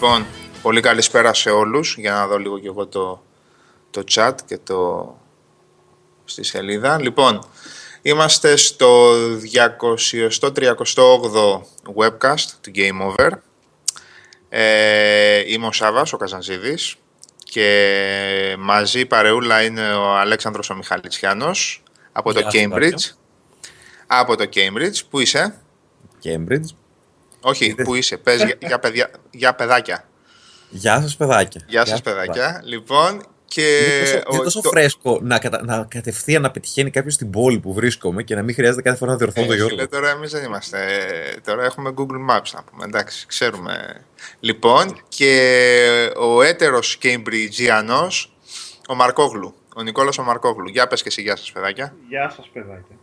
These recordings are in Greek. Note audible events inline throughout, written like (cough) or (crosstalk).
Λοιπόν, πολύ καλησπέρα σε όλους για να δω λίγο και εγώ το, το chat και το στη σελίδα. Λοιπόν, είμαστε στο 238ο webcast του Game Over. Ε, είμαι ο Σάβας, ο Καζανζίδης και μαζί παρεούλα είναι ο Αλέξανδρος ο Μιχαλητσιάνος από το Cambridge. Από το Cambridge. Πού είσαι; Cambridge. Όχι, πού είσαι. Πες για, για, παιδιά, για παιδάκια. Γεια σας παιδάκια. Γεια σας παιδάκια. Λοιπόν, και είναι τόσο, είναι τόσο το... φρέσκο να, κατα... να κατευθείαν να πετυχαίνει κάποιος στην πόλη που βρίσκομαι και να μην χρειάζεται κάθε φορά να διορθώνω ε, το Γιώργο. τώρα εμείς δεν είμαστε. Τώρα έχουμε Google Maps να πούμε. Εντάξει, ξέρουμε. Λοιπόν, και ο έτερος Cambridgeιανό, ο Μαρκόγλου. Ο Νικόλας ο Μαρκόγλου. Για πες και εσύ, γεια σας, παιδάκια. Γεια σας, παιδάκια.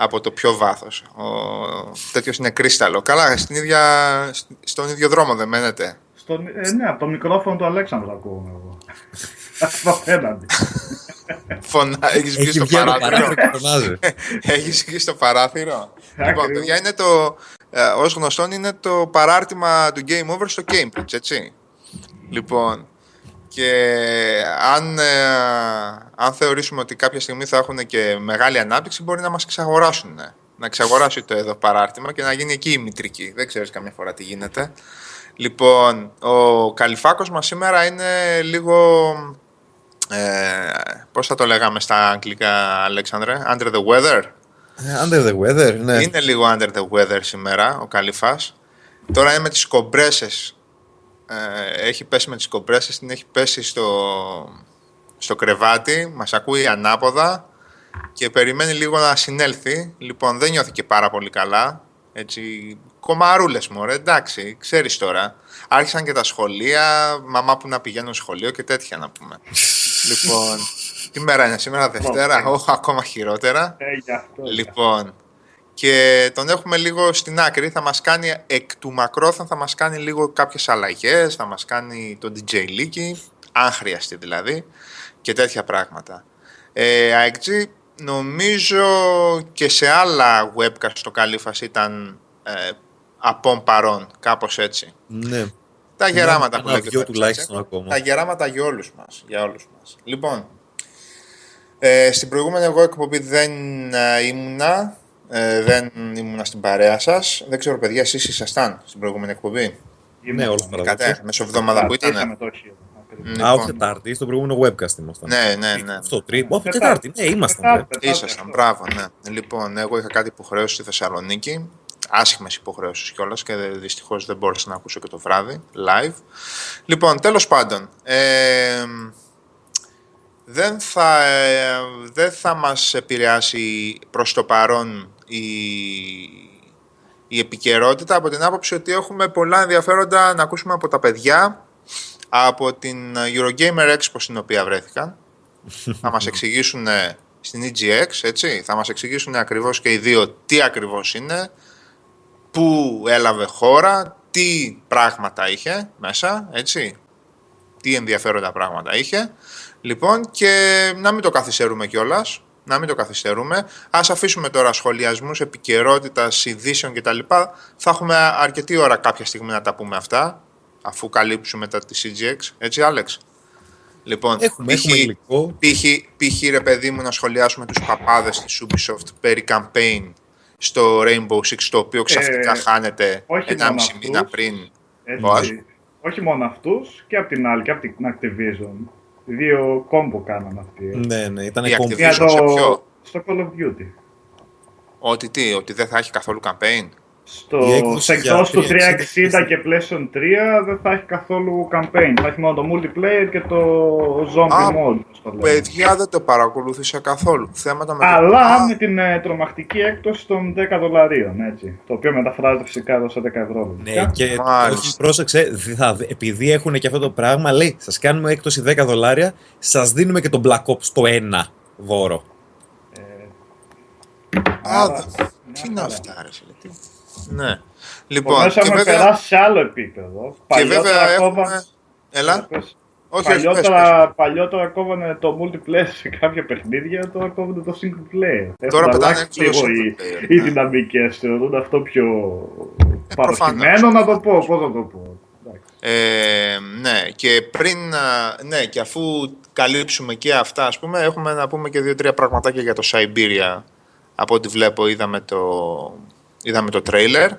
Από το πιο βάθος. Ο... Τέτοιος είναι κρίσταλο. Καλά, στην ίδια... στον ίδιο δρόμο δεν μένετε. Στον... Ε, ναι, από το μικρόφωνο του Αλέξανδρου ακούω εγώ. (laughs) Απέναντι. Φωνά, έχεις βγει στο παράθυρο. (laughs) έχεις βγει στο παράθυρο. λοιπόν, παιδιά, είναι το, ε, ως γνωστόν είναι το παράρτημα του Game Over στο Cambridge, έτσι. Λοιπόν, και αν, ε, αν θεωρήσουμε ότι κάποια στιγμή θα έχουν και μεγάλη ανάπτυξη, μπορεί να μας εξαγοράσουν. Να εξαγοράσει το εδώ παράρτημα και να γίνει εκεί η μητρική. Δεν ξέρεις καμιά φορά τι γίνεται. Λοιπόν, ο Καλυφάκος μας σήμερα είναι λίγο ε, πώς θα το λέγαμε στα αγγλικά, Αλέξανδρε, under the weather. Ε, under the weather, ναι. Είναι λίγο under the weather σήμερα ο Καλυφάς. Τώρα είναι με τις κομπρέσες. Ε, έχει πέσει με τις κομπρέσες, την έχει πέσει στο, στο κρεβάτι, μας ακούει ανάποδα και περιμένει λίγο να συνέλθει. Λοιπόν, δεν νιώθει και πάρα πολύ καλά. Έτσι, κομμαρούλες μου, εντάξει, ξέρεις τώρα. Άρχισαν και τα σχολεία, μαμά που να πηγαίνουν σχολείο και τέτοια να πούμε. λοιπόν, τι μέρα είναι σήμερα, Δευτέρα, όχι, ακόμα χειρότερα. Ε, λοιπόν, και τον έχουμε λίγο στην άκρη, θα μας κάνει εκ του μακρόθεν, θα μας κάνει λίγο κάποιες αλλαγές, θα μας κάνει τον DJ Leaky, αν χρειαστεί δηλαδή, και τέτοια πράγματα. Ε, AXG, νομίζω και σε άλλα webcast στο Καλύφας ήταν ε, από παρόν, κάπως έτσι. Ναι. Τα γεράματα ναι, που λέγεται. τουλάχιστον ακόμα. Τα γεράματα για όλους μας. Για όλους μας. Λοιπόν, ε, στην προηγούμενη εγώ εκπομπή δεν ε, ήμουνα, ε, δεν ήμουνα στην παρέα σας. Δεν ξέρω παιδιά, εσείς ήσασταν στην προηγούμενη εκπομπή; Ναι, όλα Κατέ, μεσοβδόμαδα που ήταν. Λοιπόν. Α, όχι Τετάρτη, στο προηγούμενο webcast ήμασταν. Ναι, ναι, ναι. Αυτό, τρίτο. Όχι, Τετάρτη, ναι, ήμασταν. Ήσασταν, μπράβο, ναι. Λοιπόν, εγώ είχα κάτι υποχρέωση στη Θεσσαλονίκη άσχημες υποχρεώσεις κιόλας και δυστυχώς δεν μπόρεσα να ακούσω και το βράδυ, live. Λοιπόν, τέλος πάντων, ε, δεν, θα, ε, δεν θα μας επηρεάσει προς το παρόν η, η επικαιρότητα από την άποψη ότι έχουμε πολλά ενδιαφέροντα να ακούσουμε από τα παιδιά από την Eurogamer Expo στην οποία βρέθηκαν. (laughs) θα μας εξηγήσουν στην EGX, έτσι, θα μας εξηγήσουν ακριβώς και οι δύο τι ακριβώς είναι, πού έλαβε χώρα, τι πράγματα είχε μέσα, έτσι, τι ενδιαφέροντα πράγματα είχε. Λοιπόν, και να μην το καθυστερούμε κιόλας. Να μην το καθυστερούμε. Α αφήσουμε τώρα σχολιασμούς, επικαιρότητας, ειδήσεων κτλ. Θα έχουμε αρκετή ώρα κάποια στιγμή να τα πούμε αυτά, αφού καλύψουμε τα τη CGX. Έτσι, Άλεξ; Λοιπόν, έχουμε, π, έχουμε π, π, ρε παιδί μου να σχολιάσουμε τους παπάδες της Ubisoft περί campaign στο Rainbow Six το οποίο ξαφνικά ε, χάνεται ένα μισή μήνα πριν. Έτσι, όχι μόνο αυτούς και από την άλλη και από την Activision. Δύο κόμπο κάνανε αυτοί. Ναι, ναι, ήταν κόμπο. Στο, στο Call of Duty. Ότι τι, ότι δεν θα έχει καθόλου campaign; Στο εκτός του 360 και PlayStation 3 δεν θα έχει καθόλου campaign. Θα έχει μόνο το multiplayer και το zombie mode. Το παιδιά δεν το παρακολούθησα καθόλου. Θέματα με Αλλά το... με την ε, τρομακτική έκπτωση των 10 δολαρίων. Έτσι, το οποίο μεταφράζεται φυσικά εδώ σε 10 ευρώ. Ναι, και όχι, πρόσεξε, θα, επειδή έχουν και αυτό το πράγμα, λέει σας κάνουμε έκπτωση 10 δολάρια, σας δίνουμε και τον Black Ops το 1 δώρο. Ε, άρα, τι είναι αυτά, ρε ναι. Λοιπόν, και έχουμε βέβαια... περάσει σε άλλο επίπεδο. Και βέβαια έχουμε... Έλα. Όχι, παλιότερα, πες, παλιότερα κόβανε το multiplayer σε κάποια παιχνίδια, τώρα κόβανε το single player. Τώρα πετάνε λίγο οι, οι ναι. δυναμικές, θεωρούν αυτό πιο ε, παροχημένο να το πω, πώς να το πω. Εντάξει. Ε, ναι, και πριν, ναι, και αφού καλύψουμε και αυτά, ας πούμε, έχουμε να πούμε και δύο-τρία πραγματάκια για το Siberia. Από ό,τι βλέπω είδαμε το, είδαμε το τρέιλερ,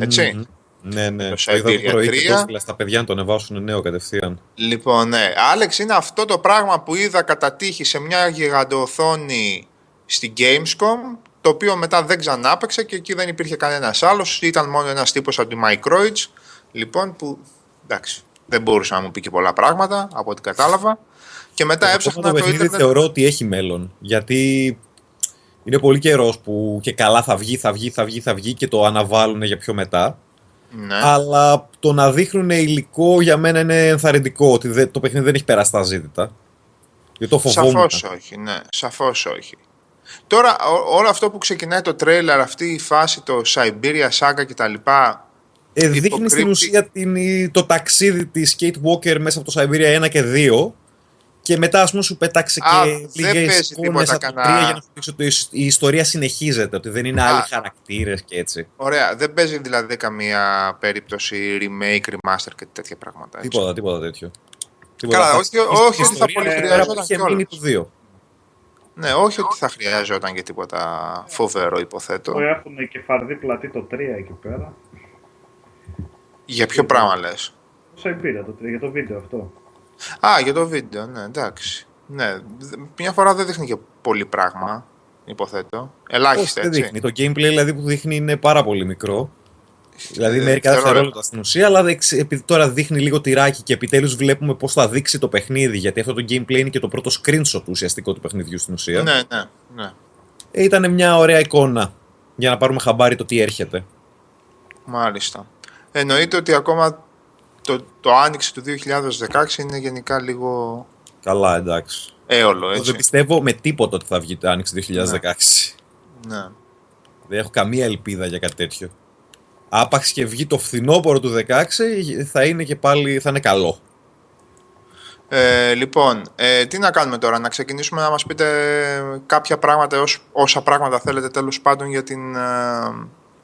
έτσι. Ναι, ναι. Το Siberia 3. Στα παιδιά να το ανεβάσουν νέο κατευθείαν. Λοιπόν, ναι. Άλεξ, είναι αυτό το πράγμα που είδα κατά τύχη σε μια γιγαντοοθόνη στην Gamescom, το οποίο μετά δεν ξανάπαιξε και εκεί δεν υπήρχε κανένας άλλος. Ήταν μόνο ένας τύπος από τη Microids, λοιπόν, που εντάξει, δεν μπορούσε να μου πει και πολλά πράγματα από ό,τι κατάλαβα. Και μετά έψαχνα το, το ίντερνετ. θεωρώ ότι έχει μέλλον. Γιατί είναι πολύ καιρός που και καλά θα βγει, θα βγει, θα βγει, θα βγει και το αναβάλουν για πιο μετά. Ναι. Αλλά το να δείχνουν υλικό για μένα είναι ενθαρρυντικό ότι το παιχνίδι δεν έχει περάσει τα ζήτητα. Γιατί το φοβόμουν. Σαφώς όχι, ναι, σαφώς όχι. Τώρα όλο αυτό που ξεκινάει το τρέιλερ, αυτή η φάση, το Siberia Saga κτλ. Ε, δείχνει στην ουσία την, το ταξίδι της Kate Walker μέσα από το Siberia 1 και 2 και μετά, ας πούμε, σου πέταξε και λίγες εικόνε από κανένα... για να σου δείξει ότι η ιστορία συνεχίζεται, ότι δεν είναι άλλοι χαρακτήρες και έτσι. Ωραία. Δεν παίζει δηλαδή καμία περίπτωση remake, remaster και τέτοια πράγματα. Έτσι. Τίποτα, τίποτα τέτοιο. Καλά, όχι, όχι ότι θα πολύ χρειαζόταν και μείνει το 2. Ναι, όχι ότι θα χρειαζόταν και τίποτα φοβερό, υποθέτω. Έχουν και φαρδί πλατή το 3 εκεί πέρα. Για ποιο πράγμα λες; Σαϊμπήρια το 3, για το βίντεο αυτό. Α, για το βίντεο, ναι, εντάξει. Ναι, μια φορά δεν δείχνει και πολύ πράγμα, υποθέτω. Ελάχιστα, έτσι. Δεν δείχνει. Το gameplay δηλαδή που δείχνει είναι πάρα πολύ μικρό. Δηλαδή ε, μερικά δευτερόλεπτα στην ουσία, αλλά επειδή τώρα δείχνει λίγο τυράκι και επιτέλους βλέπουμε πώς θα δείξει το παιχνίδι, γιατί αυτό το gameplay είναι και το πρώτο screenshot ουσιαστικό του παιχνιδιού στην ουσία. Ναι, ναι, ναι. Ε, ήταν μια ωραία εικόνα για να πάρουμε χαμπάρι το τι έρχεται. Μάλιστα. Εννοείται ότι ακόμα το, το άνοιξη του 2016 είναι γενικά λίγο... Καλά, εντάξει. Έολο, έτσι. Δεν πιστεύω με τίποτα ότι θα βγει το άνοιξη του 2016. Ναι. ναι. Δεν έχω καμία ελπίδα για κάτι τέτοιο. Άπαξ και βγει το φθινόπωρο του 2016 θα είναι και πάλι θα είναι καλό. Ε, λοιπόν, ε, τι να κάνουμε τώρα, να ξεκινήσουμε να μας πείτε κάποια πράγματα, όσα πράγματα θέλετε τέλος πάντων για την, ε,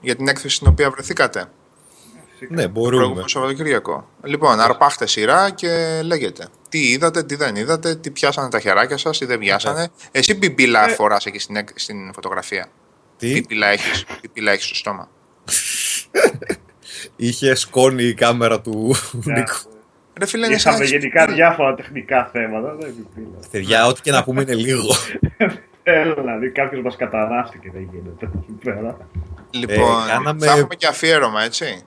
για την έκθεση στην οποία βρεθήκατε. Ναι, μπορούμε. Το Σαββατοκύριακο. Λοιπόν, αρπάχτε σειρά και λέγεται. Τι είδατε, τι δεν είδατε, τι πιάσανε τα χεράκια σας, τι δεν πιάσανε. Ναι. Εσύ πιπίλα ε... φοράς εκεί στην, στην φωτογραφία. Τι; Πιπίλα έχεις έχεις στο στόμα. (laughs) Είχε σκόνη η κάμερα του ναι. Νίκου. Ρε φίλε, Είχαμε γενικά διάφορα τεχνικά θέματα. Παιδιά, ό,τι και να πούμε είναι λίγο. (laughs) Έλα, δηλαδή κάποιος μας καταράστηκε, δεν γίνεται εκεί πέρα. Λοιπόν, ε, κάναμε... θα έχουμε και αφιέρωμα, έτσι.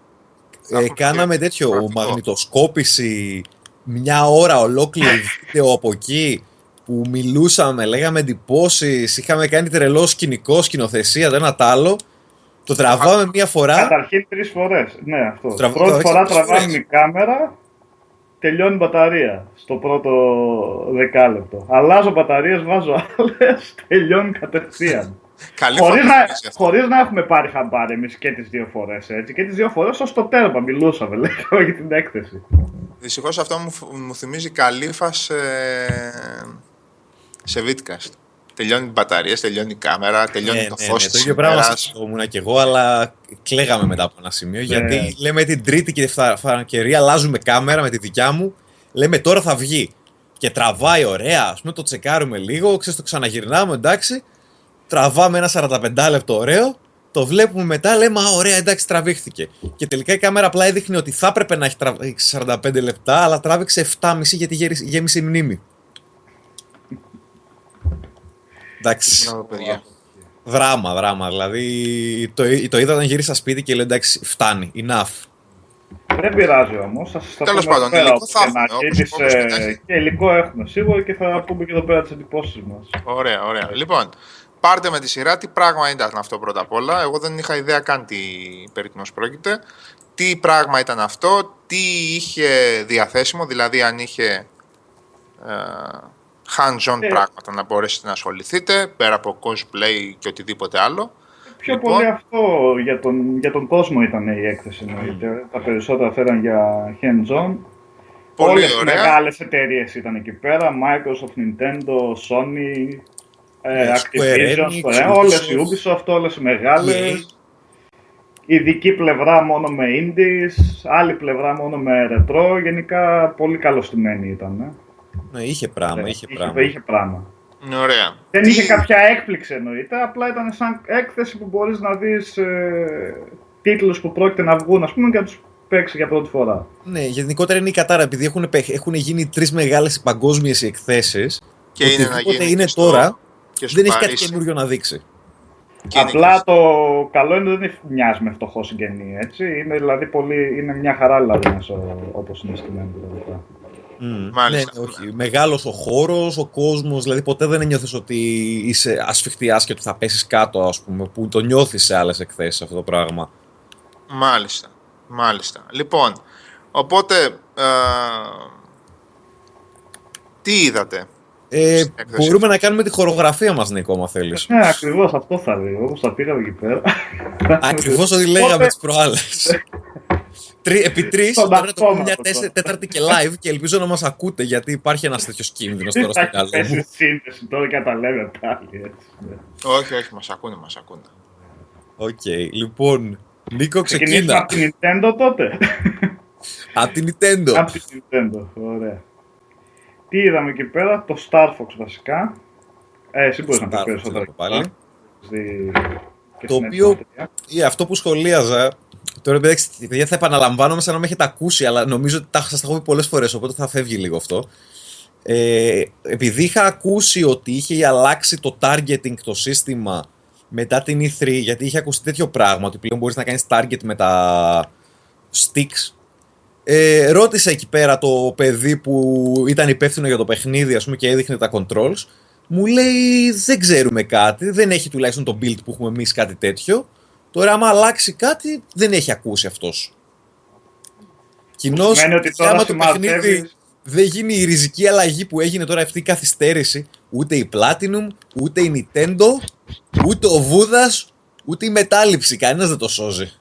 Ε, κάναμε τέτοιο μαγνητοσκόπηση μια ώρα ολόκληρη βίντεο από εκεί που μιλούσαμε, λέγαμε εντυπώσεις, είχαμε κάνει τρελό σκηνικό, σκηνοθεσία, το ένα τ' άλλο. Το τραβάμε μία φορά. Καταρχήν τρεις φορές. Ναι, αυτό. Τραβ... Πρώτη φορά τραβάμε η κάμερα, τελειώνει η μπαταρία στο πρώτο δεκάλεπτο. Αλλάζω μπαταρίες, βάζω άλλες, (laughs) τελειώνει κατευθείαν. Χωρίς να, χωρίς να έχουμε πάρει χαμπάρι εμείς και τις δύο φορές έτσι. Και τις δύο φορές ως το τέρμα μιλούσαμε (laughs) λέγαμε για την έκθεση. Δυστυχώς αυτό μου, μου θυμίζει καλύφας σε, σε Vidcast. Τελειώνει η μπαταρία, τελειώνει η κάμερα, τελειώνει ναι, το ναι, φως. Ναι, το ίδιο πράγμα ήμουν και εγώ, αλλά κλαίγαμε μετά από ένα σημείο. Ναι. Γιατί λέμε την τρίτη και φαρακερία, αλλάζουμε κάμερα με τη δικιά μου. Λέμε τώρα θα βγει. Και τραβάει ωραία, ας πούμε, το τσεκάρουμε λίγο, ξέρεις το ξαναγυρνάμε, εντάξει τραβάμε ένα 45 λεπτό ωραίο, το βλέπουμε μετά, λέμε Α, ωραία, εντάξει, τραβήχθηκε. Και τελικά η κάμερα απλά έδειχνε ότι θα έπρεπε να έχει τραβήξει 45 λεπτά, αλλά τράβηξε 7,5 γιατί γέμισε η μνήμη. Εντάξει. Δράμα, δράμα. Δηλαδή το, το είδα όταν γύρισα σπίτι και λέω εντάξει, φτάνει. Enough. Δεν πειράζει όμως. Τέλος πάντων, υλικό θα έχουμε. Και υλικό έχουμε σίγουρα και θα πούμε και εδώ πέρα τις εντυπώσεις μας. Ωραία, ωραία. Λοιπόν, πάρτε με τη σειρά τι πράγμα ήταν αυτό πρώτα απ' όλα. Εγώ δεν είχα ιδέα καν τι περί πρόκειται. Τι πράγμα ήταν αυτό, τι είχε διαθέσιμο, δηλαδή αν είχε ε, hands-on ε. πράγματα να μπορέσετε να ασχοληθείτε, πέρα από cosplay και οτιδήποτε άλλο. Πιο λοιπόν, πολύ αυτό για τον, για τον κόσμο ήταν η έκθεση εννοείται. Τα περισσότερα φέραν για hands-on. Όλες οι μεγάλες εταιρείες ήταν εκεί πέρα, Microsoft, Nintendo, Sony, ε, Activision, Square, όλες οι Ubisoft, όλες οι μεγάλες. ειδική πλευρά μόνο με indies, άλλη πλευρά μόνο με retro. Γενικά πολύ καλωστημένη ήταν. Ε. Ναι, είχε πράγμα, είχε, είχε πράγμα. Είχε πράγμα. Ωραία. Δεν είχε κάποια έκπληξη εννοείται, απλά ήταν σαν έκθεση που μπορείς να δεις ε, τίτλους που πρόκειται να βγουν ας πούμε και να τους παίξεις για πρώτη φορά. Ναι, γενικότερα είναι η κατάρα, επειδή έχουν, έχουν γίνει τρεις μεγάλες παγκόσμιες εκθέσεις και είναι, να γίνει είναι τώρα, δεν έχει κάτι καινούριο να δείξει. Και Απλά το καλό είναι ότι δεν μοιάζει με φτωχό συγγενή, έτσι. Είναι δηλαδή πολύ, είναι μια χαρά δηλαδή όπως είναι στημένο δηλαδή. Mm. Μάλιστα. Ναι, όχι. Μεγάλος ο χώρος, ο κόσμος, δηλαδή ποτέ δεν νιώθεις ότι είσαι ασφιχτιάς και ότι θα πέσεις κάτω, ας πούμε, που το νιώθεις σε άλλες εκθέσεις αυτό το πράγμα. Μάλιστα, μάλιστα. Λοιπόν, οπότε, ε, τι είδατε; Ε, μπορούμε να κάνουμε τη χορογραφία μας, Νίκο, άμα θέλεις. Ναι, ακριβώς αυτό θα λέει. Όπως θα πήγαμε εκεί πέρα. Ακριβώς ό,τι λέγαμε τις προάλλες. Επί τρεις, τώρα το πούμε μια τέταρτη και live και ελπίζω να μας ακούτε γιατί υπάρχει ένας τέτοιος κίνδυνος τώρα στο καλό μου. σύνδεση τώρα και τα λέμε πάλι. Ναι. Όχι, όχι, μας ακούνε, μας ακούνε. Οκ, λοιπόν, Νίκο, ξεκινά. Από την Nintendo τότε. Από την Nintendo. Από την Nintendo, ωραία. Τι είδαμε εκεί πέρα, το Star Fox βασικά. Ε, εσύ μπορείς να πεις περισσότερα. Πάλι. Το οποίο, ή αυτό που σχολίαζα, τώρα παιδιά θα επαναλαμβάνομαι σαν να με έχετε ακούσει, αλλά νομίζω ότι τα, σας τα έχω πει πολλές φορές, οπότε θα φεύγει λίγο αυτό. Ε, επειδή είχα ακούσει ότι είχε αλλάξει το targeting το σύστημα μετά την E3, γιατί είχε ακουστεί τέτοιο πράγμα, ότι πλέον μπορείς να κάνεις target με τα sticks ε, ρώτησα εκεί πέρα το παιδί που ήταν υπεύθυνο για το παιχνίδι ας πούμε, και έδειχνε τα controls. Μου λέει δεν ξέρουμε κάτι, δεν έχει τουλάχιστον το build που έχουμε εμείς κάτι τέτοιο. Τώρα άμα αλλάξει κάτι δεν έχει ακούσει αυτός. Κοινώς, άμα το παιχνίδι δεν γίνει η ριζική αλλαγή που έγινε τώρα αυτή η καθυστέρηση, ούτε η Platinum, ούτε η Nintendo, ούτε ο Βούδας, ούτε η μετάληψη, κανένας δεν το σώζει.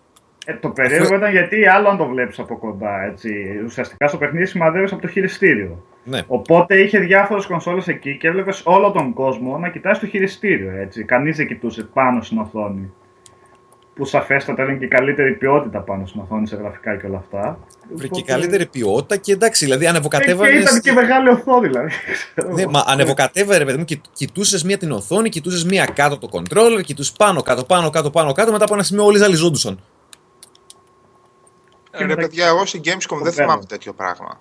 Ε, το περίεργο ήταν γιατί άλλο αν το βλέπεις από κοντά. Έτσι. Ουσιαστικά στο παιχνίδι σημαδεύεις από το χειριστήριο. Ναι. Οπότε είχε διάφορες κονσόλες εκεί και έβλεπες όλο τον κόσμο να κοιτάει το χειριστήριο. Έτσι. Κανείς δεν κοιτούσε πάνω στην οθόνη. Που σαφέστατα ήταν και καλύτερη ποιότητα πάνω στην οθόνη σε γραφικά και όλα αυτά. Βρήκε Οπότε... καλύτερη ποιότητα και εντάξει, δηλαδή ανεβοκατέβανε. Και ήταν και μεγάλη οθόνη, δηλαδή. ναι, μα ανεβοκατέβαινε, παιδί μου, κοιτούσες μία την οθόνη, κοιτούσες μία κάτω το controller, κοιτούσες πάνω, κάτω, πάνω, κάτω, πάνω, κάτω. Μετά από ένα σημείο όλοι ζαλιζόντουσαν. Ε, ρε παιδιά, εγώ στην Gamescom δεν θυμάμαι τέτοιο πράγμα.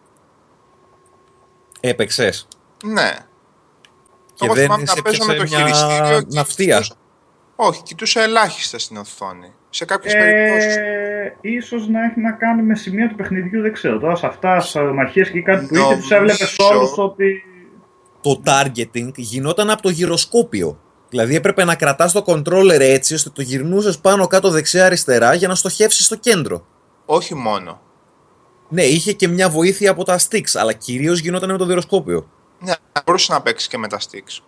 Έπαιξες. Ναι. Και εγώ δεν σε να με το μια χειριστήριο. Ναυτία. Όχι, κοιτούσα ελάχιστα στην οθόνη. Σε κάποιες ε, περιπτώσεις. Ίσως να έχει να κάνει με σημεία του παιχνιδιού, δεν ξέρω. Τώρα σε αυτά, στι αερομαχίε και κάτι που είχε, τους έβλεπες όλους ότι. Το targeting γινόταν από το γυροσκόπιο. Δηλαδή έπρεπε να κρατάς το controller έτσι ώστε το γυρνούσες πάνω κάτω δεξιά-αριστερά για να στοχεύσεις στο κέντρο. Όχι μόνο. Ναι, είχε και μια βοήθεια από τα sticks, αλλά κυρίως γινόταν με το διοροσκόπιο. Ναι, μπορούσε να παίξει και με τα sticks.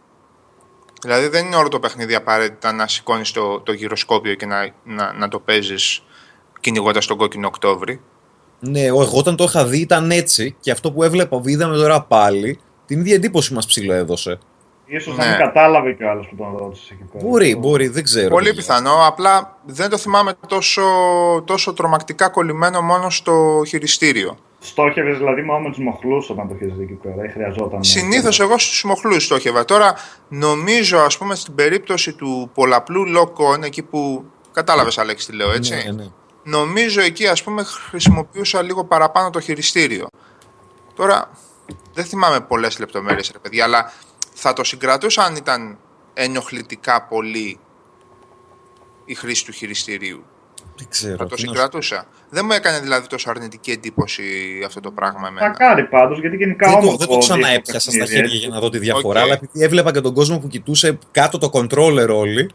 Δηλαδή δεν είναι όλο το παιχνίδι απαραίτητα να σηκώνεις το, το γυροσκόπιο και να, να, να το παίζεις κυνηγώντας τον κόκκινο Οκτώβρη. Ναι, εγώ όταν το είχα δει ήταν έτσι και αυτό που έβλεπα, είδαμε τώρα πάλι, την ίδια εντύπωση μας ψηλοέδωσε. Ίσως ναι. να μην κατάλαβε κι άλλος που τον ρώτησε εκεί πέρα. Μπορεί, μπορεί, δεν ξέρω. Πολύ πιθανό. Απλά δεν το θυμάμαι τόσο, τόσο τρομακτικά κολλημένο μόνο στο χειριστήριο. Στόχευες δηλαδή μόνο με τους μοχλούς όταν το είχες δει εκεί πέρα, ή χρειαζόταν. Συνήθως εγώ στους μοχλούς στόχευα. Τώρα νομίζω, ας πούμε, στην περίπτωση του πολλαπλού lock-on, εκεί που. Κατάλαβες, Αλέξη, τι λέω έτσι; Ναι, ναι. Νομίζω εκεί, ας πούμε, χρησιμοποιούσα λίγο παραπάνω το χειριστήριο. Τώρα δεν θυμάμαι πολλές λεπτομέρειες, ρε παιδιά, αλλά θα το συγκρατούσα αν ήταν ενοχλητικά πολύ η χρήση του χειριστηρίου. Δεν ξέρω. Θα το συγκρατούσα. Δεν μου έκανε δηλαδή τόσο αρνητική εντύπωση αυτό το πράγμα εμένα. κάνει πάντω, γιατί γενικά όμω. Δεν, δεν το ξαναέπιασα στα χέρια για να δω τη διαφορά, okay. αλλά επειδή έβλεπα και τον κόσμο που κοιτούσε κάτω το controller όλοι.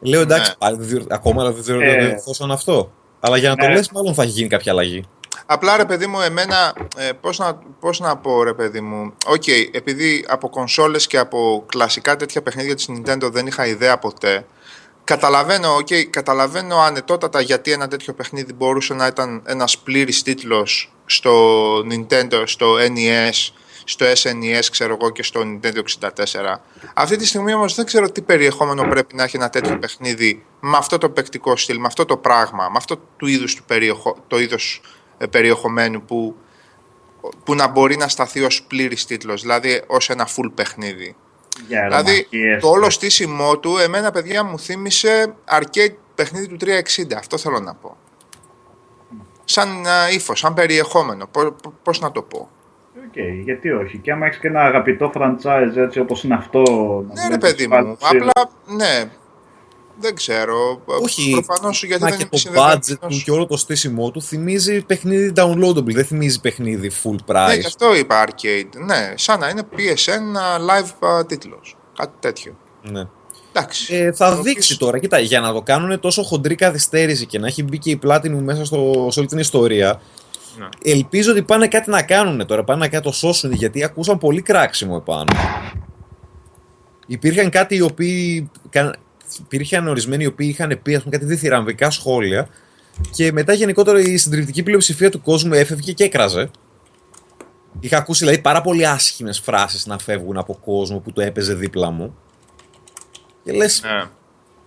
Λέω εντάξει, ναι. ακόμα δεν ε, αυτό. Αλλά για να ναι. το λες μάλλον θα έχει γίνει κάποια αλλαγή. Απλά ρε παιδί μου, εμένα, ε, πώς, να, πώς να πω ρε παιδί μου, OK, okay, επειδή από κονσόλες και από κλασικά τέτοια παιχνίδια της Nintendo δεν είχα ιδέα ποτέ, καταλαβαίνω, okay, καταλαβαίνω ανετότατα γιατί ένα τέτοιο παιχνίδι μπορούσε να ήταν ένας πλήρης τίτλος στο Nintendo, στο NES, στο SNES, ξέρω εγώ, και στο Nintendo 64. Αυτή τη στιγμή όμως δεν ξέρω τι περιεχόμενο πρέπει να έχει ένα τέτοιο παιχνίδι με αυτό το παικτικό στυλ, με αυτό το πράγμα, με αυτό του είδους του περιεχο... το είδος ε, περιεχομένου που, που να μπορεί να σταθεί ως πλήρης τίτλος, δηλαδή ως ένα full παιχνίδι. δηλαδή το όλο στήσιμό του, εμένα παιδιά μου θύμισε arcade παιχνίδι του 360, αυτό θέλω να πω σαν uh, ύφος, σαν περιεχόμενο. Πώς να το πω. OK, okay, γιατί όχι. Και άμα έχεις και ένα αγαπητό franchise έτσι όπως είναι αυτό. Ναι, ρε παιδί μου. Απλά, ναι. Δεν ξέρω. Όχι. Προφανώς γιατί δεν και το budget του και όλο το στήσιμό του θυμίζει παιχνίδι downloadable. Δεν θυμίζει παιχνίδι full price. Ναι, γι' αυτό είπα arcade. Ναι, σαν να είναι PSN live τίτλος. Κάτι τέτοιο. Ναι. Ε, θα δείξει τώρα. Κοίτα, για να το κάνουν τόσο χοντρή καθυστέρηση και να έχει μπει και η Platinum μέσα στο, σε όλη την ιστορία. Ναι. Ελπίζω ότι πάνε κάτι να κάνουν τώρα. Πάνε να το σώσουν γιατί ακούσαν πολύ κράξιμο επάνω. Υπήρχαν κάτι οι οποίοι. Υπήρχαν ορισμένοι οι οποίοι είχαν πει ας πούμε, κάτι διθυραμβικά σχόλια και μετά γενικότερα η συντριπτική πλειοψηφία του κόσμου έφευγε και έκραζε. Είχα ακούσει δηλαδή πάρα πολύ άσχημες φράσεις να φεύγουν από κόσμο που το έπαιζε δίπλα μου. Και λες. Ναι.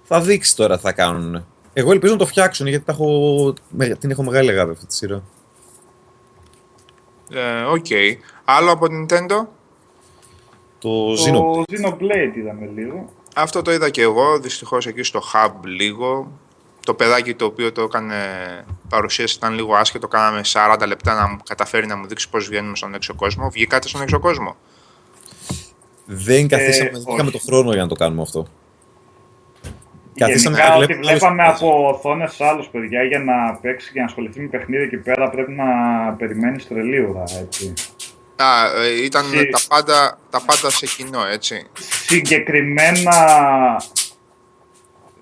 Θα δείξει τώρα τι θα κάνουν. Εγώ ελπίζω να το φτιάξουν γιατί τα έχω, την έχω μεγάλη αγάπη αυτή τη σειρά. Ε, OK. Okay. Άλλο από Nintendo; Το, το Xenoblade είδαμε λίγο. Αυτό το είδα και εγώ, δυστυχώς εκεί στο Hub λίγο. Το παιδάκι το οποίο το έκανε παρουσίαση ήταν λίγο άσχετο, κάναμε 40 λεπτά να μου καταφέρει να μου δείξει πώς βγαίνουμε στον έξω κόσμο. Βγήκατε στον έξω κόσμο; Δεν καθίσαμε, ε, είχαμε το χρόνο για να το κάνουμε αυτό. Γενικά, ό,τι βλέπαμε από οθόνες άλλους παιδιά για να παίξει και να ασχοληθεί με παιχνίδι εκεί πέρα πρέπει να περιμένεις τρελή ώρα, έτσι. Α, ε, ήταν τα, πάντα, τα πάντα σε κοινό, έτσι. Συγκεκριμένα.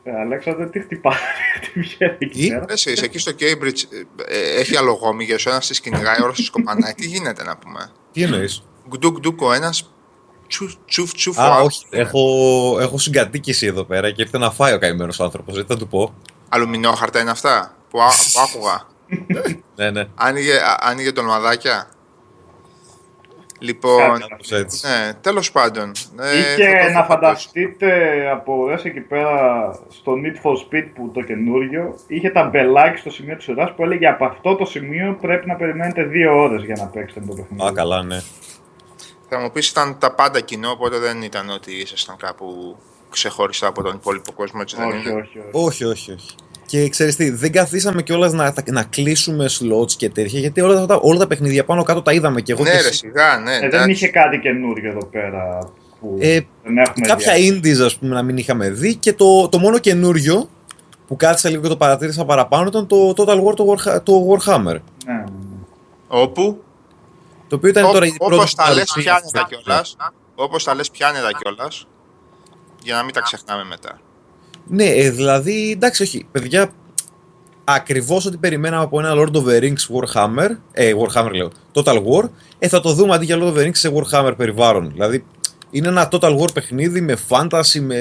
Ε, Αλέξανδρε, τι χτυπάει, (laughs) τι βγαίνει εκεί πέρα; Εσύ, εκεί στο Cambridge ε, ε, έχει αλογόμη για σου, ένα τη κυνηγάει, όλο τη κοπανάει. τι γίνεται να πούμε; Τι εννοείς; Γκντουκ ντουκ ο ένας, τσουφ τσουφ. Α, όχι. Έχω, έχω συγκατοίκηση εδώ πέρα και ήρθε να φάει ο καημένος άνθρωπος. Δεν θα του πω. Αλουμινόχαρτα είναι αυτά που, α, που άκουγα. (laughs) ναι, ναι. Άνοιγε, άνοιγε μαδάκια. Λοιπόν, ναι, τέλος πάντων. Ε, Είχε να φανταστείτε από μέσα εκεί πέρα στο Need for Speed που το καινούριο, είχε τα μπελάκι στο σημείο της σειράς που έλεγε από αυτό το σημείο πρέπει να περιμένετε δύο ώρες για να παίξετε το παιχνίδι. Α, καλά, ναι. Θα μου πεις ήταν τα πάντα κοινό, οπότε δεν ήταν ότι ήσασταν κάπου ξεχωριστά από τον υπόλοιπο κόσμο, έτσι δεν όχι, είναι; Όχι, όχι, όχι. όχι. Και ξέρεις τι, δεν καθίσαμε κιόλας να, να κλείσουμε slots και τέτοια, γιατί όλα τα, όλα τα παιχνίδια πάνω κάτω τα είδαμε και εγώ. Ναι, και ρε, σιγά, ναι. Ε, δεν είχε κάτι καινούριο εδώ πέρα. Που ε, δεν έχουμε κάποια indies, ας πούμε, να μην είχαμε δει και το, το μόνο καινούριο που κάθισα λίγο και το παρατήρησα παραπάνω ήταν το Total War το, το Warhammer. Ναι, ναι, ναι. Όπου; Το οποίο ήταν τώρα η πρώτη Όπως τα λες πιάνετα κιόλας, όπως τα λες πιάνετα κιόλας, για να μην τα ξεχνάμε μετά. Ναι, ε, δηλαδή, εντάξει, όχι, παιδιά, ακριβώς ό,τι περιμέναμε από ένα Lord of the Rings Warhammer, ε, Warhammer λέω, Total War, ε, θα το δούμε αντί για Lord of the Rings σε Warhammer περιβάλλον. Δηλαδή, είναι ένα Total War παιχνίδι με fantasy, με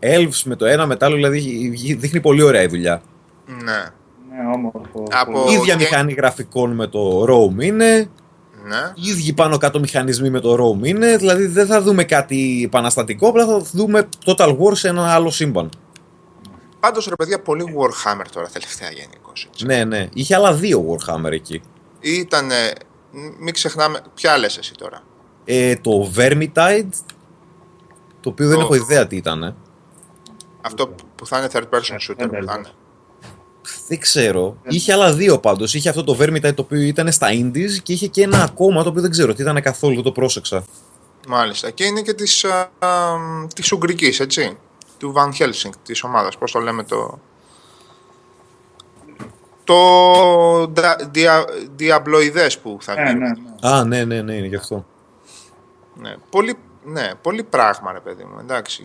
elves, με το ένα με το άλλο, δηλαδή δείχνει πολύ ωραία η δουλειά. Ναι. Ναι, όμορφο. Από... Ίδια μηχανή γραφικών με το Rome είναι. Ναι. Οι ίδιοι πάνω κάτω μηχανισμοί με το ROM είναι, δηλαδή δεν θα δούμε κάτι επαναστατικό, απλά θα δούμε Total War σε ένα άλλο σύμπαν. Πάντως ρε παιδιά, πολύ Warhammer τώρα τελευταία γενικώ. Ναι, ναι. Είχε άλλα δύο Warhammer εκεί. Ήταν. Μην ξεχνάμε. Ποια λες εσύ τώρα; Ε, το Vermintide. Το οποίο δεν έχω ιδέα τι ήταν. Αυτό που θα είναι third person shooter. Που θα είναι. Δεν ξέρω. Είχε άλλα δύο πάντως. Είχε αυτό το Vermintide το οποίο ήταν στα Indies και είχε και ένα ακόμα το οποίο δεν ξέρω τι ήταν καθόλου, δεν το πρόσεξα. Μάλιστα. Και είναι και της της Ουγγρικής, έτσι. Του Van Helsing, της ομάδας. Πώς το λέμε το. Το δια, διαμπλοειδές που θα βγει. Ναι, ναι, ναι. Α, ναι, ναι, ναι, είναι γι' αυτό. Ναι, πολύ, ναι, πολύ πράγμα, ρε παιδί μου, εντάξει,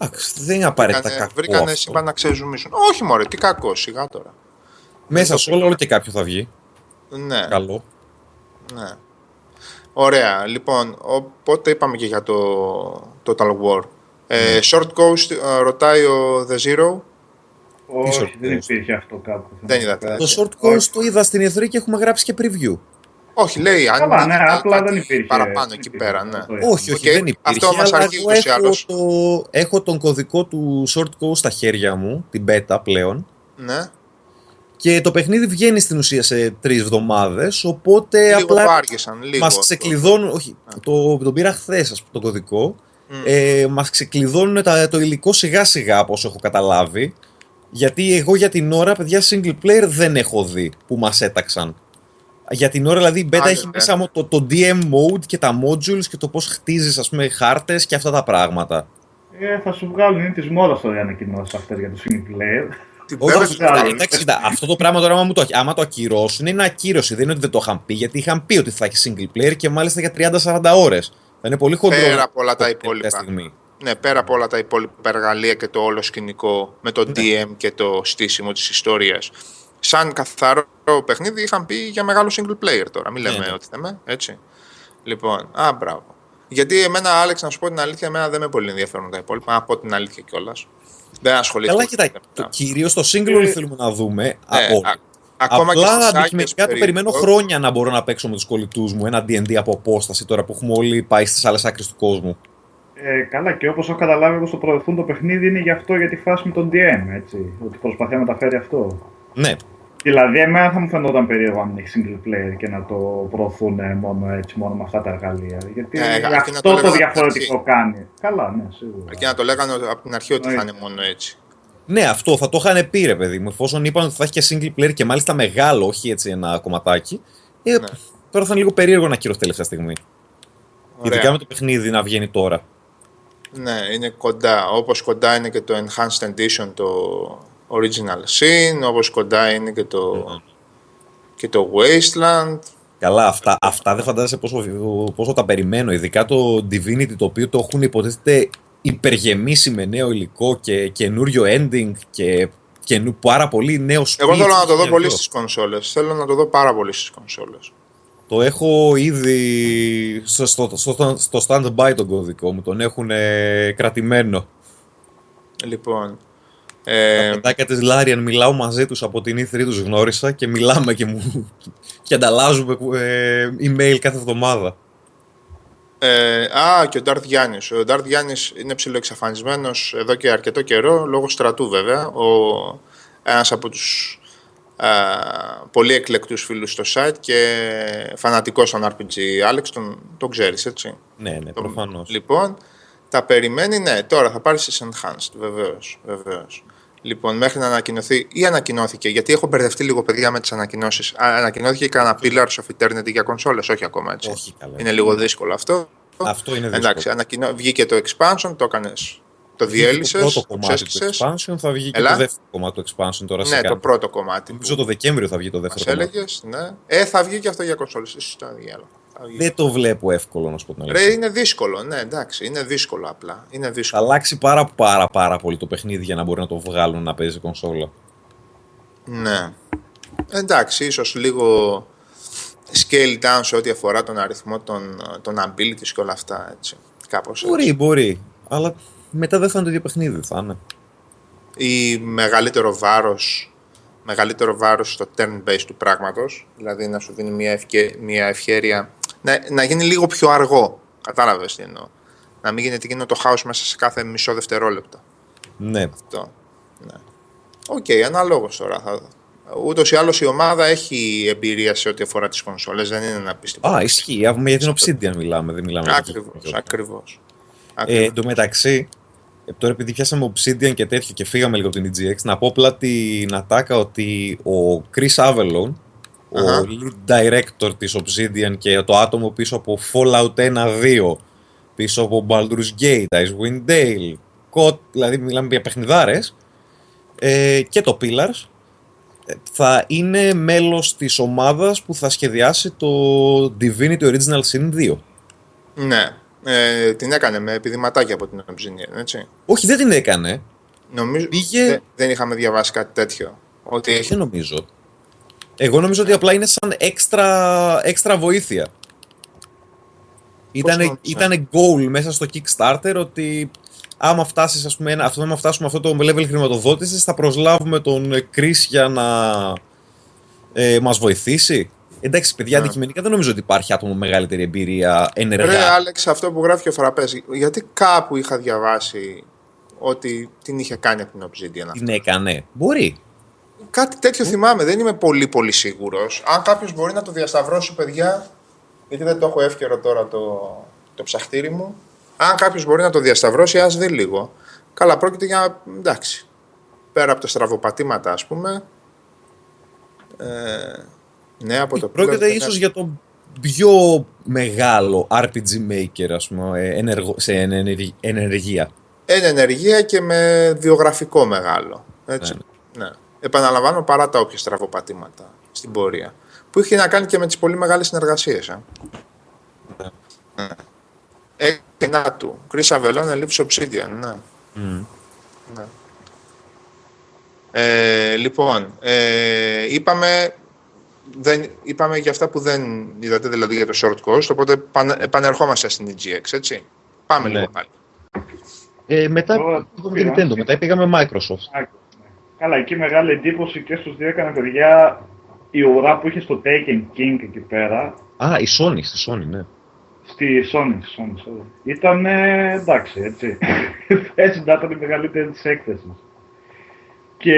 γενικώ. Δεν είναι απαραίτητα βρήκανε, κακό. Βρήκανε σύμπαν να ξεζουμίσουν. Όχι, μωρέ, τι κακό, σιγά τώρα. Μέσα σε όλο, όλο και κάποιο θα βγει. Ναι. Καλό. Ναι. Ωραία. Λοιπόν, οπότε είπαμε και για το Total War. Ε, ναι. short Coast ε, ρωτάει ο The Zero. Όχι, δεν υπήρχε αυτό κάπου. Δεν είδατε. Το Short Coast το είδα στην εθνική και έχουμε γράψει και preview. Όχι, λέει, αν Καλά, ναι, απλά δεν υπήρχε. Παραπάνω εκεί πέρα, ναι. Όχι, όχι, δεν υπήρχε. Αυτό μα αρκεί ούτω ή άλλω. Έχω τον κωδικό του short code στα χέρια μου, την beta πλέον. Ναι. Και το παιχνίδι βγαίνει στην ουσία σε τρεις εβδομάδες. Οπότε λίγο απλά. Μας ξεκλειδώνουν. Όχι, το, τον πήρα χθες, το κωδικό. Mm. Ε, μας ξεκλειδώνουν το υλικό σιγά σιγά, όπω έχω καταλάβει. Γιατί εγώ για την ώρα, παιδιά, single player δεν έχω δει που μας έταξαν. Για την ώρα, δηλαδή, η beta έχει ναι. μέσα το, το DM mode και τα modules και το πώς χτίζεις, ας πούμε, χάρτες και αυτά τα πράγματα. Ε, θα σου βγάλουν είναι της μόδας τώρα οι ανακοινώσεις αυτέ για το single player. Όχι, εντάξει, αυτό το πράγμα τώρα, άμα, μου το, άμα το ακυρώσουν, είναι ακύρωση. Δεν είναι ότι δεν το είχαν πει, γιατί είχαν πει ότι θα έχει single player και μάλιστα για 30-40 ώρες. Θα είναι πολύ χοντρό. Πέρα από όλα τα υπόλοιπα. Στιγμή. Ναι, πέρα από όλα τα υπόλοιπα εργαλεία και το όλο σκηνικό με το ναι. DM και το στήσιμο της ιστορίας. Σαν καθαρό παιχνίδι είχαν πει για μεγάλο single player τώρα. Μην λέμε ναι, ναι. ότι θέμε, έτσι. Λοιπόν, α, μπράβο. Γιατί εμένα, Άλεξ, να σου πω την αλήθεια, εμένα δεν με πολύ ενδιαφέρουν τα υπόλοιπα. Να πω την αλήθεια κιόλας. Δεν ασχολήθηκα. Καλά, κοιτάξτε. Κυρίως το single ε, θέλουμε να δούμε. Ναι, από... α, ακόμα Απλά και αντικειμενικά το περιμένω χρόνια να μπορώ να παίξω με τους κολλητούς μου ένα DD από απόσταση τώρα που έχουμε όλοι πάει στις άλλες άκρες του κόσμου. Ε, καλά, και όπως έχω καταλάβει, όπως το προωθούν το παιχνίδι είναι γι' αυτό για τη φάση με τον DM. Έτσι, ότι προσπαθεί να μεταφέρει αυτό. Ναι. Δηλαδή, εμένα θα μου φαινόταν περίεργο αν έχει single player και να το προωθούν μόνο έτσι, μόνο με αυτά τα εργαλεία. Γιατί ε, αυτό το, το διαφορετικό κάνει. Καλά, ναι, σίγουρα. Αρκεί να το λέγανε από την αρχή ότι θα είναι μόνο έτσι. Ναι, αυτό θα το είχαν πει, ρε παιδί μου. Εφόσον είπαν ότι θα έχει και single player και μάλιστα μεγάλο, όχι έτσι ένα κομματάκι. Ε, ναι. Τώρα θα είναι λίγο περίεργο να κύριο τελευταία στιγμή. Ωραία. Ειδικά με το παιχνίδι να βγαίνει τώρα. Ναι, είναι κοντά. Όπως κοντά είναι και το Enhanced Edition, το Original Sin, όπως κοντά είναι και το, και το Wasteland. Καλά, αυτά, αυτά δεν φαντάζεσαι πόσο, πόσο τα περιμένω. Ειδικά το Divinity το οποίο το έχουν υποτίθεται υπεργεμίσει με νέο υλικό και καινούριο ending και, και πάρα πολύ νέο speed. Εγώ θέλω να το δω πολύ στις κονσόλες. Θέλω να το δω πάρα πολύ στις κονσόλες. Το έχω ήδη στο, στο, στο, στο stand-by τον κωδικό μου. Τον έχουν κρατημένο. Λοιπόν, ε, τα παιδάκια της Λάριαν μιλάω μαζί τους από την E3 τους γνώρισα και μιλάμε και, μου, (laughs) και ανταλλάζουμε ε, email κάθε εβδομάδα. Ε, α, και ο Ντάρθ Γιάννης. Ο Ντάρθ Γιάννης είναι ψηλοεξαφανισμένος εδώ και αρκετό καιρό, λόγω στρατού βέβαια. Ο, ένας από τους α, πολύ εκλεκτούς φίλους στο site και φανατικός στον RPG. Άλεξ, τον, τον ξέρεις, έτσι; Ναι, ναι, προφανώς. Λοιπόν, τα περιμένει, ναι, τώρα θα πάρει σε Enhanced, βεβαίως, βεβαίως. Λοιπόν, μέχρι να ανακοινωθεί ή ανακοινώθηκε, γιατί έχω μπερδευτεί λίγο παιδιά με τις ανακοινώσεις. Ανακοινώθηκε κανένα Pillars of Eternity για κονσόλες, όχι ακόμα έτσι. Όχι, καλά. Είναι λίγο δύσκολο αυτό. Αυτό είναι δύσκολο. Εντάξει, ανακοινώ... βγήκε το expansion, το έκανες. Το διέλυσε. Το πρώτο κομμάτι του expansion θα βγει και το δεύτερο κομμάτι του expansion τώρα. Ναι, το πρώτο κομμάτι. Νομίζω το Δεκέμβριο θα βγει το δεύτερο κομμάτι. Έλεγες, ναι. Ε, θα βγει και αυτό για κονσόλες. σω το διάλογο. Δεν το βλέπω εύκολο να σου πω την αλήθεια. Ρε, είναι δύσκολο, ναι, εντάξει, είναι δύσκολο απλά. Είναι δύσκολο. Θα αλλάξει πάρα, πάρα, πάρα πολύ το παιχνίδι για να μπορεί να το βγάλουν να παίζει κονσόλα. Ναι. Εντάξει, ίσως λίγο scale down σε ό,τι αφορά τον αριθμό των, των abilities και όλα αυτά. Έτσι. Κάπως μπορεί, έτσι. μπορεί. Αλλά μετά δεν θα είναι το ίδιο παιχνίδι, θα είναι. Ή μεγαλύτερο βάρος μεγαλύτερο βάρος στο turn based του πράγματος, δηλαδή να σου δίνει μια, ευκαι... μια ευχέρεια να, να γίνει λίγο πιο αργό. Κατάλαβες τι εννοώ. Να μην γίνεται εκείνο το χάος μέσα σε κάθε μισό δευτερόλεπτο. Ναι. Αυτό. Ναι. OK, okay, αναλόγως τώρα. Θα... Ούτως ή άλλως η ομάδα έχει εμπειρία σε ό,τι αφορά τις κονσόλες. Δεν είναι ένα πίστευο. Α, ισχύει. Για την Obsidian μιλάμε. Δεν μιλάμε Ακριβώς. Ακριβώς. Ε, εν τω μεταξύ, ε, τώρα επειδή πιάσαμε Obsidian και τέτοιο και φύγαμε λίγο από την EGX, να πω απλά την ατάκα ότι ο Chris Avalon, ο lead director της Obsidian και το άτομο πίσω από Fallout 1-2, πίσω από Baldur's Gate, Icewind Dale, COD, δηλαδή μιλάμε για παιχνιδάρες, ε, και το Pillars, ε, θα είναι μέλος της ομάδας που θα σχεδιάσει το Divinity Original Sin 2. Ναι, ε, την έκανε με επιδηματάκια από την Obsidian, έτσι. Όχι, δεν την έκανε. Νομίζω Πήγε... δεν, είχαμε διαβάσει κάτι τέτοιο. Ότι έχει... Δεν νομίζω. Εγώ νομίζω ότι απλά είναι σαν έξτρα, έξτρα βοήθεια. Ήτανε, ήτανε goal μέσα στο Kickstarter ότι άμα, φτάσεις, ας πούμε, αυτό, άμα φτάσουμε αυτό το level χρηματοδότησης, θα προσλάβουμε τον Chris για να ε, μας βοηθήσει. Εντάξει, παιδιά, yeah. αντικειμενικά δεν νομίζω ότι υπάρχει άτομο μεγαλύτερη εμπειρία ενεργά. Ρε, Άλεξ, αυτό που γράφει ο Φραπέ, γιατί κάπου είχα διαβάσει ότι την είχε κάνει από την Obsidian. Την έκανε. Μπορεί. Κάτι τέτοιο θυμάμαι, δεν είμαι πολύ πολύ σίγουρος. Αν κάποιος μπορεί να το διασταυρώσει, παιδιά, γιατί δεν το έχω εύκαιρο τώρα το, το ψαχτήρι μου. Αν κάποιος μπορεί να το διασταυρώσει, ας δει λίγο. Καλά, πρόκειται για. εντάξει. Πέρα από τα στραβοπατήματα, ας πούμε. Ε, ναι, από το Πρόκειται ίσως για το πιο μεγάλο RPG maker, ας πούμε, ε, ενεργο, σε ενεργεία. Εν ενεργεία και με βιογραφικό μεγάλο. Έτσι. Ναι. ναι. Επαναλαμβάνω παρά τα όποια στραβοπατήματα στην πορεία. Που είχε να κάνει και με τις πολύ μεγάλες συνεργασίες. Ε. Ναι. ναι. Έχει του. Chris Avellone, Obsidian. Ναι. Mm. ναι. Ε, λοιπόν, ε, είπαμε, δεν, είπαμε για αυτά που δεν είδατε, δηλαδή για το short cost, οπότε πανε, επανερχόμαστε στην EGX, έτσι. Πάμε ναι. λίγο πάλι. Ε, μετά πήγαμε Nintendo, μετά πήγαμε Microsoft. Ναι. Καλά, εκεί μεγάλη εντύπωση και στους δύο έκανε παιδιά η ουρά που είχε στο Taken King εκεί πέρα. Α, η Sony, στη Sony, ναι. Στη Sony, στη Sony, sorry. Ήταν εντάξει, έτσι. (laughs) Έτσι ήταν η μεγαλύτερη της έκθεσης. Και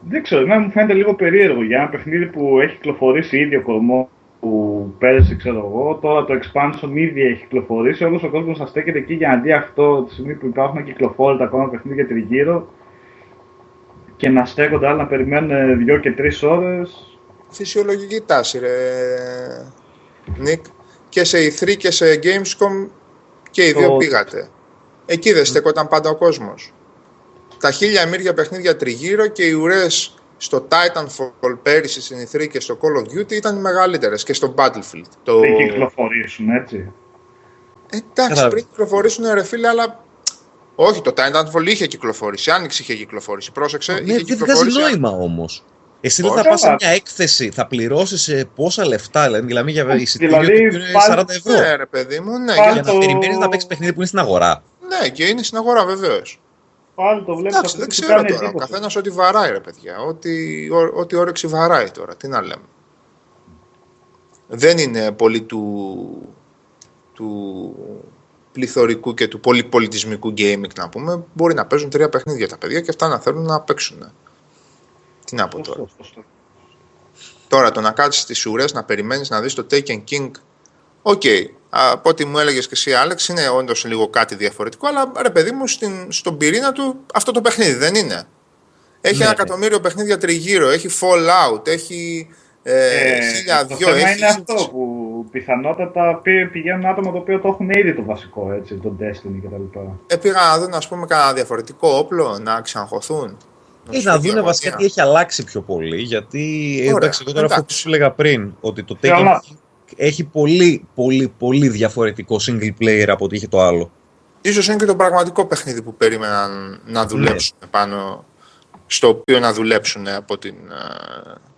δεν ξέρω, εμένα μου φαίνεται λίγο περίεργο για ένα παιχνίδι που έχει κυκλοφορήσει ήδη ο κορμό που πέρασε, ξέρω εγώ. Τώρα το expansion ήδη έχει κυκλοφορήσει. Όλος ο κόσμος θα στέκεται εκεί για να δει αυτό τη στιγμή που υπάρχουν κυκλοφόρητα ακόμα παιχνίδια τριγύρω και να στέκονται άλλοι να περιμένουν δύο και τρεις ώρες. Φυσιολογική τάση, ρε. Νίκ. Και σε E3 και σε Gamescom και οι δύο πήγατε. Εκεί δεν στέκονταν πάντα ο κόσμος τα χίλια μύρια παιχνίδια τριγύρω και οι ουρές στο Titanfall πέρυσι στην E3 και στο Call of Duty ήταν οι μεγαλύτερες και στο Battlefield. Το... Πριν κυκλοφορήσουν, έτσι. Εντάξει, πριν κυκλοφορήσουν ρε φίλε, αλλά όχι, το Titanfall είχε κυκλοφορήσει. Άνοιξε είχε κυκλοφορήσει. Πρόσεξε. Ναι, είχε δεν βγάζει νόημα όμως. Εσύ δεν θα πας σε μια έκθεση, θα πληρώσεις πόσα λεφτά, δηλαδή μιλάμε για εισιτήριο δηλαδή, που είναι 40 ευρώ. Ναι, ρε παιδί μου, ναι. Για να περιμένεις να παίξεις παιχνίδι που είναι στην αγορά. Ναι, και είναι στην αγορά βεβαίως. Πάλι το βλέπω. Εντάξει, δεν ξέρω τώρα. Ο καθένας ό,τι βαράει, ρε παιδιά. Ό,τι, ό,τι όρεξη βαράει τώρα. Τι να λέμε. Δεν είναι πολύ του, του πληθωρικού και του πολυπολιτισμικού gaming να πούμε. Μπορεί να παίζουν τρία παιχνίδια τα παιδιά και αυτά να θέλουν να παίξουν. Τι να πω τώρα. Τώρα το να κάτσεις στις ουρές να περιμένεις να δεις το Taken King. OK, okay, από ό,τι μου έλεγες και εσύ, Άλεξ, είναι όντως λίγο κάτι διαφορετικό, αλλά ρε παιδί μου, στην, στον πυρήνα του αυτό το παιχνίδι δεν είναι. Έχει ναι, ένα ναι. εκατομμύριο παιχνίδια τριγύρω, έχει Fallout, έχει ε, χίλια δυο. Το είναι αυτό που πιθανότατα πηγαίνουν άτομα το οποίο το έχουν ήδη το βασικό, έτσι, τον Destiny κτλ. Ε, πήγαν να δουν, ας πούμε, κανένα διαφορετικό όπλο, να ξαναχωθούν. Ή να δουν βασικά τι έχει αλλάξει πιο πολύ, γιατί Ωραία, εντάξει, εγώ τώρα αυτό που σου έλεγα πριν, ότι το Taken έχει πολύ, πολύ, πολύ διαφορετικό single player από ό,τι είχε το άλλο. Ίσως είναι και το πραγματικό παιχνίδι που περίμεναν να δουλέψουν ναι. πάνω στο οποίο να δουλέψουν από, την,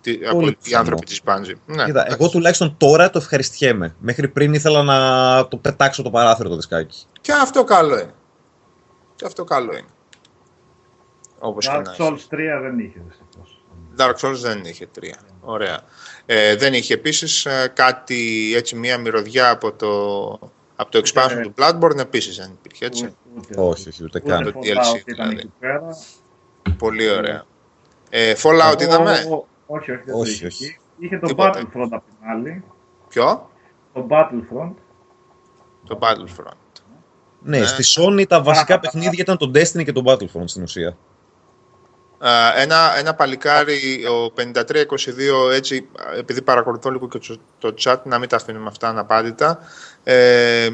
τη, από οι άνθρωποι της Bungie. Ναι, Κοίτα, εγώ τουλάχιστον τώρα το ευχαριστιέμαι. Μέχρι πριν ήθελα να το πετάξω το παράθυρο το δισκάκι. Και αυτό καλό είναι. Και αυτό καλό είναι. Όπως Dark Souls 3 δεν είχε δυστυχώς. Dark Souls δεν είχε 3. Ωραία. Ε, δεν είχε επίσης ε, κάτι, έτσι, μία μυρωδιά από το, από το expansion ε, του Bloodborne επίσης δεν υπήρχε, έτσι. όχι, όχι, ούτε καν. Το DLC, δηλαδή. Πολύ ωραία. Ε, Fallout είδαμε; Όχι, όχι, όχι, όχι. Είχε το Battlefront απ' την άλλη. Ποιο; Το Battlefront. Το Battlefront. Ναι, ναι. στη Sony τα βασικά παιχνίδια ήταν το Destiny και το Battlefront στην ουσία ένα, ένα παλικάρι, ο 5322, έτσι, επειδή παρακολουθώ λίγο και το chat, να μην τα αφήνουμε αυτά αναπάντητα, ε,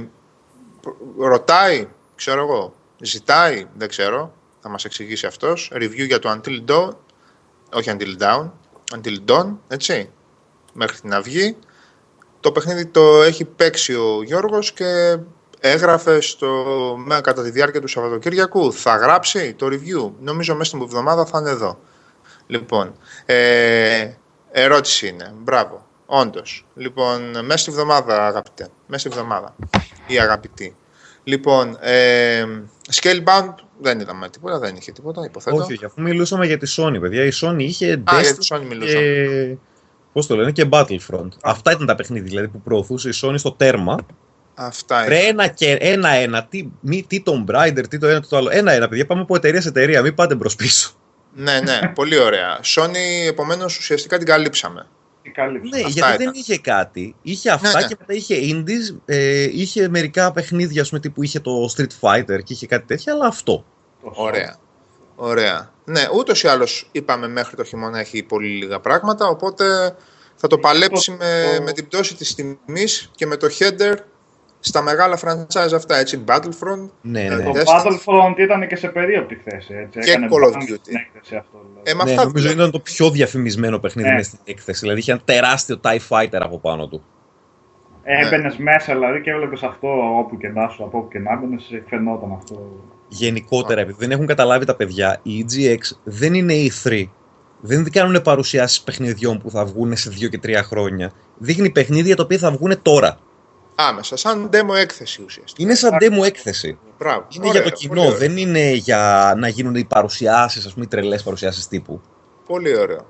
ρωτάει, ξέρω εγώ, ζητάει, δεν ξέρω, θα μας εξηγήσει αυτός, review για το Until Dawn, όχι Until Dawn, Until Dawn, έτσι, μέχρι την αυγή. Το παιχνίδι το έχει παίξει ο Γιώργος και έγραφε στο, κατά τη διάρκεια του Σαββατοκύριακου. Θα γράψει το review. Νομίζω μέσα στην εβδομάδα θα είναι εδώ. Λοιπόν, ε, ερώτηση είναι. Μπράβο. Όντως. Λοιπόν, μέσα στη εβδομάδα, αγαπητέ. Μέσα στη εβδομάδα. Ή αγαπητή. Λοιπόν, ε, Scalebound δεν είδαμε τίποτα, δεν είχε τίποτα, υποθέτω. Όχι, αφού μιλούσαμε για τη Sony, παιδιά. Η Sony είχε Α, για τη Sony μιλούσαμε. Και Πώς το λένε, και Battlefront. Αυτά ήταν τα παιχνίδια δηλαδή, που προωθούσε η Sony στο τέρμα. Αυτά είναι. Ένα και ένα-ένα. Τι, μη, τι Tomb Raider, τι το ένα, τι το άλλο. Ένα-ένα, παιδιά. Πάμε από εταιρεία σε εταιρεία. Μην πάτε μπρος πίσω. ναι, ναι, πολύ ωραία. Sony, επομένως, ουσιαστικά την καλύψαμε. Ναι, αυτά γιατί δεν είχε κάτι. Είχε αυτά ναι, ναι. και μετά είχε indies, ε, είχε μερικά παιχνίδια, ας πούμε, τύπου είχε το Street Fighter και είχε κάτι τέτοιο, αλλά αυτό. Ωραία. Ωραία. Ναι, ούτως ή άλλως είπαμε μέχρι το χειμώνα έχει πολύ λίγα πράγματα, οπότε θα το παλέψει με, με την πτώση της τιμής και με το header στα μεγάλα franchise αυτά, έτσι, Battlefront. Ναι, ναι. Το Battlefront ήταν και σε περίοπτη θέση, έτσι. Και Έκανε Call of Duty. Αυτό, ε, ναι, αυτά νομίζω ήταν το πιο διαφημισμένο παιχνίδι ναι. στην έκθεση. Δηλαδή είχε ένα τεράστιο TIE Fighter από πάνω του. Έμπαινες ναι. μέσα δηλαδή και έβλεπες αυτό όπου και να σου, από όπου και να έμπαινες, φαινόταν αυτό. Γενικότερα, επειδή δεν έχουν καταλάβει τα παιδιά, η EGX δεν είναι E3. Δεν κάνουν παρουσιάσεις παιχνιδιών που θα βγουν σε 2 και 3 χρόνια. Δείχνει παιχνίδια τα οποία θα βγουν τώρα. Άμεσα, σαν demo έκθεση ουσιαστικά. Είναι σαν demo έκθεση. Μπράβο. Είναι για το κοινό, δεν είναι για να γίνουν οι παρουσιάσεις, ας πούμε, οι τρελές παρουσιάσεις τύπου. Πολύ ωραίο.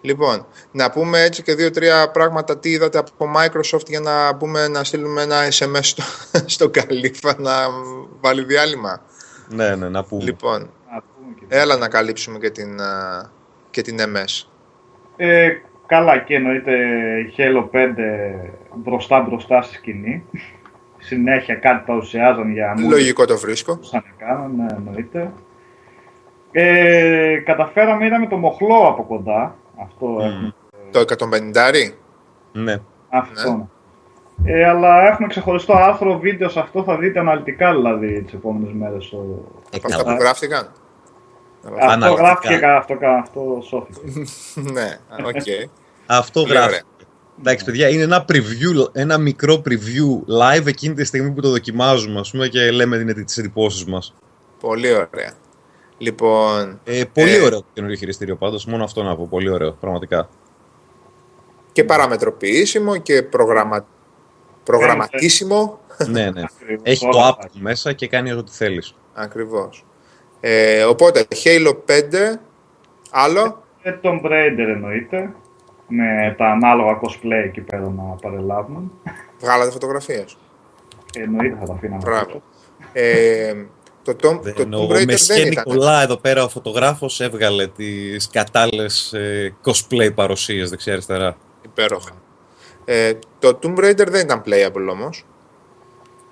Λοιπόν, να πούμε έτσι και δύο-τρία πράγματα τι είδατε από Microsoft για να, πούμε, να στείλουμε ένα SMS στο, (laughs) στο Καλύφα να βάλει διάλειμμα; Ναι, ναι, να πούμε. Λοιπόν, να πούμε και έλα να καλύψουμε και την, και την MS. Ε, καλά και εννοείται Halo 5 μπροστά μπροστά στη σκηνή. Συνέχεια κάτι παρουσιάζαν για Λογικό το βρίσκω. Σαν να κάνουν, ναι, εννοείται. Ε, καταφέραμε, είδαμε το μοχλό από κοντά. Αυτό mm. Το 150 Ναι. Αυτό. Ναι. Ε, αλλά έχουμε ξεχωριστό άρθρο, βίντεο σε αυτό θα δείτε αναλυτικά δηλαδή τις επόμενες μέρες. Στο... Από αυτά που γράφτηκαν. Αυτό γράφτηκε, αυτό, αυτό σώθηκε. ναι, οκ. Αυτό γράφτηκε. Εντάξει, παιδιά, είναι ένα preview, ένα μικρό preview live εκείνη τη στιγμή που το δοκιμάζουμε, ας πούμε, και λέμε τις εντυπώσεις μας. Πολύ ωραία. Λοιπόν... Ε, πολύ ε, ωραίο το καινούριο χειριστήριο πάντως, μόνο αυτό να πω, πολύ ωραίο, πραγματικά. Και παραμετροποιήσιμο και προγραμμα... προγραμματίσιμο. ναι, ναι. (laughs) Έχει το app μέσα και κάνει ό,τι θέλεις. Ακριβώς. Ε, οπότε, Halo 5, άλλο. Και τον Raider εννοείται με τα ανάλογα cosplay εκεί πέρα να παρελάβουμε. Βγάλατε φωτογραφίες. Εννοείται θα τα αφήναμε. Μπράβο. Ε, το Tom, το Tomb Raider δεν ήταν. Νικολά εδώ πέρα ο φωτογράφος έβγαλε τις κατάλληλες ε, cosplay παρουσίες δεξιά-αριστερά. Υπέροχα. Ε, το Tomb Raider δεν ήταν playable όμως.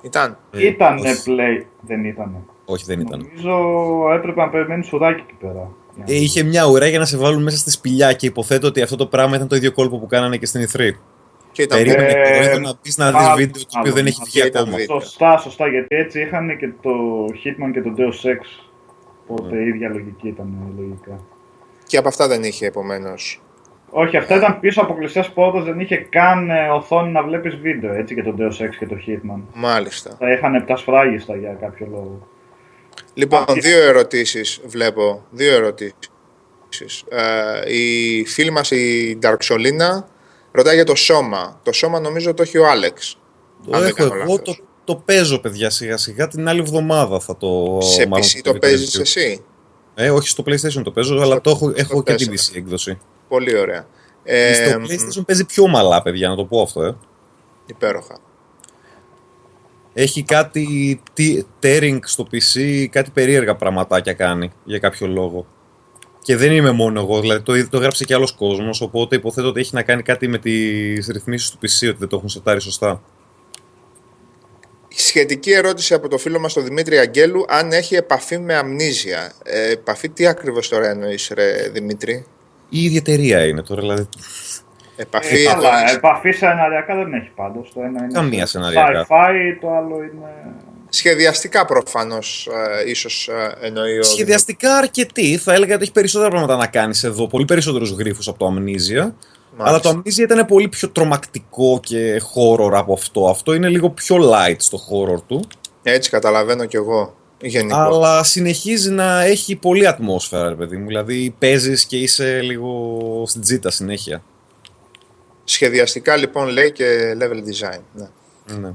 Ήταν. Ε, ήταν play, δεν ήταν. Όχι, δεν ήταν. Νομίζω έπρεπε να περιμένει σουδάκι εκεί πέρα. Ε, είχε μια ουρά για να σε βάλουν μέσα στη σπηλιά και υποθέτω ότι αυτό το πράγμα ήταν το ίδιο κόλπο που κάνανε και στην E3. Και ήταν Περίμενε ε, να πεις να δεις βίντεο το οποίο δεν έχει βγει ακόμα. Σωστά, σωστά, γιατί έτσι είχαν και το Hitman και το Deus Ex. Οπότε η ίδια λογική ήταν λογικά. Και από αυτά δεν είχε επομένως. Όχι, αυτά ήταν πίσω από κλειστές πόρτες, δεν είχε καν ε, οθόνη να βλέπεις βίντεο έτσι και το Deus Ex και το Hitman. Μάλιστα. Τα είχαν τα σφράγιστα για κάποιο λόγο. Λοιπόν, δύο ερωτήσεις βλέπω. Δύο ερωτήσεις. Ε, η φίλη μας η Νταρξολίνα ρωτάει για το σώμα. Το σώμα νομίζω το έχει ο Άλεξ. Το έχω εγώ, το, το παίζω παιδιά σιγά σιγά την άλλη εβδομάδα θα το... Σε PC το παίζεις εσύ; Ε, όχι στο PlayStation το παίζω, αλλά το έχω, έχω και την PC έκδοση. Πολύ ωραία. Ε, στο PlayStation παίζει πιο μαλά, παιδιά, να το πω αυτό, ε. Υπέροχα έχει κάτι tearing στο PC, κάτι περίεργα πραγματάκια κάνει για κάποιο λόγο. Και δεν είμαι μόνο εγώ, δηλαδή το, το έγραψε και άλλος κόσμος, οπότε υποθέτω ότι έχει να κάνει κάτι με τις ρυθμίσεις του PC, ότι δεν το έχουν σετάρει σωστά. Σχετική ερώτηση από το φίλο μας τον Δημήτρη Αγγέλου, αν έχει επαφή με αμνίζια. Ε, επαφή τι ακριβώς τώρα εννοείς ρε Δημήτρη; Η ίδια εταιρεία είναι τώρα, δηλαδή Επαφή, ε, καλά, επαφή σεναριακά δεν έχει πάντως. Το ένα είναι Καμία σεναριακά. Sci-fi, το άλλο είναι... Σχεδιαστικά προφανώς ε, ίσως ε, εννοεί ο. Σχεδιαστικά αρκετή. Θα έλεγα ότι έχει περισσότερα πράγματα να κάνεις εδώ. Πολύ περισσότερους γρήφου από το Amnesia. Αλλά το Amnesia ήταν πολύ πιο τρομακτικό και horror από αυτό. Αυτό είναι λίγο πιο light στο horror του. Έτσι καταλαβαίνω κι εγώ. Γενικό. Αλλά συνεχίζει να έχει πολλή ατμόσφαιρα, παιδί μου. Δηλαδή παίζεις και είσαι λίγο στην τζίτα συνέχεια. Σχεδιαστικά λοιπόν λέει και level design. Ναι. ναι.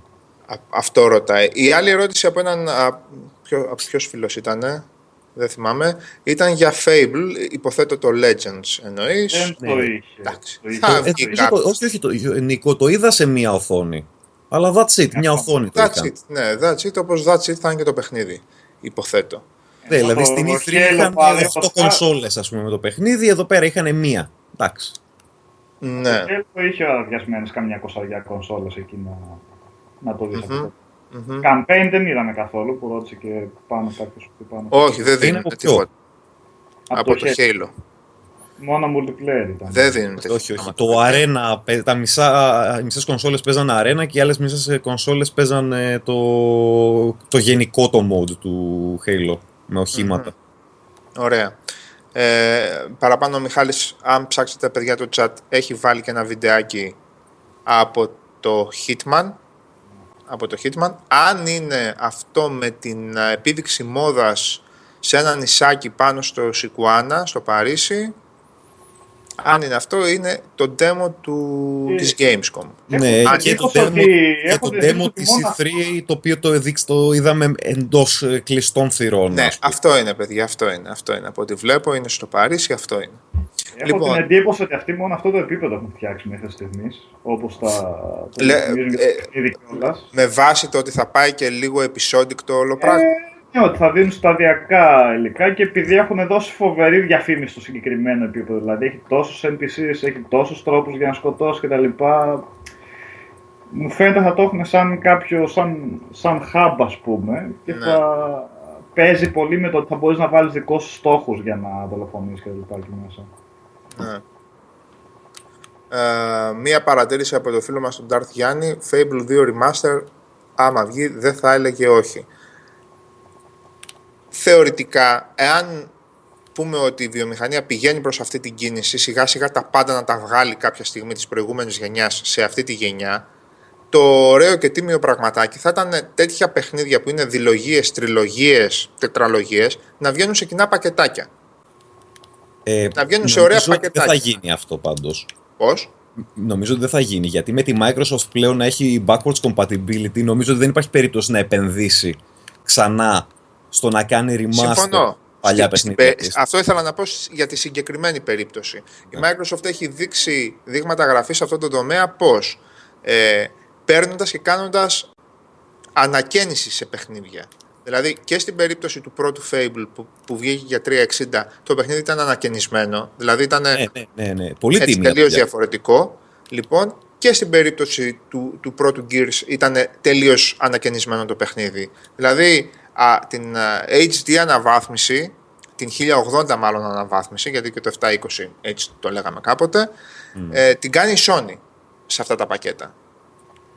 αυτό ρωτάει. Η άλλη ερώτηση από έναν. Α, ποιο, από ποιος φίλος ήταν, δεν θυμάμαι. Ήταν για Fable, υποθέτω το Legends εννοείς; Δεν το είχε. Εντάξει. Το είχε. Θα Ε, βγει νομίζω το- κάποιος. όχι, όχι, το, Νίκο, το είδα σε μία οθόνη. Αλλά that's it, μια οθόνη το That's είχαν. it. Ναι, that's it, όπως that's it θα είναι και το παιχνίδι. Υποθέτω. Ναι, δηλαδή το στην Halo E3 είχαν πάλι 8 όπως κονσόλες ας πούμε με το παιχνίδι, εδώ πέρα είχαν μία. Εντάξει. Ναι. Το είχε αδειασμένες καμιά κοσαριά κονσόλες εκεί να, να το δεις Μμμ. αυτό. Μμμ. Campaign δεν είδαμε καθόλου που ρώτησε και πάνω κάποιος που πάνω. Όχι, δεν Είναι δίνουν από ποιο; τίποτα. Από Από το Halo. Halo. Μόνο multiplayer ήταν. Δεν δίνουν τέτοια όχι, όχι. πράγματα. Το Arena, παι- τα μισά, οι μισές κονσόλες παίζαν Arena και οι άλλες μισές κονσόλες παίζαν ε, το, το γενικό το mode του Halo με οχήματα. Ωραία. Ε, παραπάνω ο Μιχάλης, αν ψάξετε παιδιά το chat, έχει βάλει και ένα βιντεάκι από το Hitman. Από το Hitman. Αν είναι αυτό με την ε, επίδειξη μόδας σε ένα νησάκι πάνω στο Σικουάνα, στο Παρίσι, αν είναι αυτό, είναι το demo του, Ε, της Gamescom. Ναι, Έχω και το εντύπωση demo, ότι- και έχω το εντύπωση demo ότι της μόνο E3 το οποίο το, έδειξε, το είδαμε εντός ε, κλειστών θυρών. Ναι, ας πούμε. αυτό είναι παιδιά, αυτό είναι, αυτό είναι. Από ό,τι βλέπω είναι στο Παρίσι, αυτό είναι. Έχω Λοιπόν. την εντύπωση ότι αυτοί μόνο αυτό το επίπεδο έχουν φτιάξει μέχρι στιγμής. Όπως τα. το Λε- ρυθμίζουν και ε, το παιχνίδι κιόλας. Με βάση το ότι θα πάει και λίγο επεισόδικ το όλο πράγμα. Ναι, ότι θα δίνουν σταδιακά υλικά και επειδή έχουν δώσει φοβερή διαφήμιση στο συγκεκριμένο επίπεδο. Δηλαδή έχει τόσους NPCs, έχει τόσους τρόπους για να σκοτώσει κτλ. Μου φαίνεται θα το έχουν σαν κάποιο, σαν, σαν hub ας πούμε και Ναι. θα παίζει πολύ με το ότι θα μπορείς να βάλεις δικό σου στόχους για να δολοφονείς και τα λοιπά εκεί μέσα. Ναι. Ε, μία παρατήρηση από το φίλο μας τον Darth Γιάννη Fable 2 Remaster άμα βγει δεν θα έλεγε όχι θεωρητικά εάν πούμε ότι η βιομηχανία πηγαίνει προς αυτή την κίνηση σιγά σιγά τα πάντα να τα βγάλει κάποια στιγμή της προηγούμενης γενιάς σε αυτή τη γενιά το ωραίο και τίμιο πραγματάκι θα ήταν τέτοια παιχνίδια που είναι διλογίες, τριλογίες, τετραλογίες να βγαίνουν σε κοινά πακετάκια. Ε, Να βγαίνουν σε νομίζω ωραία ότι Δεν πακετάκια. θα γίνει αυτό πάντως. Πώς; Νομίζω ότι δεν θα γίνει γιατί με τη Microsoft πλέον να έχει backwards compatibility νομίζω ότι δεν υπάρχει περίπτωση να επενδύσει ξανά στο να κάνει remaster Συμφωνώ. παλιά Στην- στην παιχνίδια. πε- της. Αυτό ήθελα να πω σ- για τη συγκεκριμένη περίπτωση. Η Ναι. Microsoft έχει δείξει δείγματα γραφής σε αυτό το τομέα πώς ε, παίρνοντας και κάνοντας ανακαίνιση σε παιχνίδια. Δηλαδή και στην περίπτωση του πρώτου Fable που, που βγήκε για 360 το παιχνίδι ήταν ανακαινισμένο. Δηλαδή ήταν Ναι, ναι, ναι, ναι. Πολύ έτσι τίμια. τελείως δουλειά. διαφορετικό. Λοιπόν, και στην περίπτωση του, του πρώτου Gears ήταν τελείως ανακαινισμένο το παιχνίδι. Δηλαδή, α, την α, HD αναβάθμιση, την 1080 μάλλον αναβάθμιση, γιατί και το 720 έτσι το λέγαμε κάποτε, ε, την κάνει η Sony σε αυτά τα πακέτα.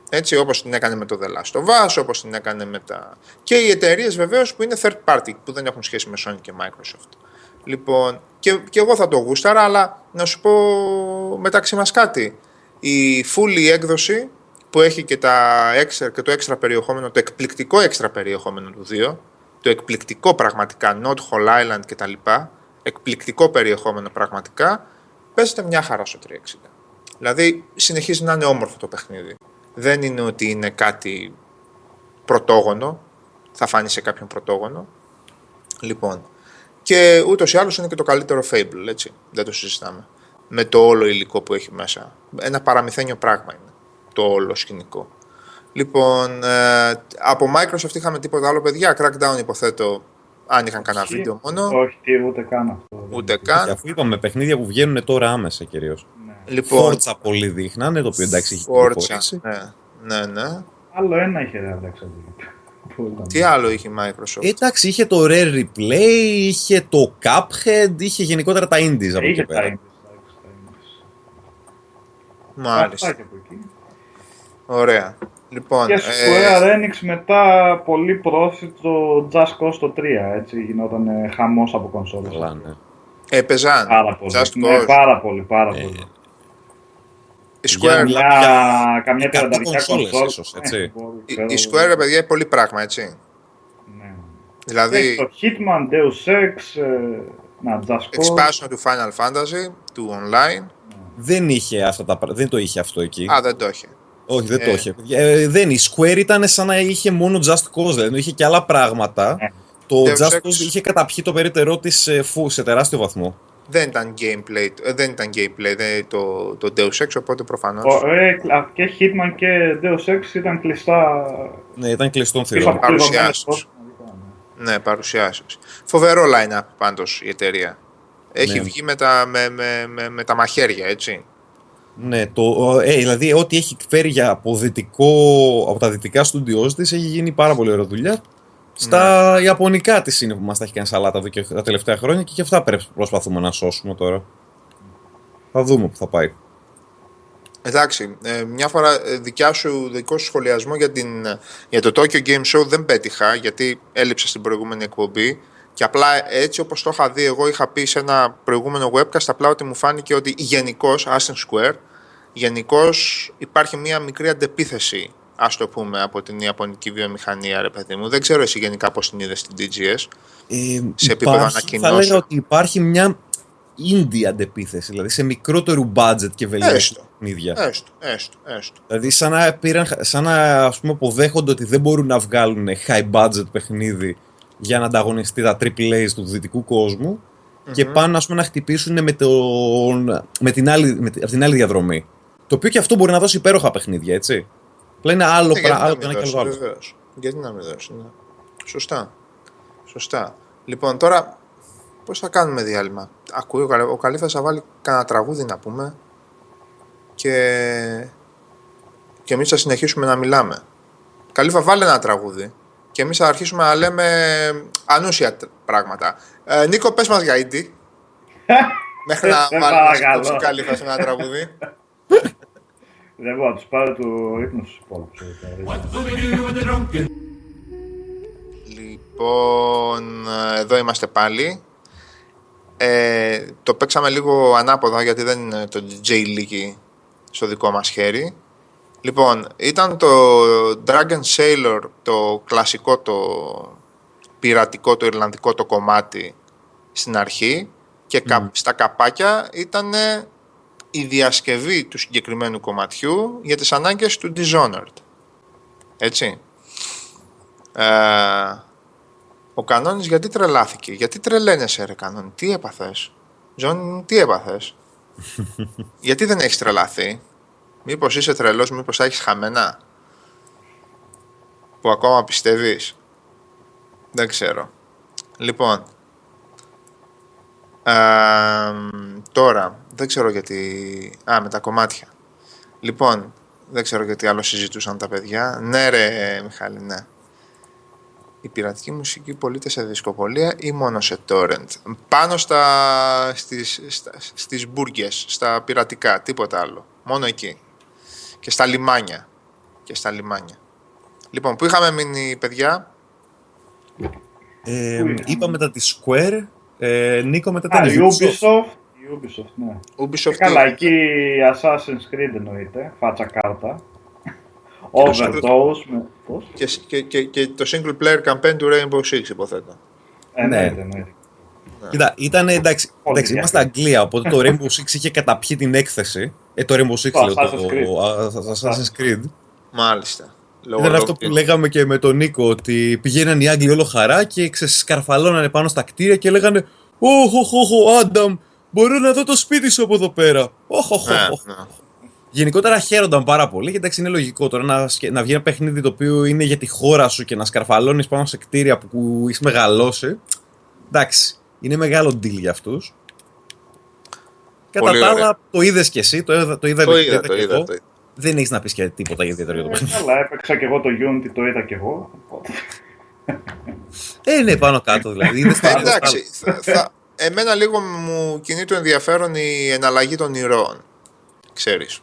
Έτσι, όπως την έκανε με το The Last of Us, όπως την έκανε με τα... Και οι εταιρείες βεβαίως που είναι third party, που δεν έχουν σχέση με Sony και Microsoft. Λοιπόν, και, και εγώ θα το γούσταρα, αλλά να σου πω μεταξύ μας κάτι. Η full έκδοση που έχει και, τα extra, και το έξτρα περιεχόμενο, το εκπληκτικό έξτρα περιεχόμενο του 2, το εκπληκτικό πραγματικά, Not Whole Island και τα λοιπά, εκπληκτικό περιεχόμενο πραγματικά, παίζεται μια χαρά στο 360. Δηλαδή συνεχίζει να είναι όμορφο το παιχνίδι. Δεν είναι ότι είναι κάτι πρωτόγονο, θα φάνει σε κάποιον πρωτόγονο. Λοιπόν, και ούτως ή άλλως είναι και το καλύτερο Fable, έτσι. Δεν το συζητάμε. Με το όλο υλικό που έχει μέσα. Ένα παραμυθένιο πράγμα είναι το όλο σκηνικό. Λοιπόν, ε, από Microsoft είχαμε τίποτα άλλο, παιδιά; Crackdown υποθέτω, αν είχαν κανένα Ισχύει. βίντεο μόνο. Όχι, τι, ούτε καν αυτό. Ούτε Και καν. αφού είπαμε παιχνίδια που βγαίνουν τώρα άμεσα κυρίως. Ναι. Λοιπόν, Forza πολύ δείχνανε, το οποίο εντάξει έχει Forza, κυκλοφορήσει. ναι, ναι, ναι. Άλλο ένα είχε ρε εντάξει. Που ήταν. Τι άλλο είχε η Microsoft; Ε, εντάξει, είχε το Rare Replay, είχε το Cuphead, είχε γενικότερα τα indies από Είχε εκεί τα πέρα. indies, εντάξει, τα indies. Μάλιστα. Αυτά και από εκεί. Ωραία. Λοιπόν, Και ε, Square Enix μετά πολύ πρόθυμο το Just Cause το 3, έτσι γινόταν ε, χαμός από κονσόλες. Καλά, ναι. έπαιζαν. Πάρα πολύ. Just Ναι, Cause. πάρα πολύ, πάρα Ε, πολύ. Η Για Square, μιλά- Καμιά, καμιά 100 τριανταριά κονσόλες κονσόλ. ίσως, έτσι. Ναι, μπορεί, η, ξέρω, η Square, ρε παιδιά, είναι πολύ πράγμα, έτσι. ναι. Έχει Δηλαδή, το Hitman, Deus Ex, ε, να, Just Cause. expansion του Final Fantasy, του online. Δεν είχε αυτά τα πράγματα, δεν το είχε αυτό εκεί. Α, δεν το έχει. Όχι, δεν το ε. είχε. Ε, δεν, η Square ήταν σαν να είχε μόνο Just Cause, δηλαδή είχε και άλλα πράγματα. Ναι. Το Just Cause είχε καταπιεί το περίτερό της σε τεράστιο βαθμό δεν ήταν gameplay, ε, δεν ήταν gameplay δεν, το, το Deus Ex, οπότε προφανώς... Ε, και Hitman και Deus Ex ήταν κλειστά... Ναι, ήταν κλειστόν θηρόν. Παρουσιάσεις. Ναι, παρουσιάσεις. Φοβερό line-up πάντως η εταιρεία. Έχει ναι. βγει με τα, με, με, με, με τα μαχαίρια, έτσι. Ναι, το, ε, δηλαδή ό,τι έχει φέρει για από, δυτικό, από τα δυτικά στούντιός της έχει γίνει πάρα πολύ ωραία δουλειά. Στα ναι. Ιαπωνικά της είναι που μας τα έχει κάνει σαλάτα εδώ και τα τελευταία χρόνια και και αυτά πρέπει προσπαθούμε να σώσουμε τώρα. Θα δούμε που θα πάει. Εντάξει, ε, μια φορά ε, δικιά σου, δικό σου σχολιασμό για, την, για το Tokyo Game Show δεν πέτυχα γιατί έλειψα στην προηγούμενη εκπομπή και απλά έτσι όπως το είχα δει εγώ είχα πει σε ένα προηγούμενο webcast απλά ότι μου φάνηκε ότι γενικώς Aston Square γενικώς υπάρχει μια μικρή αντεπίθεση ας το πούμε, από την Ιαπωνική βιομηχανία, ρε παιδί μου. Δεν ξέρω εσύ γενικά πώς την είδες στην DGS. Ε, σε επίπεδο ανακοινώσεων. Θα έλεγα ότι υπάρχει μια indie αντεπίθεση, δηλαδή σε μικρότερο budget και βελτίωση παιχνίδια. Έστω, έστω, έστω. Δηλαδή σαν να, πήραν, σαν να ας πούμε, αποδέχονται ότι δεν μπορούν να βγάλουν high budget παιχνίδι για να ανταγωνιστεί τα AAA του δυτικού κόσμου mm-hmm. και πάνε ας πούμε, να χτυπήσουν με, τον, με, την άλλη, με την άλλη διαδρομή. Το οποίο και αυτό μπορεί να δώσει υπέροχα παιχνίδια, έτσι. Απλά είναι άλλο ε, πράγμα. Γιατί να μην δώσει. Ναι. Σωστά. Σωστά. Λοιπόν, τώρα πώς θα κάνουμε διάλειμμα; Ακούει ο Καλύφας θα βάλει κανένα τραγούδι να πούμε και, και εμείς θα συνεχίσουμε να μιλάμε. Καλύφα, βάλε ένα τραγούδι και εμείς θα αρχίσουμε να λέμε ανούσια πράγματα. Ε, Νίκο, πες μας για ήδη. (laughs) Μέχρι να βάλουμε το Καλύφας σε ένα τραγούδι. (laughs) Δεν μπορώ να τους πάρω το ύπνο στου υπόλοιπου. Λοιπόν, εδώ είμαστε πάλι. Ε, το παίξαμε λίγο ανάποδα γιατί δεν είναι το DJ Leaky στο δικό μας χέρι. Λοιπόν, ήταν το Dragon Sailor το κλασικό, το πειρατικό, το Ιρλανδικό το κομμάτι στην αρχή και στα καπάκια ήταν η διασκευή του συγκεκριμένου κομματιού για τις ανάγκες του Dishonored. Έτσι. Ε, ο Κανόνης γιατί τρελάθηκε, γιατί τρελαίνεσαι ρε Κανόνη, τι έπαθες; Τζον, τι έπαθες; (laughs) γιατί δεν έχεις τρελαθεί; Μήπως είσαι τρελός, μήπως έχεις χαμένα; Που ακόμα πιστεύεις; Δεν ξέρω. Λοιπόν, τώρα, δεν ξέρω γιατί... Α, με τα κομμάτια. Λοιπόν, δεν ξέρω γιατί άλλο συζητούσαν τα παιδιά. Ναι ρε, Μιχάλη, ναι. Η πειρατική μουσική πωλείται σε δισκοπολία ή μόνο σε torrent. Πάνω στα, στις, στα, στις μπουργκες, στα πειρατικά, τίποτα άλλο. Μόνο εκεί. Και στα λιμάνια. Και στα λιμάνια. Λοιπόν, πού είχαμε μείνει, παιδιά; Ε, είπαμε τα της Square ε, Νίκο, μετά τα Ubisoft. Ubisoft, ναι. Ubisoft καλά, εκεί Assassin's Creed εννοείται, φάτσα κάρτα. Overdose. Με... Πώς; Και, και, και, και, το single player campaign του Rainbow Six υποθέτω. Ε, ναι, ναι. ναι. Κοίτα, ήταν εντάξει, εντάξει είμαστε Αγγλία, οπότε το Rainbow Six είχε καταπιεί την έκθεση. Ε, το Rainbow Six, το, λέω, το, το Assassin's Creed. Μάλιστα. Ήταν αυτό που λέγαμε και με τον Νίκο, ότι πηγαίναν οι Άγγλοι όλο χαρά και ξεσκαρφαλώνανε πάνω στα κτίρια και λέγανε Ωχ, ωχ, ωχ, Άνταμ, μπορώ να δω το σπίτι σου από εδώ πέρα. Ωχ, ωχ, ωχ. Ναι, ναι. Γενικότερα χαίρονταν πάρα πολύ και εντάξει είναι λογικό τώρα να, να βγει ένα παιχνίδι το οποίο είναι για τη χώρα σου και να σκαρφαλώνεις πάνω σε κτίρια που έχει μεγαλώσει. Εντάξει, είναι μεγάλο deal για αυτούς. Κατά τα άλλα, το είδες κι εσύ, το, είδα, το είδα, το είδα, το είδα, το είδα δεν έχεις να πεις και τίποτα ιδιαίτερο για το παιχνίδι. Αλλά έπαιξα και εγώ το Unity, το είδα και εγώ. Ε, ναι, πάνω κάτω δηλαδή. Εντάξει, θα, εμένα λίγο μου κινεί το ενδιαφέρον η εναλλαγή των ηρώων. Ξέρεις.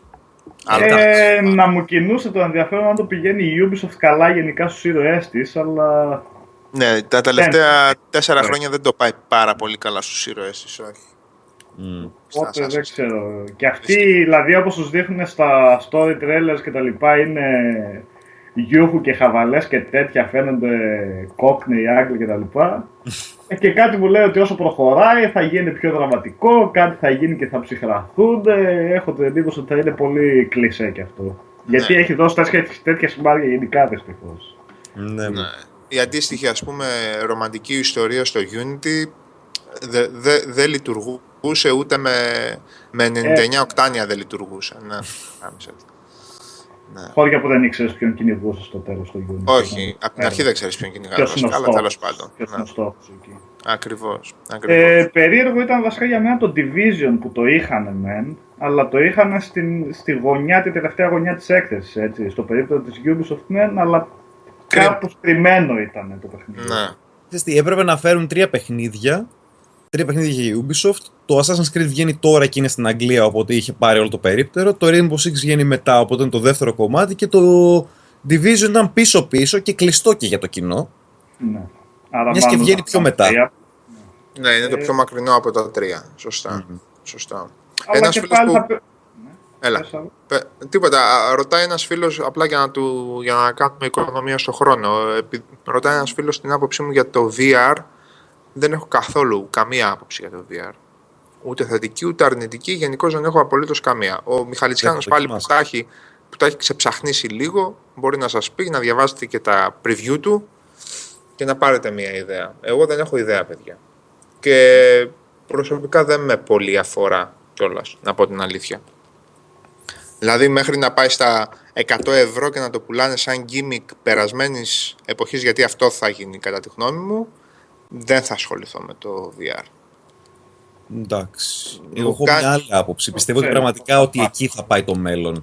Ε, να μου κινούσε το ενδιαφέρον αν το πηγαίνει η Ubisoft καλά γενικά στους ήρωές της, αλλά... Ναι, τα τελευταία τέσσερα χρόνια δεν το πάει πάρα πολύ καλά στους ήρωές της, όχι. Mm. Οπότε δεν ξέρω. Και αυτοί, δηλαδή όπως τους δείχνουν στα story trailers και τα λοιπά, είναι γιούχου και χαβαλές και τέτοια φαίνονται κόκνοι, Άγγλοι και τα λοιπά. Ε, (laughs) και κάτι μου λέει ότι όσο προχωράει θα γίνει πιο δραματικό, κάτι θα γίνει και θα ψυχραθούνται. Έχω την εντύπωση ότι θα είναι πολύ κλεισέ και αυτό. Ναι. Γιατί έχει δώσει τέτοια, τέτοια σημάδια γενικά δυστυχώς. Ναι, ναι. η αντίστοιχη ας πούμε ρομαντική ιστορία στο Unity δεν δε, δε λειτουργούσε ούτε με, με 99 ε, οκτάνια δεν λειτουργούσε. Ναι, (laughs) ναι. Χώρια που δεν ήξερες ποιον κυνηγούσες στο τέλος του Unity. Όχι, από την αρχή δεν ξέρεις ποιον κυνηγούσε. Αλλά τέλος πάντων. Ποιος είναι ο στόχος εκεί. Ακριβώς. Ε, περίεργο ήταν βασικά για μένα το Division που το είχαν μεν, αλλά το είχαν στην, στη γωνιά, τη τελευταία γωνιά της έκθεσης. Στο περίπτωμα της Ubisoft μεν, αλλά κάπως κρυμμένο ήταν το παιχνίδι. Ναι. τι, έπρεπε να φέρουν τρία παιχνίδια. Τρία παιχνίδια για Ubisoft. Το Assassin's Creed βγαίνει τώρα και είναι στην Αγγλία, οπότε είχε πάρει όλο το περίπτερο. Το Rainbow Six βγαίνει μετά, οπότε είναι το δεύτερο κομμάτι. Και το Division ήταν πίσω-πίσω και κλειστό και για το κοινό. Ναι. Μιας και βγαίνει πιο μετά. Ναι, είναι το πιο μακρινό από τα τρία. Σωστά. Mm-hmm. Σωστά. Ένας φίλος που. Θα... Έλα. Τίποτα. Ρωτάει ένας φίλος, απλά για να, του, για να κάνουμε οικονομία στο χρόνο. Ρωτάει ένας φίλος την άποψή μου για το VR. Δεν έχω καθόλου καμία άποψη για το VR. Ούτε θετική ούτε αρνητική. Γενικώς δεν έχω απολύτως καμία. Ο Μιχαλητσιάνο πάλι που τα, έχει, που τα έχει ξεψαχνίσει λίγο μπορεί να σας πει, να διαβάσετε και τα preview του και να πάρετε μια ιδέα. Εγώ δεν έχω ιδέα, παιδιά. Και προσωπικά δεν με πολύ αφορά κιόλας, να πω την αλήθεια. Δηλαδή, μέχρι να πάει στα 100 ευρώ και να το πουλάνε σαν gimmick περασμένης εποχής, γιατί αυτό θα γίνει κατά τη γνώμη μου, δεν θα ασχοληθώ με το VR. Εντάξει. Εγώ έχω μια άλλη άποψη. Πιστεύω ότι πραγματικά ότι εκεί θα πάει το μέλλον.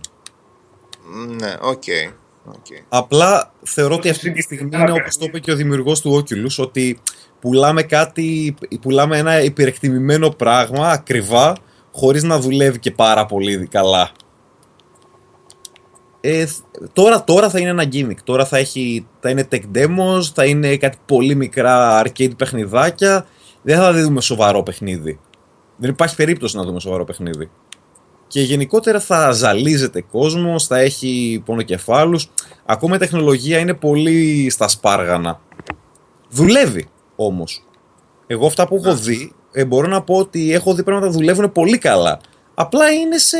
Ναι, OK. Okay. Okay. Απλά θεωρώ ότι αυτή τη στιγμή είναι όπως το είπε και ο δημιουργός του Oculus, ότι πουλάμε κάτι, πουλάμε ένα υπερεκτιμημένο πράγμα ακριβά, χωρίς να δουλεύει και πάρα πολύ καλά. Ε, τώρα, τώρα θα είναι ένα gimmick. Τώρα θα, έχει, θα είναι tech demos, θα είναι κάτι πολύ μικρά arcade παιχνιδάκια. Δεν θα δούμε σοβαρό παιχνίδι. Δεν υπάρχει περίπτωση να δούμε σοβαρό παιχνίδι και γενικότερα θα ζαλίζεται κόσμος, θα έχει πονοκεφάλους. Ακόμα η τεχνολογία είναι πολύ στα σπάργανα. Δουλεύει όμως. Εγώ αυτά που έχω ναι. δει, ε, μπορώ να πω ότι έχω δει πράγματα που δουλεύουν πολύ καλά. Απλά είναι σε...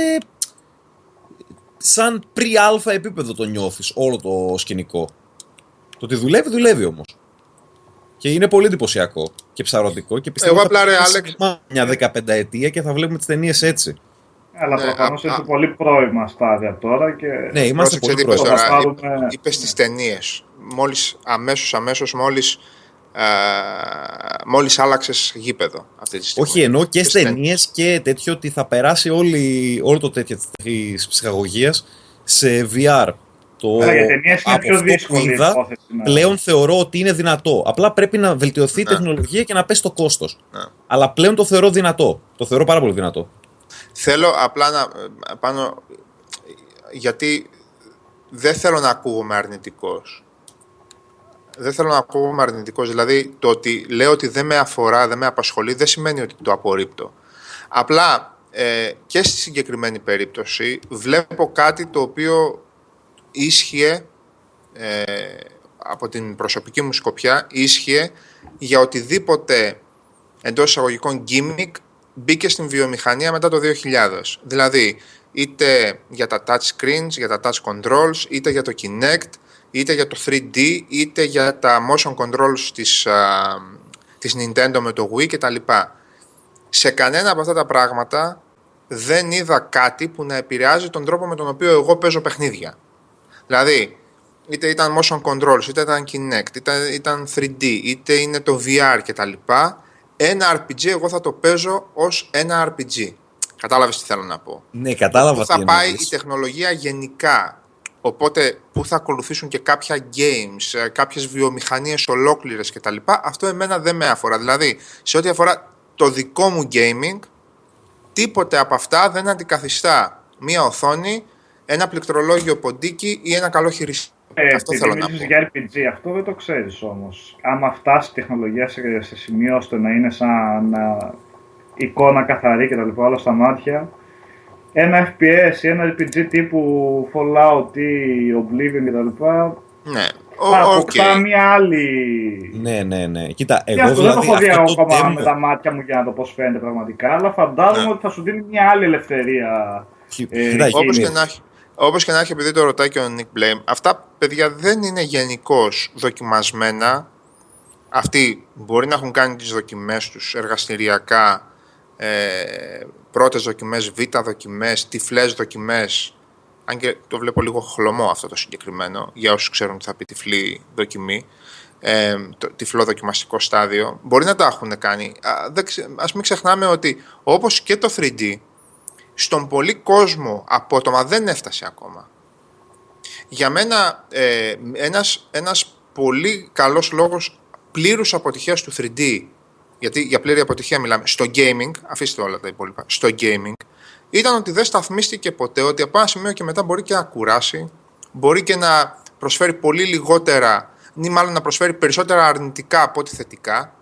σαν πρι-αλφα επίπεδο το νιώθεις όλο το σκηνικό. Το ότι δουλεύει, δουλεύει όμως. Και είναι πολύ εντυπωσιακό και ψαρωτικό και πιστεύω Εγώ απλά ρε Άλεξ... μια 15 ετία και θα βλέπουμε τις ταινίες έτσι. Αλλά ναι, προφανώς είναι σε πολύ πρώιμα στάδια τώρα. Και... Ναι, είμαστε πολύ πρώιμα. Τώρα, πάρουμε... Είπες στι ταινίες. Μόλις αμέσως, αμέσως, μόλις. Μόλις άλλαξες γήπεδο αυτή τη στιγμή. Όχι, ενώ και στι ταινίες και τέτοιο ότι θα περάσει όλη, όλο το τέτοιο της ψυχαγωγίας σε VR. Το για ταινίες είναι πιο δύσκολη είδα, υπόθεση, ναι. Πλέον θεωρώ ότι είναι δυνατό. Απλά πρέπει να βελτιωθεί η ναι. τεχνολογία και να πέσει το κόστος. Ναι. Αλλά πλέον το θεωρώ δυνατό. Το θεωρώ πάρα πολύ δυνατό. Θέλω απλά να πάνω, γιατί δεν θέλω να ακούγομαι αρνητικός. Δεν θέλω να ακούγομαι αρνητικός, δηλαδή το ότι λέω ότι δεν με αφορά, δεν με απασχολεί, δεν σημαίνει ότι το απορρίπτω. Απλά ε, και στη συγκεκριμένη περίπτωση βλέπω κάτι το οποίο ίσχυε ε, από την προσωπική μου σκοπιά, ίσχυε για οτιδήποτε εντός εισαγωγικών gimmick μπήκε στην βιομηχανία μετά το 2000. Δηλαδή, είτε για τα touch screens, για τα touch controls, είτε για το Kinect, είτε για το 3D, είτε για τα motion controls της, α, της Nintendo με το Wii κτλ. Σε κανένα από αυτά τα πράγματα δεν είδα κάτι που να επηρεάζει τον τρόπο με τον οποίο εγώ παίζω παιχνίδια. Δηλαδή, είτε ήταν motion controls, είτε ήταν Kinect, είτε ήταν 3D, είτε είναι το VR κτλ ένα RPG εγώ θα το παίζω ως ένα RPG. Κατάλαβες τι θέλω να πω. Ναι, κατάλαβα Πού θα πάει η τεχνολογία γενικά. Οπότε πού θα ακολουθήσουν και κάποια games, ε, κάποιες βιομηχανίες ολόκληρες κτλ. Αυτό εμένα δεν με αφορά. Δηλαδή, σε ό,τι αφορά το δικό μου gaming, τίποτε από αυτά δεν αντικαθιστά μία οθόνη, ένα πληκτρολόγιο ποντίκι ή ένα καλό χειριστή. Ε, αυτό θέλω να πω. για RPG, αυτό δεν το ξέρεις όμως. Άμα φτάσει η τεχνολογία σε, σε σημείο ώστε να είναι σαν εικόνα καθαρή και τα λοιπά όλα στα μάτια, ένα FPS ή ένα RPG τύπου Fallout ή Oblivion και τα λοιπά, ναι. Θα αποκτά μια άλλη. Ναι, ναι, ναι. Κοίτα, εγώ αυτό δηλαδή, δεν το δηλαδή έχω δει ακόμα με τα μάτια μου για να το πώς φαίνεται πραγματικά, αλλά φαντάζομαι ναι. ότι θα σου δίνει μια άλλη ελευθερία. Ε, Όπως και να έχει. Όπως και να έχει, επειδή το ρωτάει και ο Nick Blame, αυτά παιδιά δεν είναι γενικώς δοκιμασμένα. Αυτοί μπορεί να έχουν κάνει τις δοκιμές τους εργαστηριακά, ε, πρώτες δοκιμές, β' δοκιμές, τυφλές δοκιμές. Αν και το βλέπω λίγο χλωμό αυτό το συγκεκριμένο, για όσους ξέρουν τι θα πει τυφλή δοκιμή ε, το τυφλό δοκιμαστικό στάδιο. Μπορεί να τα έχουν κάνει. Ας μην ξεχνάμε ότι όπως και το 3D, στον πολύ κόσμο απότομα δεν έφτασε ακόμα. Για μένα ε, ένας, ένας πολύ καλός λόγος πλήρους αποτυχίας του 3D, γιατί για πλήρη αποτυχία μιλάμε, στο gaming, αφήστε όλα τα υπόλοιπα, στο gaming, ήταν ότι δεν σταθμίστηκε ποτέ ότι από ένα σημείο και μετά μπορεί και να κουράσει, μπορεί και να προσφέρει πολύ λιγότερα ή μάλλον να προσφέρει περισσότερα αρνητικά από ό,τι θετικά.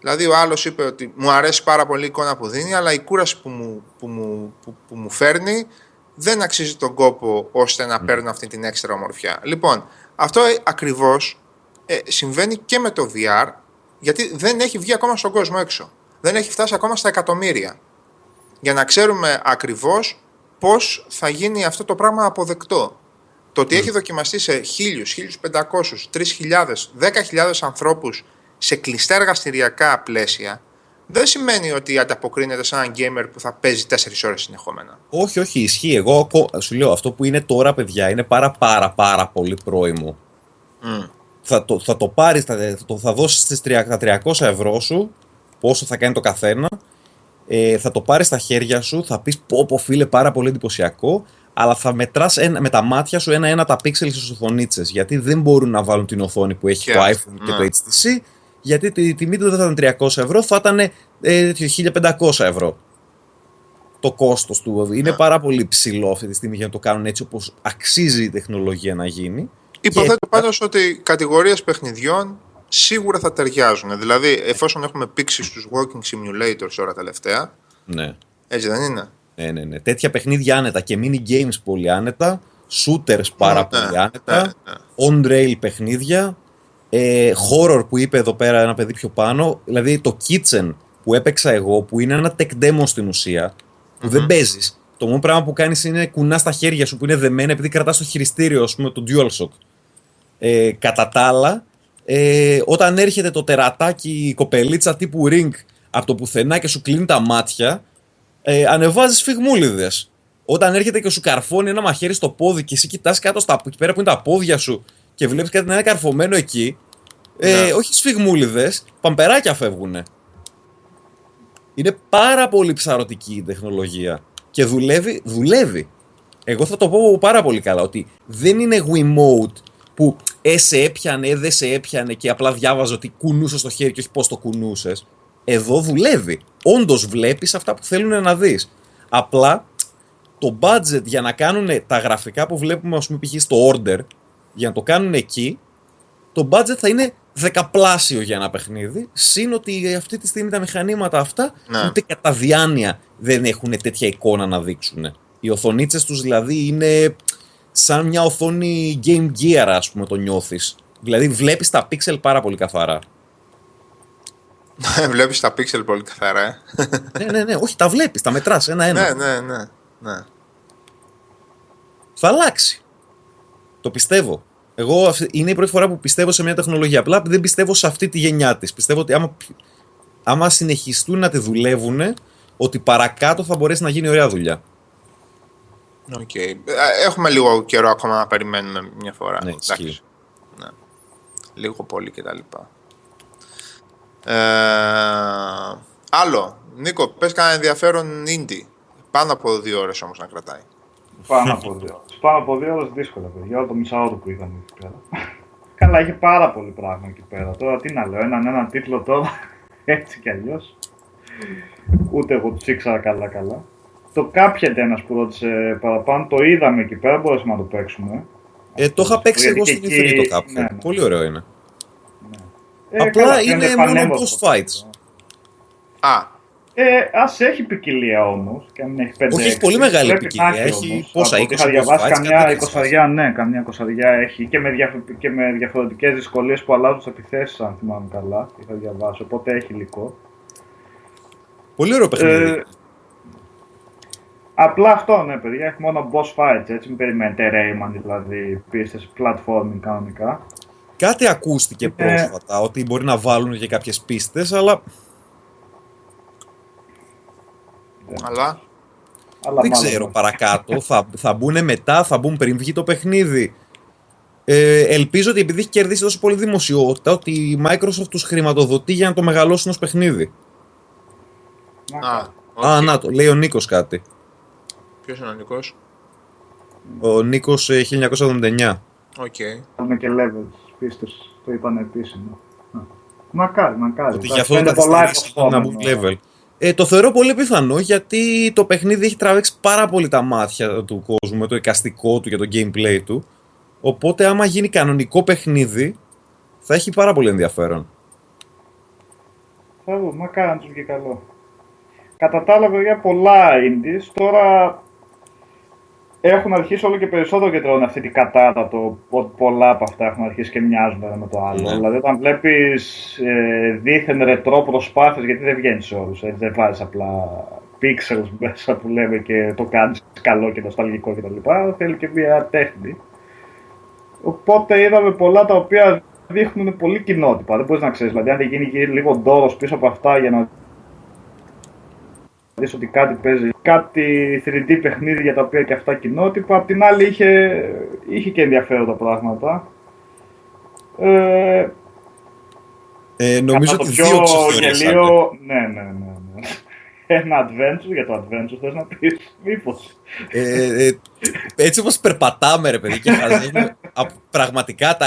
Δηλαδή ο άλλος είπε ότι μου αρέσει πάρα πολύ η εικόνα που δίνει, αλλά η κούραση που μου, που μου, που, που μου φέρνει δεν αξίζει τον κόπο ώστε να παίρνω αυτή την έξτρα ομορφιά. Λοιπόν, αυτό ακριβώς ε, συμβαίνει και με το VR, γιατί δεν έχει βγει ακόμα στον κόσμο έξω. Δεν έχει φτάσει ακόμα στα εκατομμύρια. Για να ξέρουμε ακριβώς πώς θα γίνει αυτό το πράγμα αποδεκτό. Το ότι έχει δοκιμαστεί σε 1.000, 1.500, 3.000, 10.000 ανθρώπους σε κλειστά εργαστηριακά πλαίσια δεν σημαίνει ότι ανταποκρίνεται σε έναν gamer που θα παίζει 4 ώρες συνεχόμενα. Όχι, όχι, ισχύει. Εγώ σου λέω αυτό που είναι τώρα, παιδιά, είναι πάρα πάρα πάρα πολύ πρόημο. Mm. Θα το, θα το πάρεις, θα, το, θα δώσεις τα 300 ευρώ σου, πόσο θα κάνει το καθένα, ε, θα το πάρεις στα χέρια σου, θα πεις πω πω φίλε πάρα πολύ εντυπωσιακό, αλλά θα μετράς με τα μάτια σου ένα-ένα τα πίξελ στις οθονίτσες. Γιατί δεν μπορούν να βάλουν την οθόνη που έχει το iPhone και το ναι. HTC, γιατί η τιμή του δεν θα ήταν 300 ευρώ, θα ήταν ε, 1500 ευρώ. Το κόστος του είναι ναι. πάρα πολύ ψηλό αυτή τη στιγμή για να το κάνουν έτσι όπως αξίζει η τεχνολογία να γίνει. Υποθέτω και... πάντως ότι κατηγορίες παιχνιδιών σίγουρα θα ταιριάζουν. Δηλαδή, εφόσον έχουμε πήξει στους walking simulators τώρα τελευταία. Ναι. Έτσι δεν είναι; Ναι, ναι, ναι. Τέτοια παιχνίδια άνετα και mini games πολύ άνετα. Shooters πάρα ναι, πολύ άνετα. Ναι, ναι. On-rail παιχνίδια. Ε, horror που είπε εδώ πέρα ένα παιδί πιο πάνω. Δηλαδή το Kitchen που έπαιξα εγώ, που είναι ένα tech demo στην ουσία, που δεν παίζεις. Το μόνο πράγμα που κάνεις είναι κουνάς στα χέρια σου που είναι δεμένα επειδή κρατάς το χειριστήριο, ας πούμε, το DualShock. Ε, κατά τα άλλα, ε, όταν έρχεται το τερατάκι, η κοπελίτσα τύπου ring από το πουθενά και σου κλείνει τα μάτια, ε, ανεβάζεις σφιγμούλιδε. Όταν έρχεται και σου καρφώνει ένα μαχαίρι στο πόδι και εσύ κοιτάς κάτω στα εκεί πέρα που είναι τα πόδια σου και βλέπεις κάτι να είναι καρφωμένο εκεί. Ε, ναι. Όχι σφιγμούλιδε, παμπεράκια φεύγουν. Είναι πάρα πολύ ψαρωτική η τεχνολογία. Και δουλεύει, δουλεύει. Εγώ θα το πω πάρα πολύ καλά ότι δεν είναι Wiimote που ε, σε έπιανε, ε, δεν σε έπιανε και απλά διάβαζε ότι κουνούσε το χέρι και όχι πώς το κουνούσες. Εδώ δουλεύει. Όντως βλέπεις αυτά που θέλουν να δεις. Απλά το budget για να κάνουν τα γραφικά που βλέπουμε, ας πούμε, π.χ. στο order, για να το κάνουν εκεί, το budget θα είναι δεκαπλάσιο για ένα παιχνίδι. Συν ότι αυτή τη στιγμή τα μηχανήματα αυτά ναι. ούτε κατά διάνοια δεν έχουν τέτοια εικόνα να δείξουν. Οι οθονίτσες τους δηλαδή είναι σαν μια οθόνη Game Gear, ας πούμε, το νιώθεις. Δηλαδή βλέπεις τα pixel πάρα πολύ καθαρά. (laughs) Βλέπεις τα pixel πολύ καθαρά, ε. ναι, ναι, ναι. Όχι, τα βλέπεις, τα μετράς ένα-ένα. Ναι, ναι, ναι, ναι. Θα αλλάξει. Το πιστεύω. Εγώ είναι η πρώτη φορά που πιστεύω σε μια τεχνολογία. Απλά δεν πιστεύω σε αυτή τη γενιά της. Πιστεύω ότι άμα, άμα συνεχιστούν να τη δουλεύουν, ότι παρακάτω θα μπορέσει να γίνει ωραία δουλειά. Okay. Ε, έχουμε λίγο καιρό ακόμα να περιμένουμε μια φορά. Ναι, ναι. Λίγο πολύ κτλ. Ε, άλλο. Νίκο, πες κανένα ενδιαφέρον indie. Πάνω από δύο ώρες όμως να κρατάει. Πάνω από δύο ώρες. Πάνω από δύο ώρες δύσκολα, παιδιά. Όλο το μισάωρο που είδαμε εκεί πέρα. Καλά, έχει πάρα πολύ πράγμα εκεί πέρα. Τώρα τι να λέω, έναν έναν τίτλο τώρα, έτσι κι αλλιώς. Ούτε εγώ τους ήξερα καλά-καλά. Το Cuphead ένα που ρώτησε παραπάνω, το είδαμε εκεί πέρα, μπορέσαμε να το παίξουμε. Ε, το είχα παίξει εγώ στην Ινφρή το Cuphead. Ναι, ναι. Πολύ ωραίο είναι. Ε, Απλά είναι μόνο boss fights. Α. Ε, ας έχει ποικιλία όμως. Όχι, έχει πολύ μεγάλη ποικιλία. Έχει πόσα, 20 Είχα διαβάσει καμιά εικοσαριά, ναι, καμιά εικοσαριά έχει και με, διαφο και με διαφορετικές δυσκολίες που αλλάζουν τις επιθέσεις, αν θυμάμαι καλά. Είχα διαβάσει, οπότε έχει υλικό. Πολύ ωραίο παιχνίδι. Ε, Απλά αυτό, ναι, παιδιά, έχει μόνο boss fights, έτσι, μην περιμένετε Rayman, δηλαδή, πίστες platforming κανονικά. Κάτι ακούστηκε πρόσφατα, ότι μπορεί να βάλουν και κάποιες πίστες, αλλά... Αλλά... αλλά δεν ξέρω παρακάτω, θα, θα μπουν μετά, θα μπουν πριν βγει το παιχνίδι. Ε, ελπίζω ότι επειδή έχει κερδίσει τόσο πολύ δημοσιότητα, ότι η Microsoft τους χρηματοδοτεί για να το μεγαλώσουν ως παιχνίδι. Α, Α, να το, λέει ο Νίκος κάτι. Ποιος είναι ο Νίκος; Ο Νίκος 1979. Οκ. Okay. και levels, πίστες, το είπαν επίσημο. Μακάρι, μακάρι. Ότι γι' αυτό θα καθυστερήσει να μπουν level. Ε, το θεωρώ πολύ πιθανό γιατί το παιχνίδι έχει τραβήξει πάρα πολύ τα μάτια του κόσμου με το εικαστικό του και το gameplay του. Οπότε άμα γίνει κανονικό παιχνίδι θα έχει πάρα πολύ ενδιαφέρον. Θα δω, μακάρι να τους βγει καλό. Κατά τα άλλα, βέβαια, πολλά indies τώρα έχουν αρχίσει όλο και περισσότερο και τρώνε αυτή την κατάτα το ότι πολλά από αυτά έχουν αρχίσει και μοιάζουν με το άλλο. Ναι. Δηλαδή, όταν βλέπεις ε, δίθεν ρετρό προσπάθειες, γιατί δεν βγαίνει σε όλους, δεν βάζεις απλά pixels (laughs) μέσα που λέμε και το κάνεις καλό και νοσταλγικό κτλ. Θέλει και μια τέχνη. Οπότε είδαμε πολλά τα οποία δείχνουν πολύ κοινότυπα. Δεν μπορείς να ξέρεις. Δηλαδή, αν δεν γίνει λίγο ντόρος πίσω από αυτά για να δεις ότι κάτι παίζει, κάτι 3D παιχνίδι για τα οποία και αυτά κοινότυπα. Απ' την άλλη είχε, είχε και ενδιαφέροντα πράγματα. Ε, ε, νομίζω ότι πιο δύο γελίο, ναι, ναι, ναι, ναι. Ένα adventure για το adventure θες να πεις, μήπως. Ε, ε, έτσι όπως περπατάμε ρε παιδί και χαζεύουμε (laughs) πραγματικά τα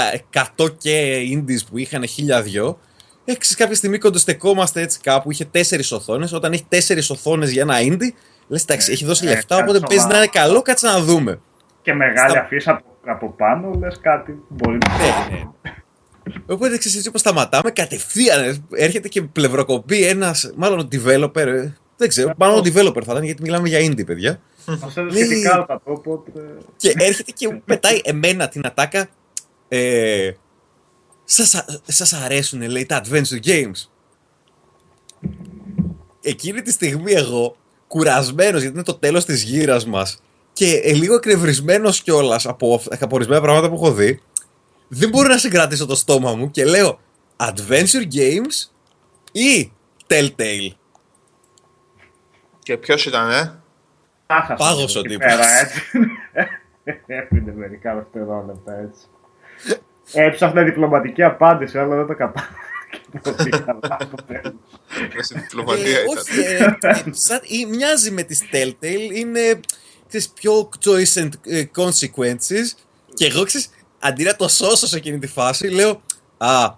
100 και indies που είχαν χίλια δυο έχει κάποια στιγμή κοντοστεκόμαστε έτσι κάπου, είχε τέσσερις οθόνες. Όταν έχει τέσσερις οθόνες για ένα indie, λες εντάξει, έχει δώσει λεφτά, οπότε παίζει να είναι καλό, κάτσε να δούμε. Και μεγάλη Στα... αφίσα από, από πάνω, λες κάτι μπορεί να ναι, ναι. Οπότε ξέρεις έτσι όπως σταματάμε, κατευθείαν έρχεται και πλευροκοπεί ένας, μάλλον developer. Δεν ξέρω, μάλλον developer θα ήταν γιατί μιλάμε για indie, παιδιά. Μα έδωσε κάρτα οπότε. Και έρχεται και πετάει εμένα την ατάκα. Ε, σας, σας αρέσουν λέει τα adventure games. Εκείνη τη στιγμή εγώ, κουρασμένος γιατί είναι το τέλος της γύρας μας και ε, λίγο εκνευρισμένος κιόλας από, από ορισμένα πράγματα που έχω δει, δεν μπορώ να συγκρατήσω το στόμα μου και λέω adventure games ή Telltale; Και ποιος ήταν, ε; Πάγος ο τύπος. Έφυγε (laughs) μερικά δευτερόλεπτα έτσι. Έψαχνα διπλωματική απάντηση, αλλά δεν το κατάλαβα. διπλωματία ε, Όχι, ε, ε, μοιάζει με τις Telltale, είναι τις πιο choice and consequences και εγώ ξέρεις, αντί να το σώσω σε εκείνη τη φάση, λέω «Α,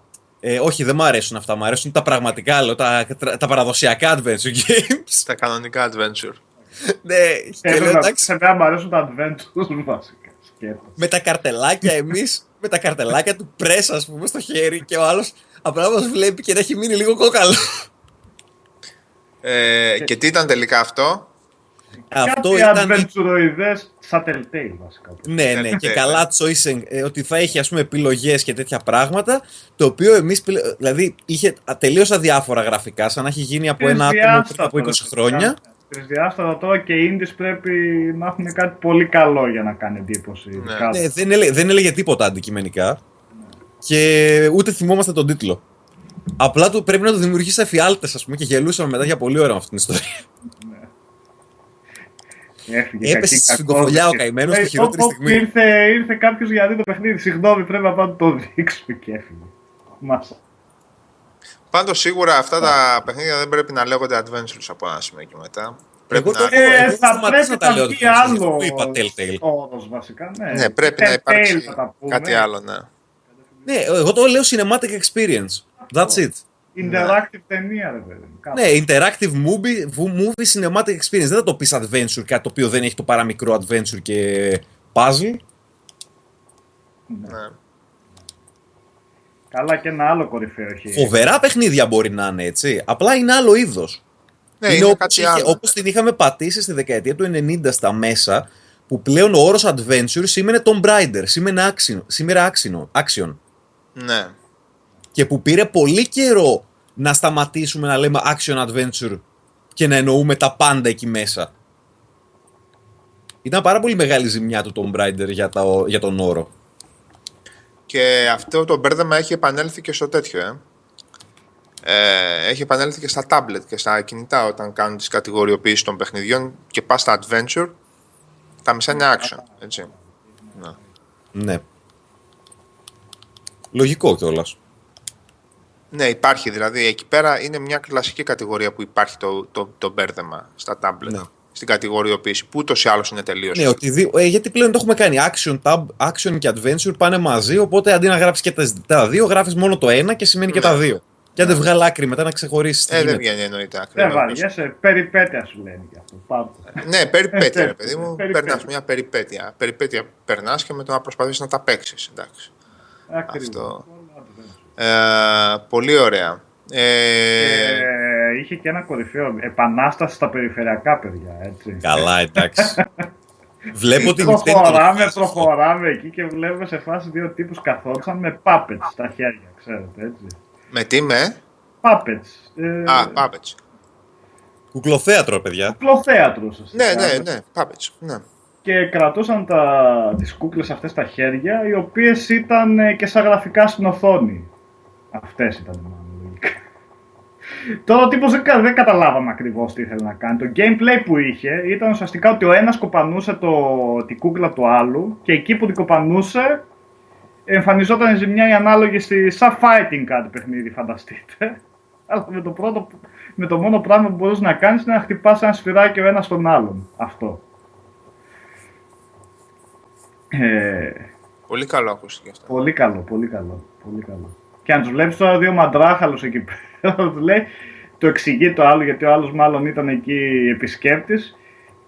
όχι, δεν μου αρέσουν αυτά. Μου αρέσουν τα πραγματικά, λέω, τα, τα παραδοσιακά adventure games. Τα κανονικά adventure. ναι, και λέω εντάξει. Σε μένα μου αρέσουν τα adventures βασικά. Με τα καρτελάκια εμείς με τα καρτελάκια του πρέσα, ας πούμε, στο χέρι και ο άλλος απλά μας βλέπει και να έχει μείνει λίγο κόκαλο. Ε, και τι ήταν τελικά αυτό; Αυτό Κάτι ήταν. Adventuroidές σαν Telltale βασικά. Ναι, ναι, και καλά choice, ε, ότι θα έχει ας πούμε επιλογές και τέτοια πράγματα, το οποίο εμείς, δηλαδή είχε τελείως αδιάφορα γραφικά, σαν να έχει γίνει από ένα άτομο πριν από 20 χρόνια. Τρισδιάστατα τώρα και οι Indies πρέπει να έχουν κάτι πολύ καλό για να κάνει εντύπωση. Ναι. ναι δεν, έλεγε, δεν έλεγε τίποτα αντικειμενικά. Ναι. Και ούτε θυμόμαστε τον τίτλο. Απλά του, πρέπει να το δημιουργήσει εφιάλτες, ας πούμε, και γελούσαμε μετά για πολύ ώρα με αυτήν την ιστορία. Ναι. Έπεσε στη σφυγγοφολιά ο καημένος στη χειρότερη στιγμή. Ήρθε, ήρθε κάποιος για να δει το παιχνίδι. Συγγνώμη, πρέπει να πάμε το δείξουμε και έφυγε. Μάσα. Πάντως σίγουρα αυτά τα παιχνίδια δεν πρέπει να λέγονται adventures από ένα σημείο και μετά. Πρέπει να... Ε, θα πρέπει να τα λέω άλλο είπα όρος βασικά, ναι. ναι πρέπει να υπάρξει κάτι άλλο, ναι. Ναι, εγώ το λέω cinematic experience. That's it. Interactive ταινία, ρε παιδί. Ναι, interactive movie, movie cinematic experience. Δεν θα το πεις adventure, κάτι το οποίο δεν έχει το παραμικρό adventure και puzzle. Ναι. Καλά και ένα άλλο κορυφαίο έχει. Φοβερά παιχνίδια μπορεί να είναι έτσι. Απλά είναι άλλο είδος. Ναι, είναι, είναι όπως, όπως την είχαμε πατήσει στη δεκαετία του 90 στα μέσα, που πλέον ο όρος adventure σήμαινε Tomb Raider, σήμαινε άξινο, σήμερα άξινο, action. Ναι. Και που πήρε πολύ καιρό να σταματήσουμε να λέμε action adventure και να εννοούμε τα πάντα εκεί μέσα. Ήταν πάρα πολύ μεγάλη ζημιά του Tomb Raider για, τα, για τον όρο. Και αυτό το μπέρδεμα έχει επανέλθει και στο τέτοιο, ε. ε έχει επανέλθει και στα tablet και στα κινητά όταν κάνουν τις κατηγοριοποιήσεις των παιχνιδιών και πας στα adventure, τα μισά είναι action, έτσι. Ναι. ναι. Λογικό κιόλας. Ναι, υπάρχει δηλαδή. Εκεί πέρα είναι μια κλασική κατηγορία που υπάρχει το, το, το μπέρδεμα στα tablet. Ναι. Στην κατηγοριοποίηση που ούτως ή άλλως είναι τελείως. Ναι, ότι ε, γιατί πλέον το έχουμε κάνει. Action, tab, action και adventure πάνε μαζί. Οπότε αντί να γράψεις και τα, δύο, γράφεις μόνο το ένα και σημαίνει και τα ναι. δύο. Και αν δεν βγάλει άκρη μετά να ξεχωρίσεις. Ε, δεν βγαίνει εννοείται άκρη. Δεν βαριέσαι, περιπέτεια σου λένε και αυτό. ναι, περιπέτεια, ρε παιδί μου. (laughs) Περνάς μια περιπέτεια. Περιπέτεια περνάς και με το να προσπαθείς να τα παίξεις. Εντάξει. Αυτό. Ε, πολύ ωραία. Ε... Ε, είχε και ένα κορυφαίο επανάσταση στα περιφερειακά παιδιά, έτσι. Καλά, εντάξει. (laughs) Βλέπω την Προχωράμε, προχωράμε εκεί και βλέπουμε σε φάση δύο τύπους καθόντουσαν με puppets στα χέρια, ξέρετε, έτσι. Με τι, με; Puppets. Ε... Α, puppets. Κουκλοθέατρο, παιδιά. Κουκλοθέατρο, Ναι, ναι, ναι, puppets, ναι και κρατούσαν τα, τις κούκλες αυτές στα χέρια, οι οποίες ήταν ε, και σαν γραφικά στην οθόνη. Αυτές ήταν μάλλον. Τώρα ο τύπος δεν, δεν καταλάβαμε ακριβώς τι ήθελε να κάνει. Το gameplay που είχε ήταν ουσιαστικά ότι ο ένας κοπανούσε το, την κούκλα του άλλου και εκεί που την κοπανούσε εμφανιζόταν η ζημιά η ανάλογη στη σαν fighting κάτι παιχνίδι φανταστείτε. (laughs) Αλλά με το, πρώτο, με το μόνο πράγμα που μπορούσες να κάνεις είναι να χτυπάς ένα σφυράκι ο ένας τον άλλον. Αυτό. Ε, πολύ καλό ακούστηκε αυτό. Πολύ καλό, πολύ καλό. Πολύ καλό. Και αν τους βλέπεις τώρα δύο μαντράχαλους εκεί πέρα, (laughs) τους λέει, το εξηγεί το άλλο γιατί ο άλλος μάλλον ήταν εκεί επισκέπτης.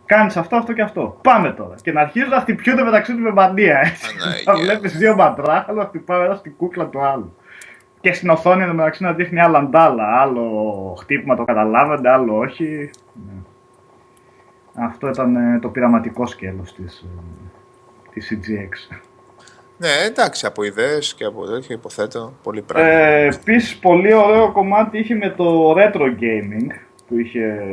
Κάνεις αυτό, αυτό και αυτό. Πάμε τώρα. Και να αρχίζουν να χτυπιούνται μεταξύ τους με μανία. Έτσι. Θα (laughs) βλέπεις δύο μαντράχαλους να χτυπάνε ένα στην κούκλα του άλλου. Και στην οθόνη μεταξύ να δείχνει άλλα αντάλλα. Άλλο χτύπημα το καταλάβατε, άλλο όχι. Ναι. Αυτό ήταν ε, το πειραματικό σκέλος της, ε, της CGX. Ναι, εντάξει, από ιδέες και από τέτοιο υποθέτω. Πολύ πράγμα. Ε, Επίσης, πολύ ωραίο κομμάτι είχε με το retro gaming που είχε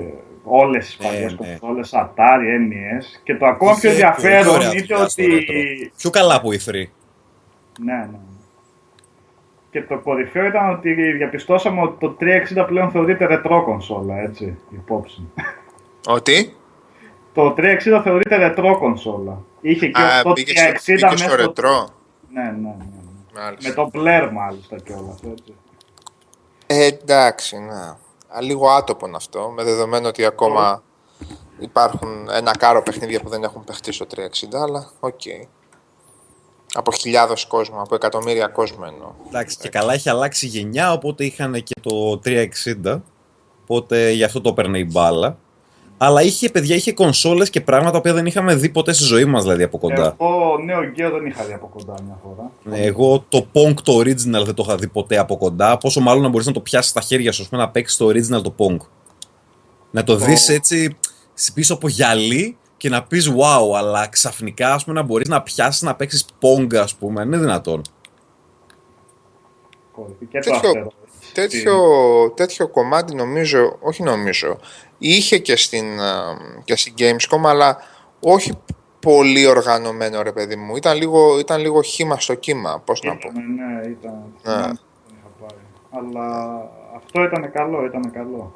όλες τις ε, παλιέ ναι. κονσόλες, Atari, NES. Και το ακόμα πιο ενδιαφέρον είναι ότι. Πιο καλά από η 3. Ναι, ναι. Και το κορυφαίο ήταν ότι διαπιστώσαμε ότι το 360 πλέον θεωρείται ρετρό κονσόλα, έτσι, υπόψη. Ότι; Το 360 θεωρείται ρετρό κονσόλα. Είχε και Α, το 360 μέσα στο ρετρό. Ναι, ναι, ναι. ναι. Με το Blair μάλιστα κιόλας. Ε, εντάξει, ναι. Λίγο άτοπο αυτό, με δεδομένο ότι ακόμα υπάρχουν ένα κάρο παιχνίδια που δεν έχουν παιχτεί στο 360, αλλά OK. Okay. Από χιλιάδες κόσμο, από εκατομμύρια κόσμο εννοώ. Εντάξει, και καλά έχει αλλάξει γενιά, οπότε είχαν και το 360. Οπότε γι' αυτό το έπαιρνε η μπάλα. Αλλά είχε, παιδιά, είχε κονσόλες και πράγματα που δεν είχαμε δει ποτέ στη ζωή μας δηλαδή από κοντά. Εγώ Neo Geo δεν είχα δει από κοντά μια φορά. Ναι, εγώ το Pong το original δεν το είχα δει ποτέ από κοντά. Πόσο μάλλον να μπορείς να το πιάσεις στα χέρια σου, να παίξεις το original το Pong. Να το, δεις έτσι πίσω από γυαλί και να πεις wow, αλλά ξαφνικά ας πούμε, να μπορείς να πιάσεις να παίξεις Pong, ας πούμε. Είναι δυνατόν. τέτοιο, τέτοιο, τέτοιο κομμάτι νομίζω, όχι νομίζω, είχε και στην, και στην Gamescom, αλλά όχι πολύ οργανωμένο ρε παιδί μου. Ήταν λίγο, ήταν λίγο χήμα στο κύμα, πώς να πω. Ναι, ήταν. Ναι. Αλλά αυτό ήταν καλό, ήταν καλό.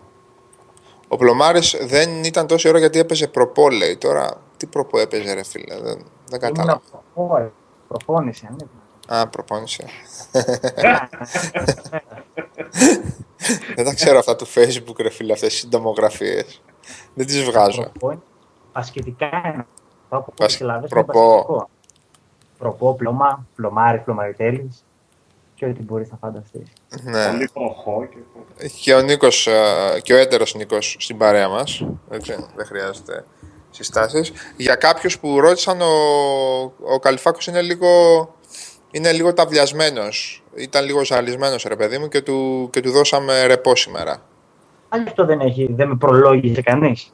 Ο Πλωμάρης δεν ήταν τόση ώρα γιατί έπαιζε προπό, λέει. Τώρα, τι προπό έπαιζε ρε φίλε, δεν, δεν κατάλαβα. Προπόνηση, αν Α, προπόνηση. (laughs) Δεν τα ξέρω αυτά του facebook ρε φίλε, αυτές οι συντομογραφίες. Δεν τις βγάζω. Ασχετικά είναι. Πασ... Προπό. Προπό, πλωμά, πλωμάρι, πλωμαριτέλης και ό,τι μπορείς να φανταστείς. Ναι. Πολύ προχώ και... και ο Νίκος, ε, και ο έτερος Νίκος στην παρέα μας, έτσι, δεν χρειάζεται συστάσεις. Για κάποιους που ρώτησαν, ο, ο Καλυφάκος είναι λίγο είναι λίγο ταυλιασμένο. Ήταν λίγο ζαλισμένο, ρε παιδί μου, και του, και του δώσαμε ρεπό σήμερα. Αν αυτό δεν έχει, δεν με προλόγησε κανείς.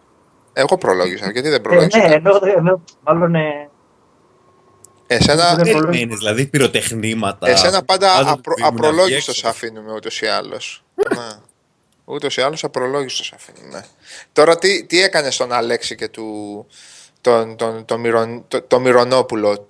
Εγώ προλόγησα, γιατί δεν προλόγησα; Ε, ναι, ενώ, ενώ, μάλλον. Ε... Εσένα. Δεν δηλαδή πυροτεχνήματα. Εσένα πάντα απρο, απρολόγητο αφήνουμε ούτως ή άλλως. ναι. Ούτως ή άλλως απρολόγητο αφήνουμε. Τώρα τι, τι έκανες στον Αλέξη και του, τον, τον, τον, Μυρον, το, το Μυρονόπουλο,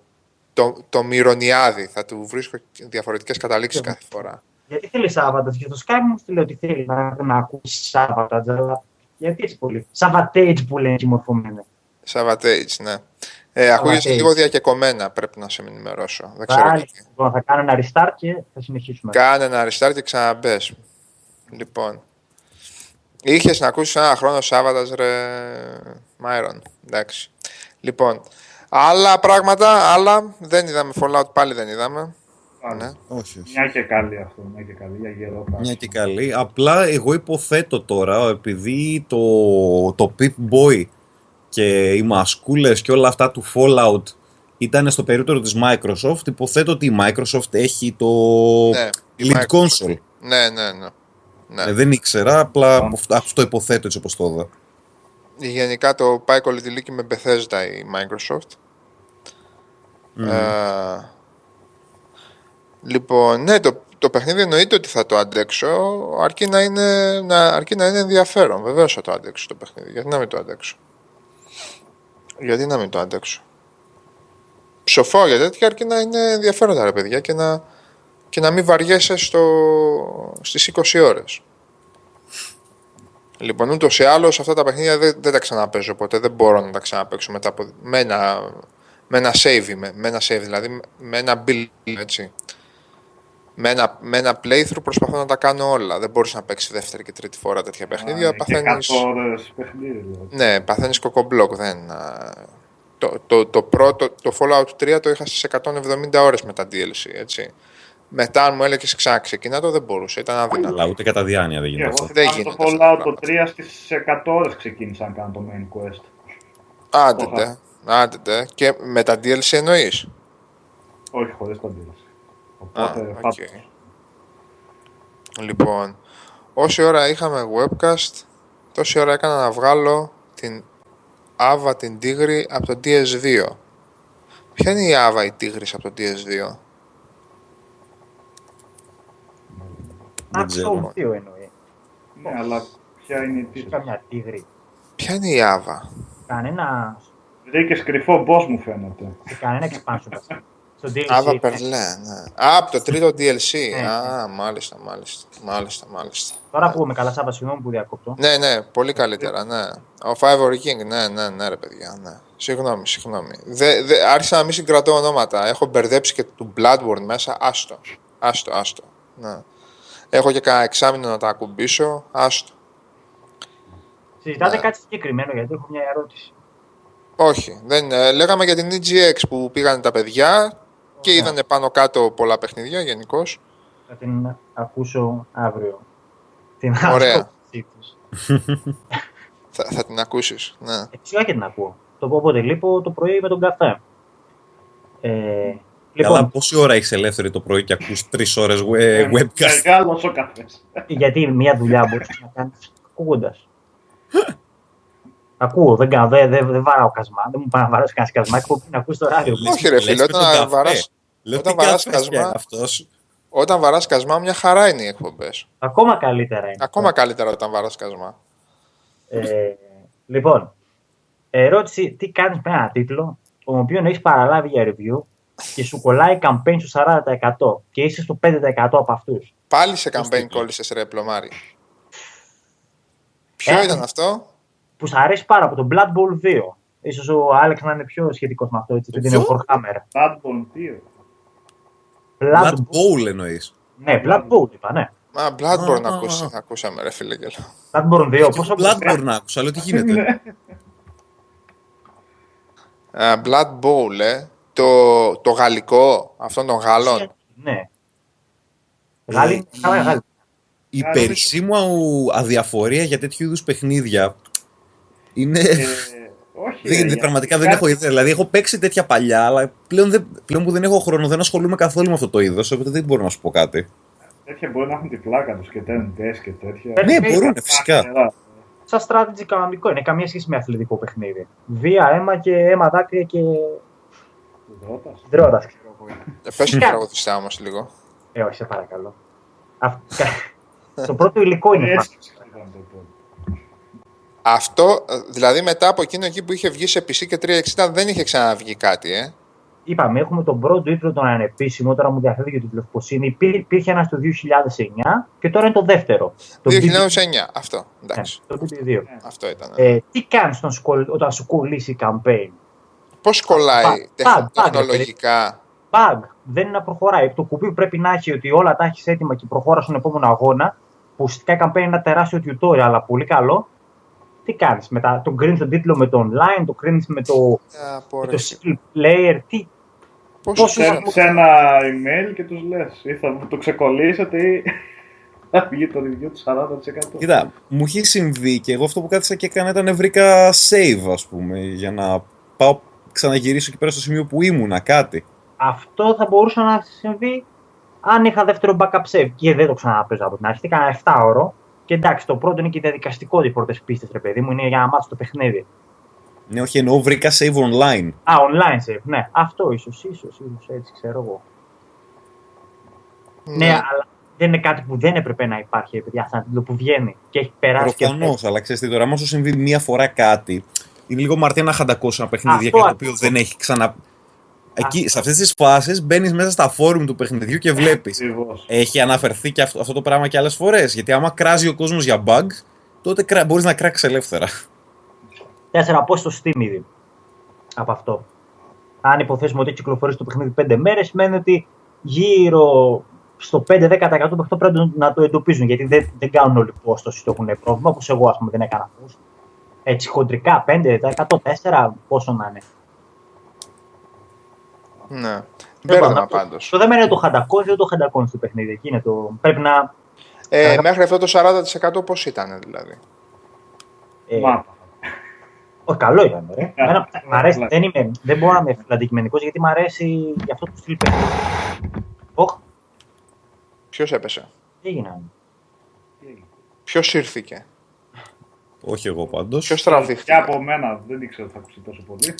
το, το Μυρονιάδη. Θα του βρίσκω διαφορετικές καταλήξεις κάθε φορά. Γιατί θέλει Σάββατο, και στο Skype μου στείλει ότι θέλει να, να ακούσει Σάββατο, αλλά γιατί έτσι πολύ. Σαββατέιτ που λένε συμμορφωμένα. Σαββατέιτ, ναι. Ε, ακούγεσαι λίγο διακεκομένα, πρέπει να σε ενημερώσω. Δεν ξέρω Πάλι, λοιπόν, θα κάνω ένα restart και θα συνεχίσουμε. Κάνε ένα restart και ξαναμπες. Λοιπόν. Είχες να ακούσεις ένα χρόνο Σάββατα, ρε Μάιρον. Εντάξει. Λοιπόν. Άλλα πράγματα, άλλα. Δεν είδαμε Fallout, πάλι δεν είδαμε. Ναι. Όχι, όχι. Μια και καλή αυτό, μια και καλή, για γερό Μια και καλή. Απλά εγώ υποθέτω τώρα, επειδή το, το Pip Boy και οι μασκούλες και όλα αυτά του Fallout ήταν στο περίπτωρο της Microsoft, υποθέτω ότι η Microsoft έχει το ναι, Elite Console. Ναι, ναι, ναι. ναι. Ε, δεν ήξερα, απλά αυτό υποθέτω έτσι όπως το είδα. Γενικά το πάει κολλητηλίκι με Bethesda η Microsoft. Mm. Ε, Λοιπόν, ναι, το, το παιχνίδι εννοείται ότι θα το αντέξω, αρκεί να είναι, να, αρκεί να είναι ενδιαφέρον. Βεβαίως θα το αντέξω το παιχνίδι. Γιατί να μην το αντέξω; Γιατί να μην το αντέξω; Ψοφό για τέτοια αρκεί να είναι ενδιαφέροντα ρε παιδιά και να, και να μην βαριέσαι στο, στις 20 ώρες. Λοιπόν, ούτως ή άλλως αυτά τα παιχνίδια δεν, δεν τα ξαναπέζω ποτέ. Δεν μπορώ να τα ξαναπέξω μετά από. με ένα, με ένα save, με, με ένα save δηλαδή, με ένα build έτσι με ένα, με ένα playthrough προσπαθώ να τα κάνω όλα. Δεν μπορείς να παίξεις δεύτερη και τρίτη φορά τέτοια παιχνίδια. Α, παθαίνεις... Δηλαδή. Ναι, παθαίνεις κοκομπλοκ. Δεν... Το, το, το, πρώτο, το Fallout 3 το είχα στις 170 ώρες με τα DLC, έτσι. Μετά, αν μου έλεγες ξανά ξεκινά το, δεν μπορούσε. Ήταν αδύνατο. Αλλά ούτε κατά διάνοια δεν γίνεται αυτό. Δεν γίνεται. Το Fallout το 3 στις 100 ώρες ξεκίνησα να κάνω το main quest. Άντε, άντε. Και με τα DLC εννοείς; Όχι, χωρίς τα DLC. Οπότε okay. Λοιπόν, όση ώρα είχαμε webcast, τόση ώρα έκανα να βγάλω την Ava την Tigri από το DS2. Ποια είναι η Ava η Tigris από το DS2? Δεν ξέρω. εννοεί. Ναι, αλλά ποια είναι η Tigris. Ποια είναι η Ava? Κανένα... Βρήκες κρυφό boss μου φαίνεται. Κανένα expansion. Άβα Περλέ, ναι. Α, από το τρίτο DLC. Ναι, Α, ναι. μάλιστα, μάλιστα. Μάλιστα, μάλιστα. Τώρα που είμαι καλά, Σάβα, συγγνώμη που διακόπτω. Ναι, ναι, πολύ καλύτερα, ναι. Ο Five King, ναι, ναι, ναι, ρε παιδιά, ναι. Συγγνώμη, συγγνώμη. Δε, δε, άρχισα να μην συγκρατώ ονόματα. Έχω μπερδέψει και του Bloodborne μέσα. Άστο. Άστο, άστο. Ναι. Έχω και κανένα εξάμεινο να τα ακουμπήσω. Άστο. Συζητάτε ναι. κάτι συγκεκριμένο, γιατί έχω μια ερώτηση. Όχι. Δεν, ε, λέγαμε για την EGX που πήγαν τα παιδιά και είδανε πάνω κάτω πολλά παιχνίδια γενικώς. Θα την ακούσω αύριο. Την Ωραία. (laughs) (laughs) θα, θα την ακούσεις, ναι. Φυσικά και την ακούω. Το πω όποτε λείπω το πρωί με τον καφέ. Ε, Λοιπόν, Καλά, πόση ώρα έχεις ελεύθερη το πρωί και ακούς τρεις ώρες ε, webcast; Μεγάλο ο καφέ. Γιατί μια δουλειά μπορείς να κάνεις ακούγοντας. Ακούω, δεν, κάνω, δεν, δεν, δεν βαράω κασμά. Δεν μου πάει να βαράσει κανένα κασμά. Έχω να ακούσει το ράδιο. Όχι, ρε φίλε, όταν βαράς, όταν βαράς κασμά, όταν βαράς κασμά, μια χαρά είναι οι εκπομπές. Ακόμα καλύτερα είναι. Ακόμα καλύτερα όταν βαράς κασμά. Ε, λοιπόν, ερώτηση, τι κάνεις με ένα τίτλο, τον οποίο έχεις παραλάβει για review και σου κολλάει campaign στο 40% και είσαι στο 5% από αυτούς. Πάλι σε campaign κόλλησες ρε πλωμάρι. Ποιο ε, ήταν αυτό; Που σου αρέσει πάρα από το Blood Bowl 2. Ίσως ο Άλεξ να είναι πιο σχετικός με αυτό, έτσι, επειδή είναι ο Warhammer. Blood Bowl 2. Blood, Bowl εννοείς. Ναι, Blood Bowl είπα, ναι. Μα Bloodborne ακούσα, ακούσαμε ρε φίλε και Bloodborne 2, πόσο Bloodborne άκουσα, αλλά τι γίνεται. (laughs) uh, Blood Bowl, ε. Το, το γαλλικό, αυτόν των Γάλλων. Ναι. Γάλλοι, καλά Γάλλοι. Η περισσή μου αδιαφορία για τέτοιου είδους παιχνίδια είναι. Ε, (laughs) όχι, δεν, πραγματικά δεν έχω ιδέα. Δηλαδή, έχω παίξει τέτοια παλιά, αλλά πλέον, δεν, πλέον που δεν έχω χρόνο δεν ασχολούμαι καθόλου με αυτό το είδος, οπότε δεν μπορώ να σου πω κάτι. Τέτοια μπορεί να έχουν τη πλάκα τους και τέντε και τέτοια. Ναι, μπορούν, φυσικά. Σαν strategy κανονικό είναι, καμία σχέση με αθλητικό παιχνίδι. Βία, αίμα και αίμα, δάκρυα και. Δρότα, ξέρω εγώ. Ε, πες το τραγουδιστά όμω λίγο. Ε, όχι, σε παρακαλώ. (laughs) Το πρώτο υλικό είναι. Αυτό, δηλαδή μετά από εκείνο εκεί που είχε βγει σε PC και 360 δεν είχε ξαναβγεί κάτι, ε. Είπαμε, έχουμε τον πρώτο τίτλο τον ανεπίσημο, τώρα μου διαφεύγει το τίτλος πώς είναι. Υπήρχε ένας το 2009 και τώρα είναι το δεύτερο. Το 2009, αυτό. Εντάξει. Ναι, το BT2. Αυτό ήταν. Ναι. Ε, τι κάνεις όταν σου κολλήσει η campaign; Πώς κολλάει bug, τεχνολογικά; Bug. Δεν είναι να προχωράει. Το κουμπί πρέπει να έχει ότι όλα τα έχεις έτοιμα και προχώρας στον επόμενο αγώνα. Που ουσιαστικά η campaign είναι ένα τεράστιο tutorial, αλλά πολύ καλό τι κάνεις μετά, τον κρίνεις τον τίτλο με το online, το κρίνεις με το, με το single player, τι... Πώς, πώς σε, σε ένα email και τους λες, ή θα το ξεκολλήσετε ή θα βγει το review του 40%. Κοίτα, μου έχει συμβεί και εγώ αυτό που κάθισα και έκανα ήταν βρήκα save ας πούμε, για να πάω ξαναγυρίσω εκεί πέρα στο σημείο που ήμουνα, κάτι. Αυτό θα μπορούσε να συμβεί αν είχα δεύτερο backup save και δεν το ξαναπέζω από την αρχή. Έκανα 7 ώρο και εντάξει, το πρώτο είναι και διαδικαστικό οι πρώτες πίστες, ρε παιδί μου, είναι για να μάθει το παιχνίδι. Ναι, όχι, εννοώ βρήκα save online. Α, online save, ναι. Αυτό ίσως, ίσως, ίσως έτσι ξέρω εγώ. Ναι. ναι, αλλά δεν είναι κάτι που δεν έπρεπε να υπάρχει, επειδή αυτό το που βγαίνει και έχει περάσει. Προφανώς, αλλά ξέρεις τι τώρα, άμα σου συμβεί μία φορά κάτι, είναι λίγο μαρτία να χαντακώσει ένα παιχνίδι για το οποίο δεν έχει ξανα Εκεί, σε αυτές τις φάσεις μπαίνεις μέσα στα φόρουμ του παιχνιδιού και βλέπεις. Έχει αναφερθεί και αυτό, αυτό το πράγμα και άλλες φορές. Γιατί άμα κράζει ο κόσμος για bug, τότε μπορείς να κράξεις ελεύθερα. Τέσσερα πώ στο Steam ήδη. Από αυτό. Αν υποθέσουμε ότι κυκλοφορεί το παιχνίδι 5 μέρες, σημαίνει ότι γύρω στο 5-10% αυτό πρέπει να το εντοπίζουν. Γιατί δεν, δεν κάνουν όλοι πόστοση το έχουν πρόβλημα. Όπως εγώ, ας πούμε, δεν έκανα post. Έτσι, χοντρικά 5%, 4% πόσο να είναι. Ναι. Μπέρδεμα πάντω. Το θέμα είναι το χαντακόνι, δεν το χαντακόνι στο παιχνίδι. Εκεί είναι το. Πρέπει να. Ε, μέχρι αυτό το 40% πώ ήταν δηλαδή. Ε, όχι, καλό ήταν. Ρε. Εμένα, μ αρέσει, δεν, είμαι, δεν μπορώ να είμαι αντικειμενικό γιατί μου αρέσει για αυτό το στυλ παιχνίδι. Ποιο έπεσε. Τι έγινε. Ποιο ήρθηκε. Όχι εγώ πάντως. Ποιος τραβήχτηκε; Και από μένα δεν ήξερα ότι θα ακούσει τόσο πολύ.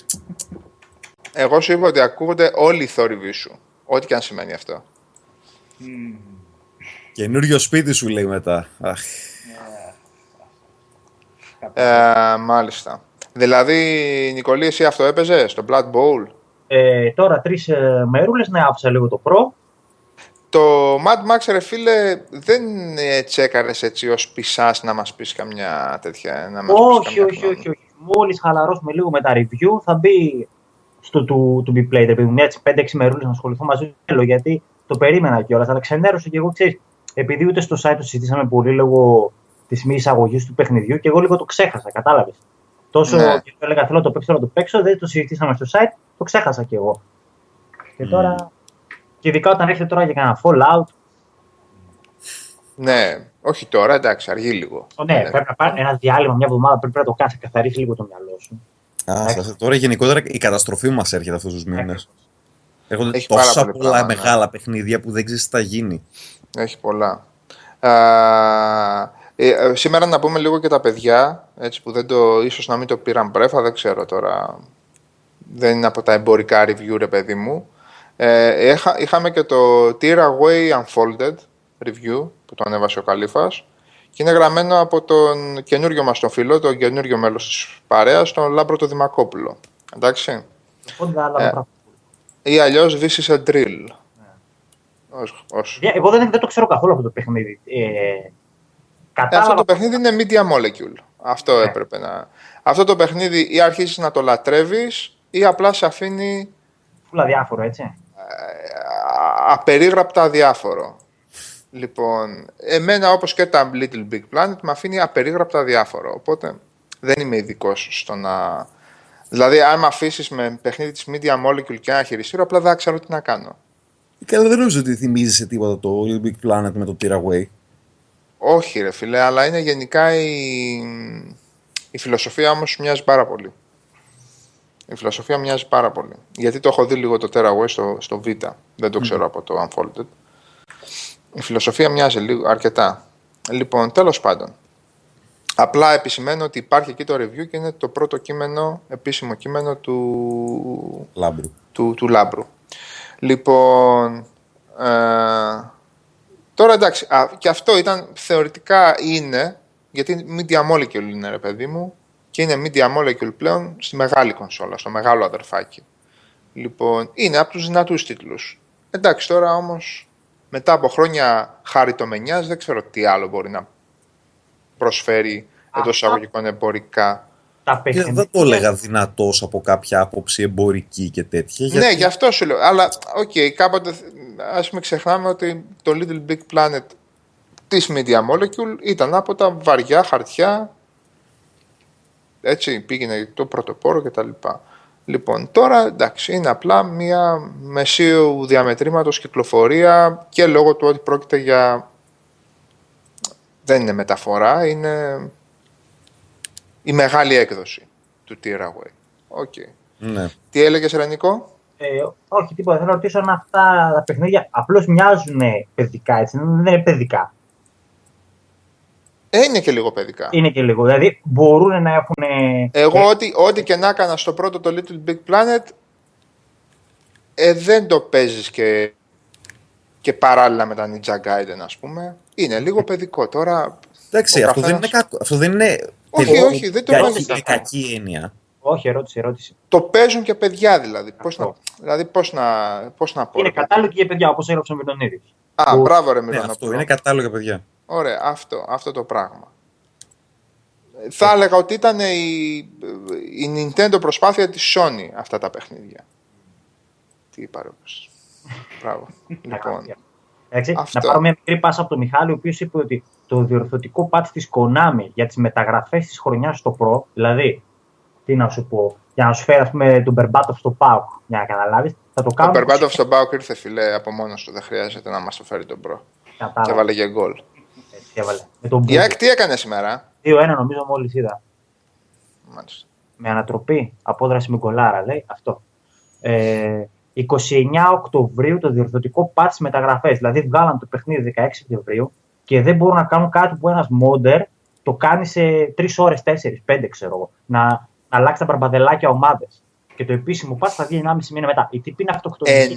Εγώ σου είπα ότι ακούγονται όλοι οι θόρυβοι σου. Ό,τι και αν σημαίνει αυτό. Mm. Καινούριο σπίτι σου λέει μετά. Αχ. Ε, μάλιστα. Δηλαδή, Νικολή, εσύ αυτό έπαιζες στο Blood Bowl; Ε, τώρα τρεις ε, μερούλες, ναι, άφησα λίγο το προ. Το Mad Max, ρε φίλε, δεν τσέκαρες έτσι ως πισάς να μας πεις καμιά τέτοια... Να μας όχι, πεις καμιά όχι, όχι, όχι. Μόλις χαλαρώσουμε λίγο με τα review θα μπει στο to, to be played, επειδή μου έτσι 5-6 μερούλες να ασχοληθώ μαζί του, γιατί το περίμενα κιόλας. Αλλά ξενέρωσα και εγώ ξέρεις, επειδή ούτε στο site το συζητήσαμε πολύ λόγω της μη εισαγωγής του παιχνιδιού και εγώ λίγο το ξέχασα, κατάλαβες. Τόσο ναι. και έλεγα θέλω να το παίξω, να το παίξω, δεν το συζητήσαμε στο site, το ξέχασα κι εγώ. Και τώρα. Mm. Και ειδικά όταν έρχεται τώρα για κανένα Fallout. Ναι, όχι τώρα, εντάξει, αργεί λίγο. Ναι, ναι. πρέπει να πάρει ένα διάλειμμα μια εβδομάδα, πρέπει να το κάνεις, καθαρίσει λίγο το μυαλό σου. Α, τώρα γενικότερα η καταστροφή μας έρχεται αυτούς τους μήνες. Έρχονται Έχει τόσα πολλά πράγμα, ναι. μεγάλα παιχνίδια που δεν ξέρεις τι θα γίνει. Έχει πολλά. Α, ε, ε, σήμερα να πούμε λίγο και τα παιδιά, έτσι που δεν το, ίσως να μην το πήραν πρέφα, δεν ξέρω τώρα. Δεν είναι από τα εμπορικά review, ρε παιδί μου. Ε, είχαμε και το Tear Away Unfolded review που το ανέβασε ο Καλήφας και είναι γραμμένο από τον καινούριο μας τον φίλο, τον καινούριο μέλος της παρέας, τον Λάμπρο το Δημακόπουλο. Εντάξει. Ε, ή αλλιώς This is a drill. Ναι. Εγώ δεν, δεν το ξέρω καθόλου αυτό το παιχνίδι. Ε, κατάλαβα... αυτό το παιχνίδι είναι media molecule. Αυτό ναι. έπρεπε να. Αυτό το παιχνίδι ή αρχίζεις να το λατρεύεις ή απλά σε αφήνει. Φουλ αδιάφορο, έτσι. Ε, απερίγραπτα διάφορο. Λοιπόν, εμένα όπως και τα Little Big Planet με αφήνει απερίγραπτα διάφορο. Οπότε δεν είμαι ειδικός στο να... Δηλαδή, αν με αφήσεις με παιχνίδι της Media Molecule και ένα χειριστήριο, απλά δεν ξέρω τι να κάνω. Καλά, δεν νομίζω ότι θυμίζει σε τίποτα το Little Big Planet με το Away. Όχι, ρε φίλε, αλλά είναι γενικά η, η φιλοσοφία όμως μοιάζει πάρα πολύ. Η φιλοσοφία μοιάζει πάρα πολύ. Γιατί το έχω δει λίγο το Terraway στο, στο Β. Δεν το ξέρω από το Unfolded. Η φιλοσοφία μοιάζει λίγο, αρκετά. Λοιπόν, τέλος πάντων. Απλά επισημαίνω ότι υπάρχει εκεί το review και είναι το πρώτο κείμενο, επίσημο κείμενο του Λάμπρου. Του, του Λάμπρου. Λοιπόν, ε, τώρα εντάξει, και αυτό ήταν θεωρητικά είναι γιατί media molecule είναι ρε παιδί μου και είναι media molecule πλέον στη μεγάλη κονσόλα, στο μεγάλο αδερφάκι. Λοιπόν, είναι από τους δυνατούς τίτλους. Εντάξει, τώρα όμως, μετά από χρόνια χαριτωμενιάς, δεν ξέρω τι άλλο μπορεί να προσφέρει εντός εισαγωγικών εμπορικά. Τα δεν το έλεγα δυνατός από κάποια άποψη εμπορική και τέτοια. Ναι, γι' αυτό σου λέω. Αλλά, OK, okay, κάποτε ας μην ξεχνάμε ότι το Little Big Planet της Media Molecule ήταν από τα βαριά χαρτιά. Έτσι, πήγαινε το πρωτοπόρο κτλ. Λοιπόν, τώρα εντάξει, είναι απλά μια μεσίου διαμετρήματος κυκλοφορία και λόγω του ότι πρόκειται για... Δεν είναι μεταφορά, είναι η μεγάλη έκδοση του Tearaway. Okay. Ναι. Τι έλεγες, Ρενικό; Ε, όχι, τίποτα. Θέλω να ρωτήσω αν αυτά τα παιχνίδια απλώς μοιάζουν παιδικά, έτσι. Δεν είναι παιδικά. Ε, είναι και λίγο παιδικά. Είναι και λίγο. Δηλαδή μπορούν να έχουν. Εγώ, ε... ό,τι, ό,τι και να έκανα στο πρώτο το Little Big Planet, ε, δεν το παίζεις και, και παράλληλα με τα Ninja Gaiden, ας πούμε. Είναι λίγο παιδικό. Τώρα. Εντάξει, αυτό, δεν είναι κακό. αυτό δεν είναι όχι, όχι, δεν το κακή, Είναι κακή έννοια. Όχι, ερώτηση, ερώτηση. Το παίζουν και παιδιά δηλαδή. Πώς να, δηλαδή πώς να, πώς να πω. Είναι κατάλληλο και για παιδιά, όπως έγραψε με τον ίδιο. Α, που... μπράβο ρε ναι, αυτό είναι κατάλληλο για παιδιά. Ωραία, αυτό, αυτό το πράγμα. Θα έλεγα ότι ήταν η, η Nintendo προσπάθεια της Sony αυτά τα παιχνίδια. Τι είπα ρε Μπράβο. (laughs) λοιπόν. Έτσι, να πάρω μια μικρή πάσα από τον Μιχάλη, ο οποίος είπε ότι το διορθωτικό patch της Konami για τις μεταγραφές της χρονιάς στο Pro, δηλαδή, τι να σου πω, για να σου φέρει πούμε, τον Περμπάτοφ στο PAOK, για να καταλάβεις, θα το κάνω. Ο Περμπάτοφ στο PAOK ήρθε φιλέ από μόνος του, δεν χρειάζεται να μας το φέρει τον Pro. Κατάλαβα. Και έβαλε για γκολ. Η ΑΕΚ τι έκανε σήμερα; 2-1 νομίζω μόλις είδα. Μάλιστα. Με ανατροπή, απόδραση με γκολάρα, λέει αυτό. Ε, 29 Οκτωβρίου το διορθωτικό patch μεταγραφές. Δηλαδή βγάλαν το παιχνίδι 16 Οκτωβρίου και δεν μπορούν να κάνουν κάτι που ένας μόντερ το κάνει σε 3 ώρες, 4, 5 ξέρω εγώ. Να, να αλλάξει τα μπαρμπαδελάκια ομάδες. Και το επίσημο patch θα βγει 1,5 μήνα μετά. Η τύπη είναι αυτοκτονική.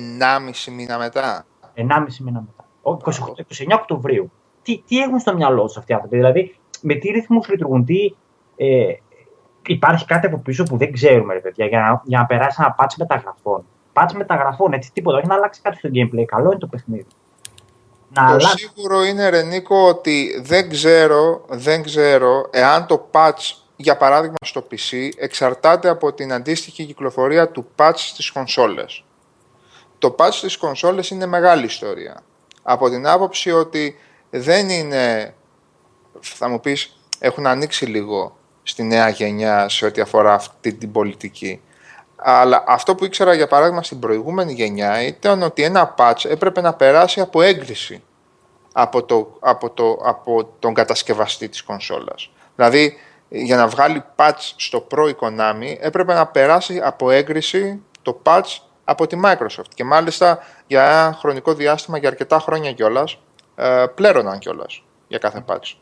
1,5 μήνα μετά. 1,5 μήνα μετά. 29 Οκτωβρίου. Τι, τι έχουν στο μυαλό τους αυτοί οι άνθρωποι. Δηλαδή, με τι ρυθμούς λειτουργούν, τι, ε, υπάρχει κάτι από πίσω που δεν ξέρουμε, ρε παιδιά, για να, για να περάσει ένα patch μεταγραφών patch μεταγραφών, έτσι τίποτα. Όχι να αλλάξει κάτι στο gameplay. Καλό είναι το παιχνίδι. Να το αλλάξει. σίγουρο είναι, Ρενίκο, ότι δεν ξέρω, δεν ξέρω εάν το patch, για παράδειγμα στο PC, εξαρτάται από την αντίστοιχη κυκλοφορία του patch στις κονσόλες. Το patch στις κονσόλες είναι μεγάλη ιστορία. Από την άποψη ότι δεν είναι, θα μου πεις, έχουν ανοίξει λίγο στη νέα γενιά σε ό,τι αφορά αυτή την πολιτική. Αλλά αυτό που ήξερα για παράδειγμα στην προηγούμενη γενιά ήταν ότι ένα patch έπρεπε να περάσει από έγκριση από, το, από, το, από τον κατασκευαστή της κονσόλας. Δηλαδή για να βγάλει patch στο Pro Konami έπρεπε να περάσει από έγκριση το patch από τη Microsoft και μάλιστα για ένα χρονικό διάστημα, για αρκετά χρόνια κιόλας, ε, πλέρωναν κιόλας για κάθε patch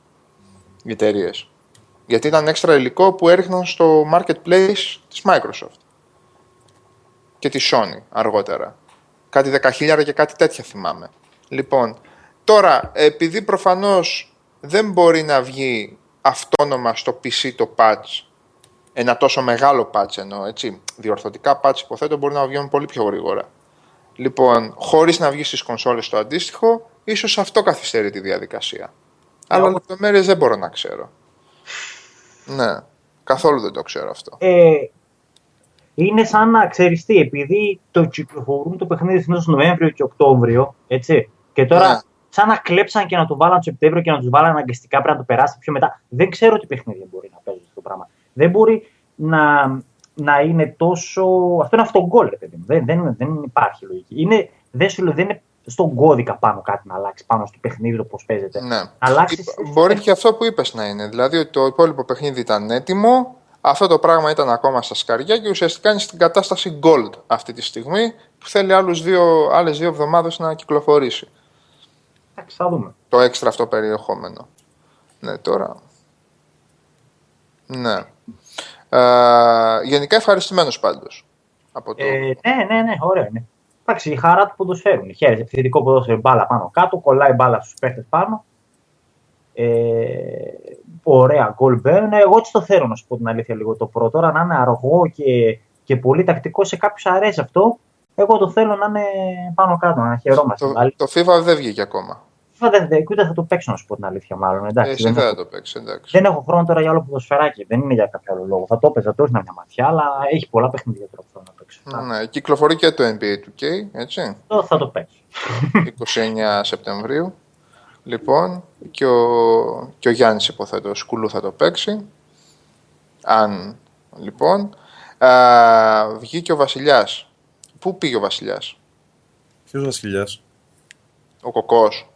οι εταιρείες. Γιατί ήταν έξτρα υλικό που έριχναν στο marketplace της Microsoft και της Sony αργότερα. Κάτι 10.000 και κάτι τέτοια θυμάμαι. Λοιπόν, τώρα, επειδή προφανώς δεν μπορεί να βγει αυτόνομα στο PC το patch, ένα τόσο μεγάλο patch εννοώ, έτσι, διορθωτικά patch υποθέτω μπορεί να βγαίνουν πολύ πιο γρήγορα. Λοιπόν, χωρίς να βγει στις κονσόλες το αντίστοιχο, ίσως αυτό καθυστερεί τη διαδικασία. Αλλά λεπτομέρειες δεν μπορώ να ξέρω. Ναι, καθόλου δεν το ξέρω αυτό. Ε, είναι σαν να ξέρεις τι, επειδή το κυκλοφορούν το παιχνίδι συνήθως Νοέμβριο και Οκτώβριο, έτσι. Και τώρα, yeah. Ναι. σαν να κλέψαν και να το βάλαν το Σεπτέμβριο και να τους βάλαν αναγκαστικά πρέπει να το περάσει πιο μετά. Δεν ξέρω τι παιχνίδια μπορεί να παίζει αυτό το πράγμα. Δεν μπορεί να, να είναι τόσο. Αυτό είναι αυτογκόλ, ρε παιδί μου. Δεν, δεν, δεν υπάρχει λογική. Είναι, δεν, σου, δεν είναι στον κώδικα πάνω κάτι να αλλάξει πάνω στο παιχνίδι το πώς παίζεται. Ναι. Αλλάξεις... Μπορεί και αυτό που είπες να είναι. Δηλαδή ότι το υπόλοιπο παιχνίδι ήταν έτοιμο, αυτό το πράγμα ήταν ακόμα στα σκαριά και ουσιαστικά είναι στην κατάσταση gold αυτή τη στιγμή που θέλει άλλους δύο, άλλες δύο εβδομάδες να κυκλοφορήσει. Εντάξει, θα δούμε. Το έξτρα αυτό περιεχόμενο. Ναι, τώρα... Ναι. Ε, γενικά ευχαριστημένος πάντως. Από το... ε, ναι, ναι, ναι, ωραία ναι. Εντάξει, η χαρά του ποδοσφαίρου. Χαίρεσαι, επιθετικό ποδόσφαιρο μπάλα πάνω κάτω, κολλάει μπάλα στους παίχτες πάνω. Ε, ωραία γκολ μπαίνουν. Εγώ έτσι το θέλω να σου πω την αλήθεια λίγο το πρώτο. Τώρα να είναι αργό και, και πολύ τακτικό σε κάποιους αρέσει αυτό. Εγώ το θέλω να είναι πάνω κάτω, να χαιρόμαστε. Το, το FIFA δεν βγήκε ακόμα. FIFA δεν βγήκε, ούτε θα το παίξω να σου πω την αλήθεια μάλλον. Εντάξει, Εσύ δεν, θα το παίξεις, εντάξει. Δεν έχω χρόνο τώρα για άλλο ποδοσφαιράκι. Δεν είναι για κάποιο άλλο λόγο. Θα το έπαιζα τόσο μια ματιά, αλλά έχει πολλά παιχνίδια τώρα που να παίξω. Ναι, κυκλοφορεί και το NBA 2K, έτσι. Το θα το παίξω. 29 Σεπτεμβρίου. Λοιπόν, και ο, και ο Γιάννης υποθέτω σκουλού θα το παίξει. Αν, λοιπόν, α, βγήκε ο Βασιλιάς. Πού πήγε ο Βασιλιάς; Ποιος Βασιλιάς; Ο Κοκός.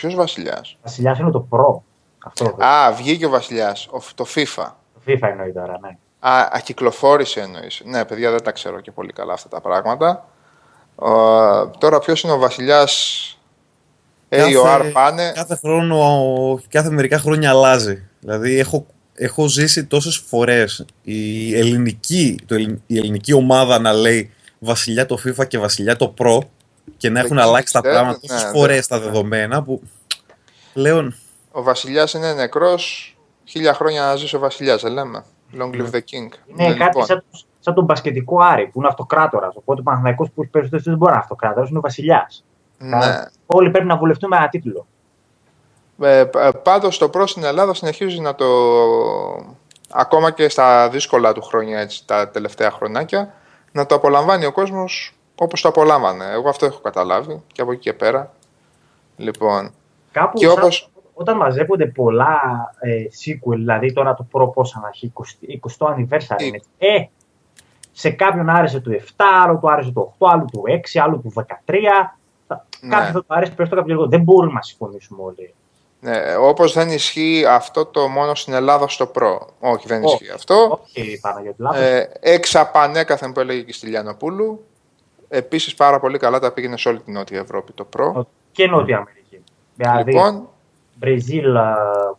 Ποιος Βασιλιάς; Βασιλιάς είναι το Pro. Αυτό Α, βγήκε ο Βασιλιάς. Το FIFA. Το FIFA εννοεί τώρα, ναι. Α, ακυκλοφόρησε εννοείς. Ναι, παιδιά, δεν τα ξέρω και πολύ καλά αυτά τα πράγματα. τώρα ποιος είναι ο Βασιλιάς; AOR πάνε. Κάθε χρόνο, κάθε μερικά χρόνια αλλάζει. Δηλαδή έχω, έχω ζήσει τόσες φορές η ελληνική, το, η ελληνική ομάδα να λέει βασιλιά το FIFA και βασιλιά το Pro και να έχουν αλλάξει τα πράγματα ναι, τόσες ναι, φορές τα δεδομένα που πλέον... Ο βασιλιάς είναι νεκρός, χίλια χρόνια να ζήσει ο βασιλιάς, δεν λέμε. Long live the king. Ναι, κάτι λοιπόν. σαν, σαν, τον πασκετικό Άρη που είναι αυτοκράτορας. Οπότε ο Παναθηναϊκός που έχει περισσότερου δεν μπορεί να είναι αυτοκράτορας, είναι ο βασιλιάς. Ναι. Όλοι πρέπει να βουλευτούμε ένα τίτλο. Ε, πάντως το προς στην Ελλάδα συνεχίζει να το... Ακόμα και στα δύσκολα του χρόνια, έτσι, τα τελευταία χρονάκια, να το απολαμβάνει ο κόσμος όπως το απολάμβανε. Εγώ αυτό έχω καταλάβει και από εκεί και πέρα. Λοιπόν, Κάπου και όπως... όταν μαζεύονται πολλά ε, sequel, δηλαδή τώρα το προ πόσα να έχει, 20, 20 anniversary, είναι, ε, σε κάποιον άρεσε το 7, άλλο του άρεσε το 8, άλλο του 6, άλλο του 13, ναι. Κάποιοι θα του αρέσει περισσότερο, κάποιο λίγο. Δεν μπορούμε να συμφωνήσουμε όλοι. Ναι, Όπως δεν ισχύει αυτό το μόνο στην Ελλάδα στο προ. Όχι, δεν ισχύει αυτό. Όχι, Παναγιώτη, λάθος. Ε, εξαπανέκαθεν που έλεγε και στη Λιανοπούλου. Επίσης πάρα πολύ καλά τα πήγαινε σε όλη την Νότια Ευρώπη το προ. Και Νότια Αμερική. Δηλαδή, λοιπόν, Βρεζίλ,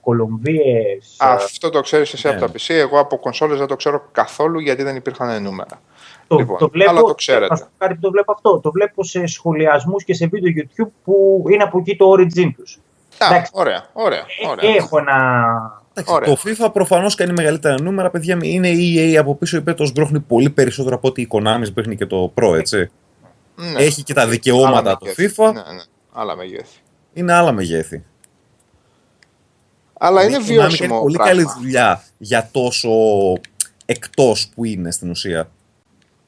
Κολομβίες. Αυτό το ξέρεις εσύ από ναι. τα PC. Εγώ από κονσόλες δεν το ξέρω καθόλου γιατί δεν υπήρχαν νούμερα. Το, λοιπόν, το βλέπω, αλλά το ξέρετε. Κάτι το βλέπω αυτό. Το βλέπω σε σχολιασμούς και σε βίντεο YouTube που είναι από εκεί το origin τους. Ωραία, ωραία, ωραία. Έχω ένα. Το FIFA προφανώς κάνει μεγαλύτερα νούμερα. Παιδιά, είναι η EA από πίσω η το σμπρώχνει πολύ περισσότερο από ότι η Konami σμπρώχνει και το Pro, έτσι. Ναι. Έχει και τα δικαιώματα το FIFA. Ναι, ναι. Άλλα μεγέθη. Είναι άλλα μεγέθη. Αλλά είναι βιώσιμο. Είναι πολύ καλή δουλειά για τόσο εκτός που είναι στην ουσία.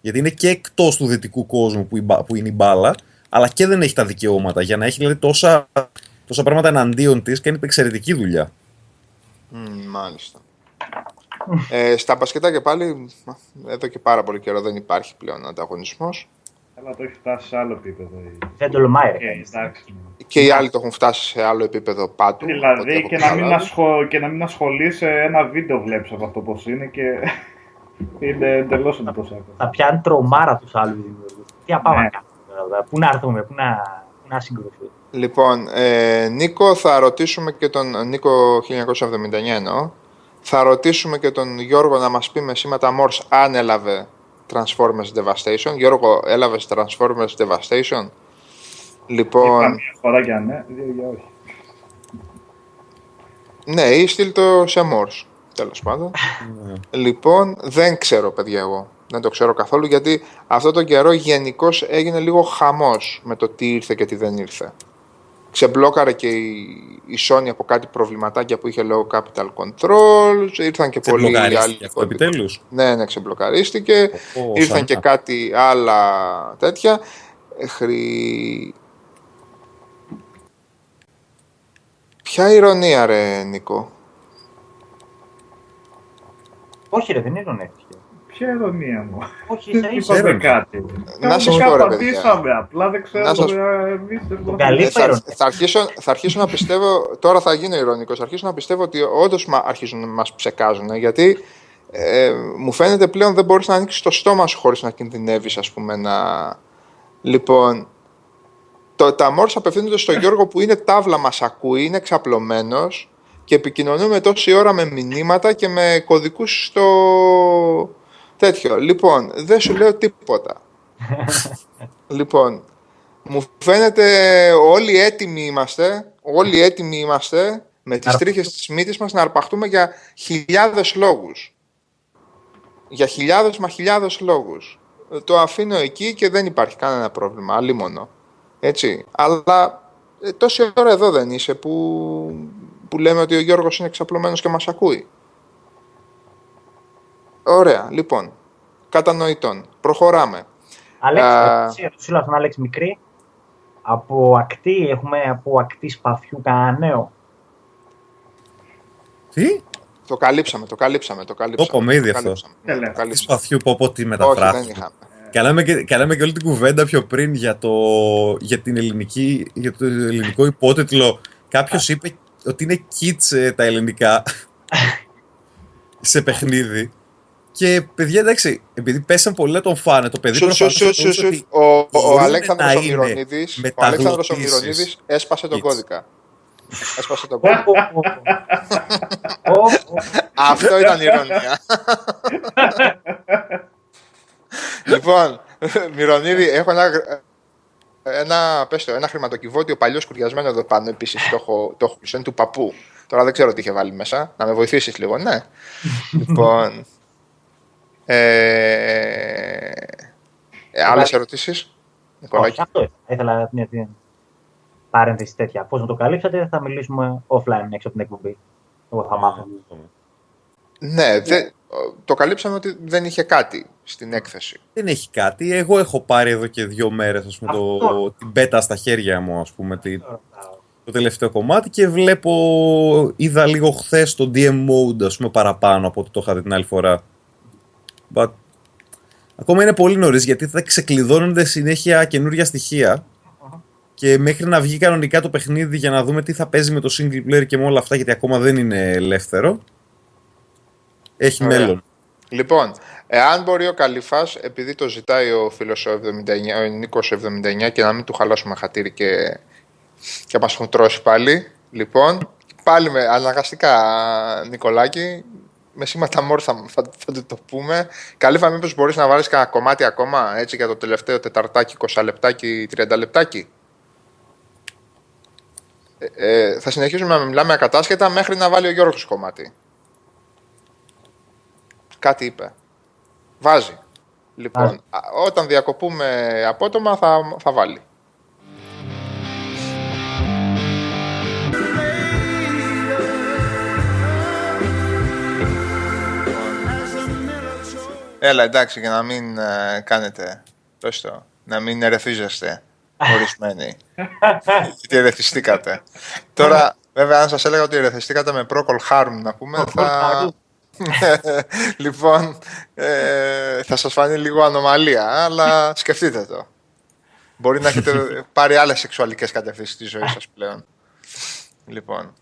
Γιατί είναι και εκτός του δυτικού κόσμου που είναι η μπάλα, αλλά και δεν έχει τα δικαιώματα. Για να έχει δηλαδή, τόσα, τόσα πράγματα εναντίον της κάνει εξαιρετική δουλειά. μάλιστα. ε, στα μπασκετάκια πάλι, εδώ και πάρα πολύ καιρό δεν υπάρχει πλέον ανταγωνισμός. Αλλά το έχει φτάσει σε άλλο επίπεδο. Δεν τολμάει. Ε, και οι άλλοι το έχουν φτάσει σε άλλο επίπεδο πάντου. Δηλαδή και να, μην ασχολ... και να μην ασχολείσαι ένα βίντεο βλέπεις από αυτό πώς είναι και (laughs) είναι εντελώς εντυπωσιακό. Θα πιάνει τρομάρα τους άλλους δημιουργούς. Τι να πάμε ναι. να κάνουμε Πού να έρθουμε, πού να, να συγκρουθούμε. Λοιπόν, ε, Νίκο, θα ρωτήσουμε και τον Νίκο 1979 εννοώ. Θα ρωτήσουμε και τον Γιώργο να μας πει με σήματα Morse αν έλαβε Transformers Devastation. Γιώργο, έλαβες Transformers Devastation; Λοιπόν... Καμία φορά και αν ναι, δύο όχι. Ναι, ή στείλ το σε Morse. Τέλος πάντων. Ναι. λοιπόν, δεν ξέρω παιδιά εγώ. Δεν το ξέρω καθόλου γιατί αυτό το καιρό γενικώς έγινε λίγο χαμός με το τι ήρθε και τι δεν ήρθε. Ξεμπλόκαρε και η, η Sony από κάτι προβληματάκια που είχε λόγω capital control. Ήρθαν και πολλοί άλλοι. Αυτό επιτέλους; Ναι, ναι, ξεμπλοκαρίστηκε. ήρθαν και κάτι άλλα τέτοια. Χρη... Ποια ηρωνία ρε Νίκο; Όχι, ρε, δεν ειρωνεύτηκε. Ποια ειρωνία μου. Όχι, ίσα ίσα. κάτι. Να σας πω, ρε παιδιά. Απλά δεν ξέρω. Να σας... Καλή θα, θα, αρχίσω, θα αρχίσω να πιστεύω. Τώρα θα γίνω ηρωνικός. Θα αρχίσω να πιστεύω ότι όντως αρχίζουν να μας ψεκάζουν. Γιατί ε, μου φαίνεται πλέον δεν μπορείς να ανοίξεις το στόμα σου χωρίς να κινδυνεύεις, ας πούμε, να. Λοιπόν, το, τα μόρς απευθύνονται στον Γιώργο που είναι τάβλα, μας ακούει, είναι εξαπλωμένο και επικοινωνούμε τόση ώρα με μηνύματα και με κωδικούς στο τέτοιο. Λοιπόν, δεν σου λέω τίποτα. (laughs) λοιπόν, μου φαίνεται όλοι έτοιμοι είμαστε, όλοι έτοιμοι είμαστε με τις τρίχες της μύτης μας να αρπαχτούμε για χιλιάδες λόγους. Για χιλιάδες μα χιλιάδες λόγους. Το αφήνω εκεί και δεν υπάρχει κανένα πρόβλημα, μόνο. Έτσι. Αλλά ε, τόση ώρα εδώ δεν είσαι που, που λέμε ότι ο Γιώργος είναι εξαπλωμένος και μας ακούει. Ωραία, λοιπόν. Κατανοητών. Προχωράμε. Αλέξη, uh, Αλέξη μικρή. Από ακτή, έχουμε από ακτή σπαθιού κανένα νέο; Τι; Το καλύψαμε, το καλύψαμε. Το καλύψαμε. Το ήδη αυτό. Τι σπαθιού πω πω τι μεταφράσει. Κάναμε και, κάναμε και όλη την κουβέντα πιο πριν για το, για την ελληνική, για το ελληνικό υπότιτλο. Κάποιος είπε ότι είναι kids ε, τα ελληνικά (laughs) σε παιχνίδι. Και παιδιά, εντάξει, επειδή πέσαν πολύ τον φάνε, το παιδί προφανώς Ο Αλέξανδρος ο Μυρονίδης έσπασε τον κώδικα. Έσπασε τον κώδικα. Αυτό ήταν η ηρωνία. Λοιπόν, Μυρονίδη, έχω ένα, ένα, πες το, ένα χρηματοκιβώτιο παλιό σκουριασμένο εδώ πάνω. Επίσης το έχω, το έχω του παππού. Τώρα δεν ξέρω τι είχε βάλει μέσα. Να με βοηθήσεις λίγο, ναι. λοιπόν. Ε, Άλλες ερωτήσεις, Νικολάκη. Αυτό ήθελα μια παρένθεση τέτοια. Πώς να το καλύψατε, θα μιλήσουμε offline έξω από την εκπομπή. Εγώ θα μάθω. Ναι, δε, το καλύψαμε ότι δεν είχε κάτι στην έκθεση. Δεν έχει κάτι. Εγώ έχω πάρει εδώ και δύο μέρες το, την πέτα στα χέρια μου, ας πούμε, τη, το τελευταίο κομμάτι και βλέπω, είδα λίγο χθες το DM mode, ας πούμε, παραπάνω από ό,τι το είχα την άλλη φορά. But, ακόμα είναι πολύ νωρίς γιατί θα ξεκλειδώνονται συνέχεια καινούργια στοιχεία και μέχρι να βγει κανονικά το παιχνίδι για να δούμε τι θα παίζει με το single player και με όλα αυτά γιατί ακόμα δεν είναι ελεύθερο έχει Ωραία. μέλλον. Λοιπόν, εάν μπορεί ο Καλυφάς, επειδή το ζητάει ο φίλος ο, 79, ο Νίκος 79 και να μην του χαλάσουμε χατήρι και, και μας έχουν τρώσει πάλι. Λοιπόν, πάλι με αναγκαστικά Νικολάκη, με σήματα μόρ θα, θα, θα, το πούμε. Καλύφα, μήπως μπορείς να βάλεις κανένα κομμάτι ακόμα έτσι για το τελευταίο τεταρτάκι, 20 λεπτάκι, 30 λεπτάκι. Ε, ε, θα συνεχίσουμε να μιλάμε ακατάσχετα μέχρι να βάλει ο Γιώργος κομμάτι. Κάτι είπε. Βάζει. Λοιπόν, όταν διακοπούμε απότομα θα, θα βάλει. Έλα, εντάξει, για να μην ε, κάνετε, πες το, να μην ερεθίζεστε ορισμένοι. (laughs) Γιατί ερεθιστήκατε. Τώρα, βέβαια, αν σας έλεγα ότι ερεθιστήκατε με Procol Harm, να πούμε, θα, (laughs) λοιπόν, ε, θα σας φανεί λίγο ανομαλία, αλλά σκεφτείτε το. Μπορεί να έχετε (laughs) πάρει άλλες σεξουαλικές κατευθύνσεις στη ζωή σας πλέον. Λοιπόν,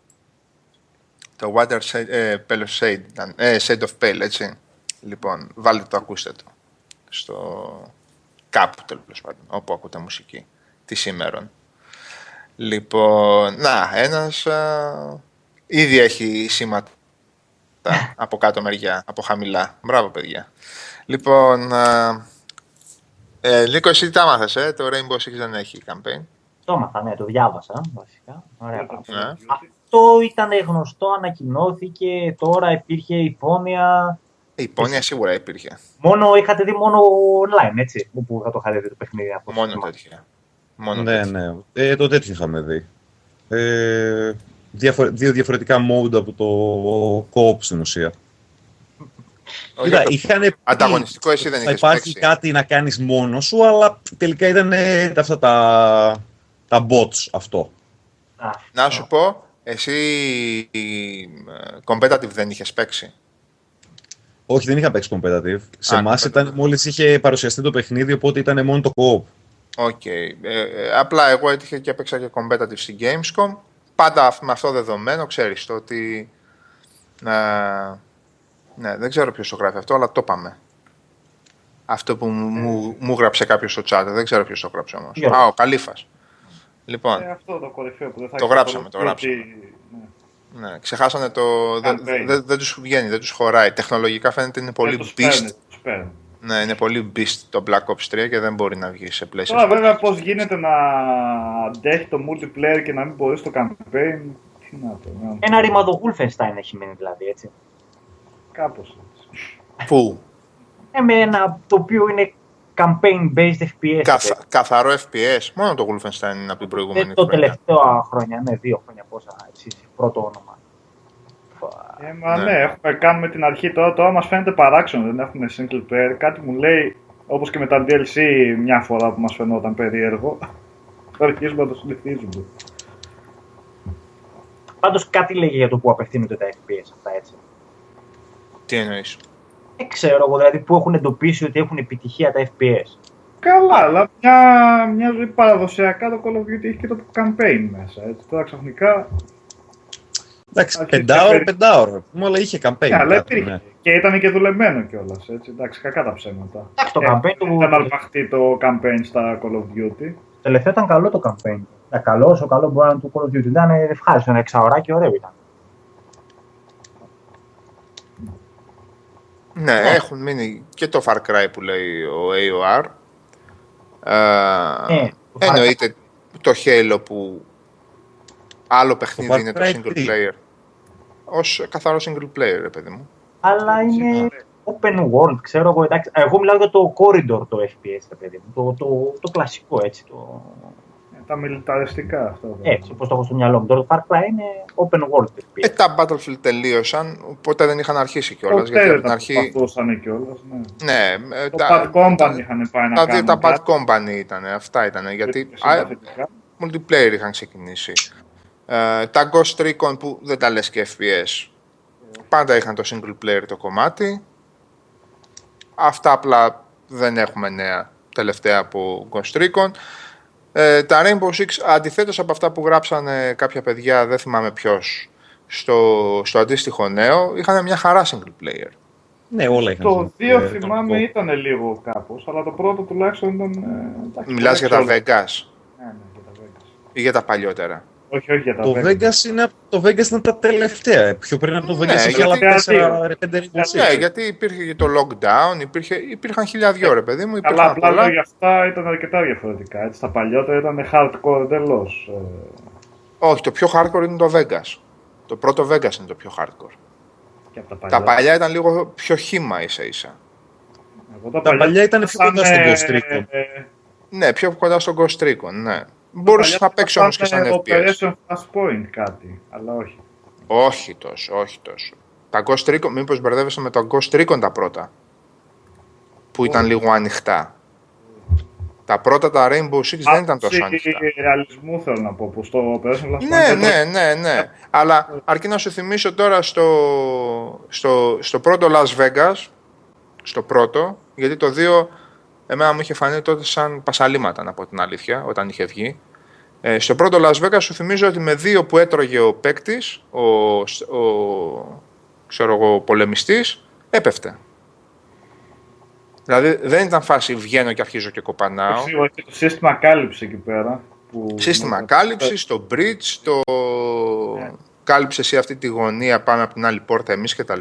το Water Shade, ε, Shade, ε, Shade of Pale, έτσι. Λοιπόν, βάλτε το, ακούστε το. Στο κάπου τέλος πάντων, όπου ακούτε μουσική. Τη σήμερα. Λοιπόν, να, ένας ήδη έχει σήματα (laughs) από κάτω μεριά, από χαμηλά. Μπράβο, παιδιά. Λοιπόν, ε, Νίκο, εσύ τι τα μάθες, ε; το Rainbow Six δεν έχει campaign. Το έμαθα, ναι, το διάβασα, βασικά. Ωραία, ναι. Αυτό ήταν γνωστό, ανακοινώθηκε, τώρα υπήρχε υπόνοια. Η υπόνοια σίγουρα υπήρχε. Μόνο είχατε δει μόνο online, έτσι, που θα το είχατε δει το παιχνίδι. Από μόνο τέτοια. Μόνο ναι, τέτοια. ναι. Ε, το τέτοιο είχαμε δει. Ε, δύο διαφορετικά mode από το co-op στην ουσία. Κοίτα, είχαν Ανταγωνιστικό εσύ δεν Θα υπάρχει κάτι να κάνεις μόνος σου, αλλά τελικά ήταν αυτά τα, τα bots αυτό. Να σου πω, εσύ competitive δεν είχες παίξει. Όχι, δεν είχα παίξει competitive. Σε εμάς ήταν μόλις είχε παρουσιαστεί το παιχνίδι, οπότε ήταν μόνο το co-op. OK. Okay. Ε, ε, απλά εγώ έτυχε και έπαιξα και competitive στην Gamescom πάντα με αυτό δεδομένο ξέρεις το ότι ε, ναι, δεν ξέρω ποιος το γράφει αυτό, αλλά το είπαμε. Αυτό που μου, μου, γράψε κάποιος στο chat, δεν ξέρω ποιος το γράψε όμως. Α, ο Καλήφας. Λοιπόν, ε, αυτό το κορυφαίο που δεν θα το γράψαμε, το γράψαμε. Ναι. Ναι. ξεχάσανε το. Δεν δε, δε τους βγαίνει, δεν τους χωράει. Τεχνολογικά φαίνεται είναι πολύ ε, beast. Ναι, είναι πολύ beast το Black Ops 3 και δεν μπορεί να βγει σε πλαίσιο. Τώρα βέβαια πώς γίνεται να αντέχει το multiplayer και να μην μπορεί στο campaign. Τι να το, να... Ένα ρημαδο Wolfenstein έχει μείνει δηλαδή, έτσι. Κάπως έτσι. Πού; Ε, με ένα το οποίο είναι campaign-based FPS. Καθ, καθαρό FPS. Μόνο το Wolfenstein είναι από την προηγούμενη Ε, το χρονιά. τελευταίο χρόνια, ναι, δύο χρόνια πόσα, έτσι, πρώτο όνομα. Ε, μα Ναι. ναι, έχουμε, κάνουμε την αρχή τώρα, τώρα μας φαίνεται παράξενο, δεν έχουμε single player. Κάτι μου λέει, όπως και με τα DLC μια φορά που μας φαινόταν περίεργο, (laughs) τώρα αρχίζουμε να το συνηθίζουμε. Πάντως κάτι λέγει για το που απευθύνονται τα FPS αυτά, έτσι. Τι εννοείς; Δεν ξέρω εγώ, δηλαδή που έχουν εντοπίσει ότι έχουν επιτυχία τα FPS. Καλά, αλλά μια, μια ζωή παραδοσιακά το Call of Duty έχει και το campaign μέσα. Έτσι. Τώρα ξαφνικά. Εντάξει, Αρχίζει πεντάωρο, και πεντάωρο. Μου αλλά είχε campaign. Ναι, αλλά κάτω, υπήρχε. ναι. Και ήταν και δουλεμένο κιόλας. Εντάξει, κακά τα ψέματα. Εντάξει, το Ε, campaign του- Ήταν αρπαχτεί το campaign στα Call of Duty. Τελευταίο ήταν καλό το campaign. Ήταν καλός, όσο καλό μπορεί να είναι του Call of Duty. Ήταν ευχάριστο, ένα εξαωράκι ωραίο ήταν. Ναι, έχουν μείνει και το Far Cry που λέει ο AOR. Ε, Ναι, το Far Cry. εννοείται το Halo που άλλο παιχνίδι Far είναι το Cry single τι; player. Ως καθαρό single player, ρε παιδί μου. Αλλά είναι open world, ξέρω εγώ. Εντάξει. Εγώ μιλάω για το corridor το FPS, ρε παιδί μου. Το, το, το κλασικό έτσι. Το... Ε, Τα μιλιταριστικά αυτά. βέβαια. Έτσι, όπως το έχω στο μυαλό μου. Τώρα το Far Cry είναι open world Ε, FPS. τα Battlefield τελείωσαν, οπότε δεν είχαν αρχίσει κιόλας. Ποτέ Γιατί από δεν την τα αρχή. προσπαθούσαν κιόλας. Ναι. Ναι, ε, Το τα- Bad Company είχαν πάει να τα δύο κάνουν τα Bad κάτι. Company ήταν, αυτά ήταν. Γιατί α, Συμπαθητικά. multiplayer είχαν ξεκινήσει. Ε, τα Ghost Recon που δεν τα λες και FPS. Πάντα είχαν το single player το κομμάτι. Αυτά απλά δεν έχουμε νέα τελευταία από Ghost Recon. Ε, τα Rainbow Six, αντιθέτως από αυτά που γράψανε κάποια παιδιά, δεν θυμάμαι ποιος, στο, στο αντίστοιχο νέο, είχαν μια χαρά single player. Ναι, όλα είχαν. Το 2 ε, θυμάμαι τον- ήταν λίγο κάπως, αλλά το πρώτο τουλάχιστον ήταν. ε, εντάξει, Μιλάς για τα ξέρω. Vegas Ναι, ναι, για τα Vegas. ή για τα παλιότερα. Όχι, όχι για τα Το Vegas, είναι, το Vegas ήταν τα τελευταία. Πιο πριν από το Ναι, Vegas είχε γιατί- άλλα γιατί- 4-5 Ναι, γιατί υπήρχε και το lockdown, υπήρχε, υπήρχαν χιλιαδιό ρε παιδί μου, Αλλά υπήρχαν απλά πολλά. για αυτά ήταν αρκετά διαφορετικά. Έτσι, τα παλιότερα ήταν hardcore εντελώς. Όχι, το πιο hardcore είναι το Vegas. Το πρώτο Vegas είναι το πιο hardcore. και από τα παλιά. Τα παλιά ήταν λίγο πιο χύμα ίσα ίσα. Εγώ Τα παλιά ήταν πιο κοντά στον ε, Ghost Recon. ε, Ναι, πιο κοντά στον Ghost Recon, ναι. Μπορούσε παλιά να παίξεις όμως και σαν ήταν FPS. Operation Flashpoint κάτι, αλλά όχι. Όχι τόσο, όχι τόσο. Τα Ghost Recon, mήπως μπερδεύεσαι με το Ghost Recon τα πρώτα. Που ήταν λίγο ανοιχτά. Τα πρώτα τα Rainbow Six δεν ήταν τόσο Άποψη ανοιχτά. ρεαλισμού θέλω να πω, που στο Operation Flashpoint... Ναι, ήταν- ναι, ναι, ναι. Αλλά αρκεί να σου θυμίσω τώρα στο, στο, στο πρώτο Las Vegas, στο πρώτο, γιατί το 2 εμένα μου είχε φανεί τότε σαν πασαλήματα, να πω την αλήθεια, όταν είχε βγει. Ε, στο πρώτο Las Vegas σου θυμίζω ότι με δύο που έτρωγε ο παίκτης, ο, ο, ξέρω εγώ, ο πολεμιστής, έπεφτε. Δηλαδή δεν ήταν φάση βγαίνω και αρχίζω και κοπανάω. Σίγουρα και το σύστημα κάλυψε εκεί πέρα. Που... Σύστημα κάλυψη, το bridge, το Ναι. κάλυψε εσύ αυτή τη γωνία, πάμε από την άλλη πόρτα εμείς κτλ.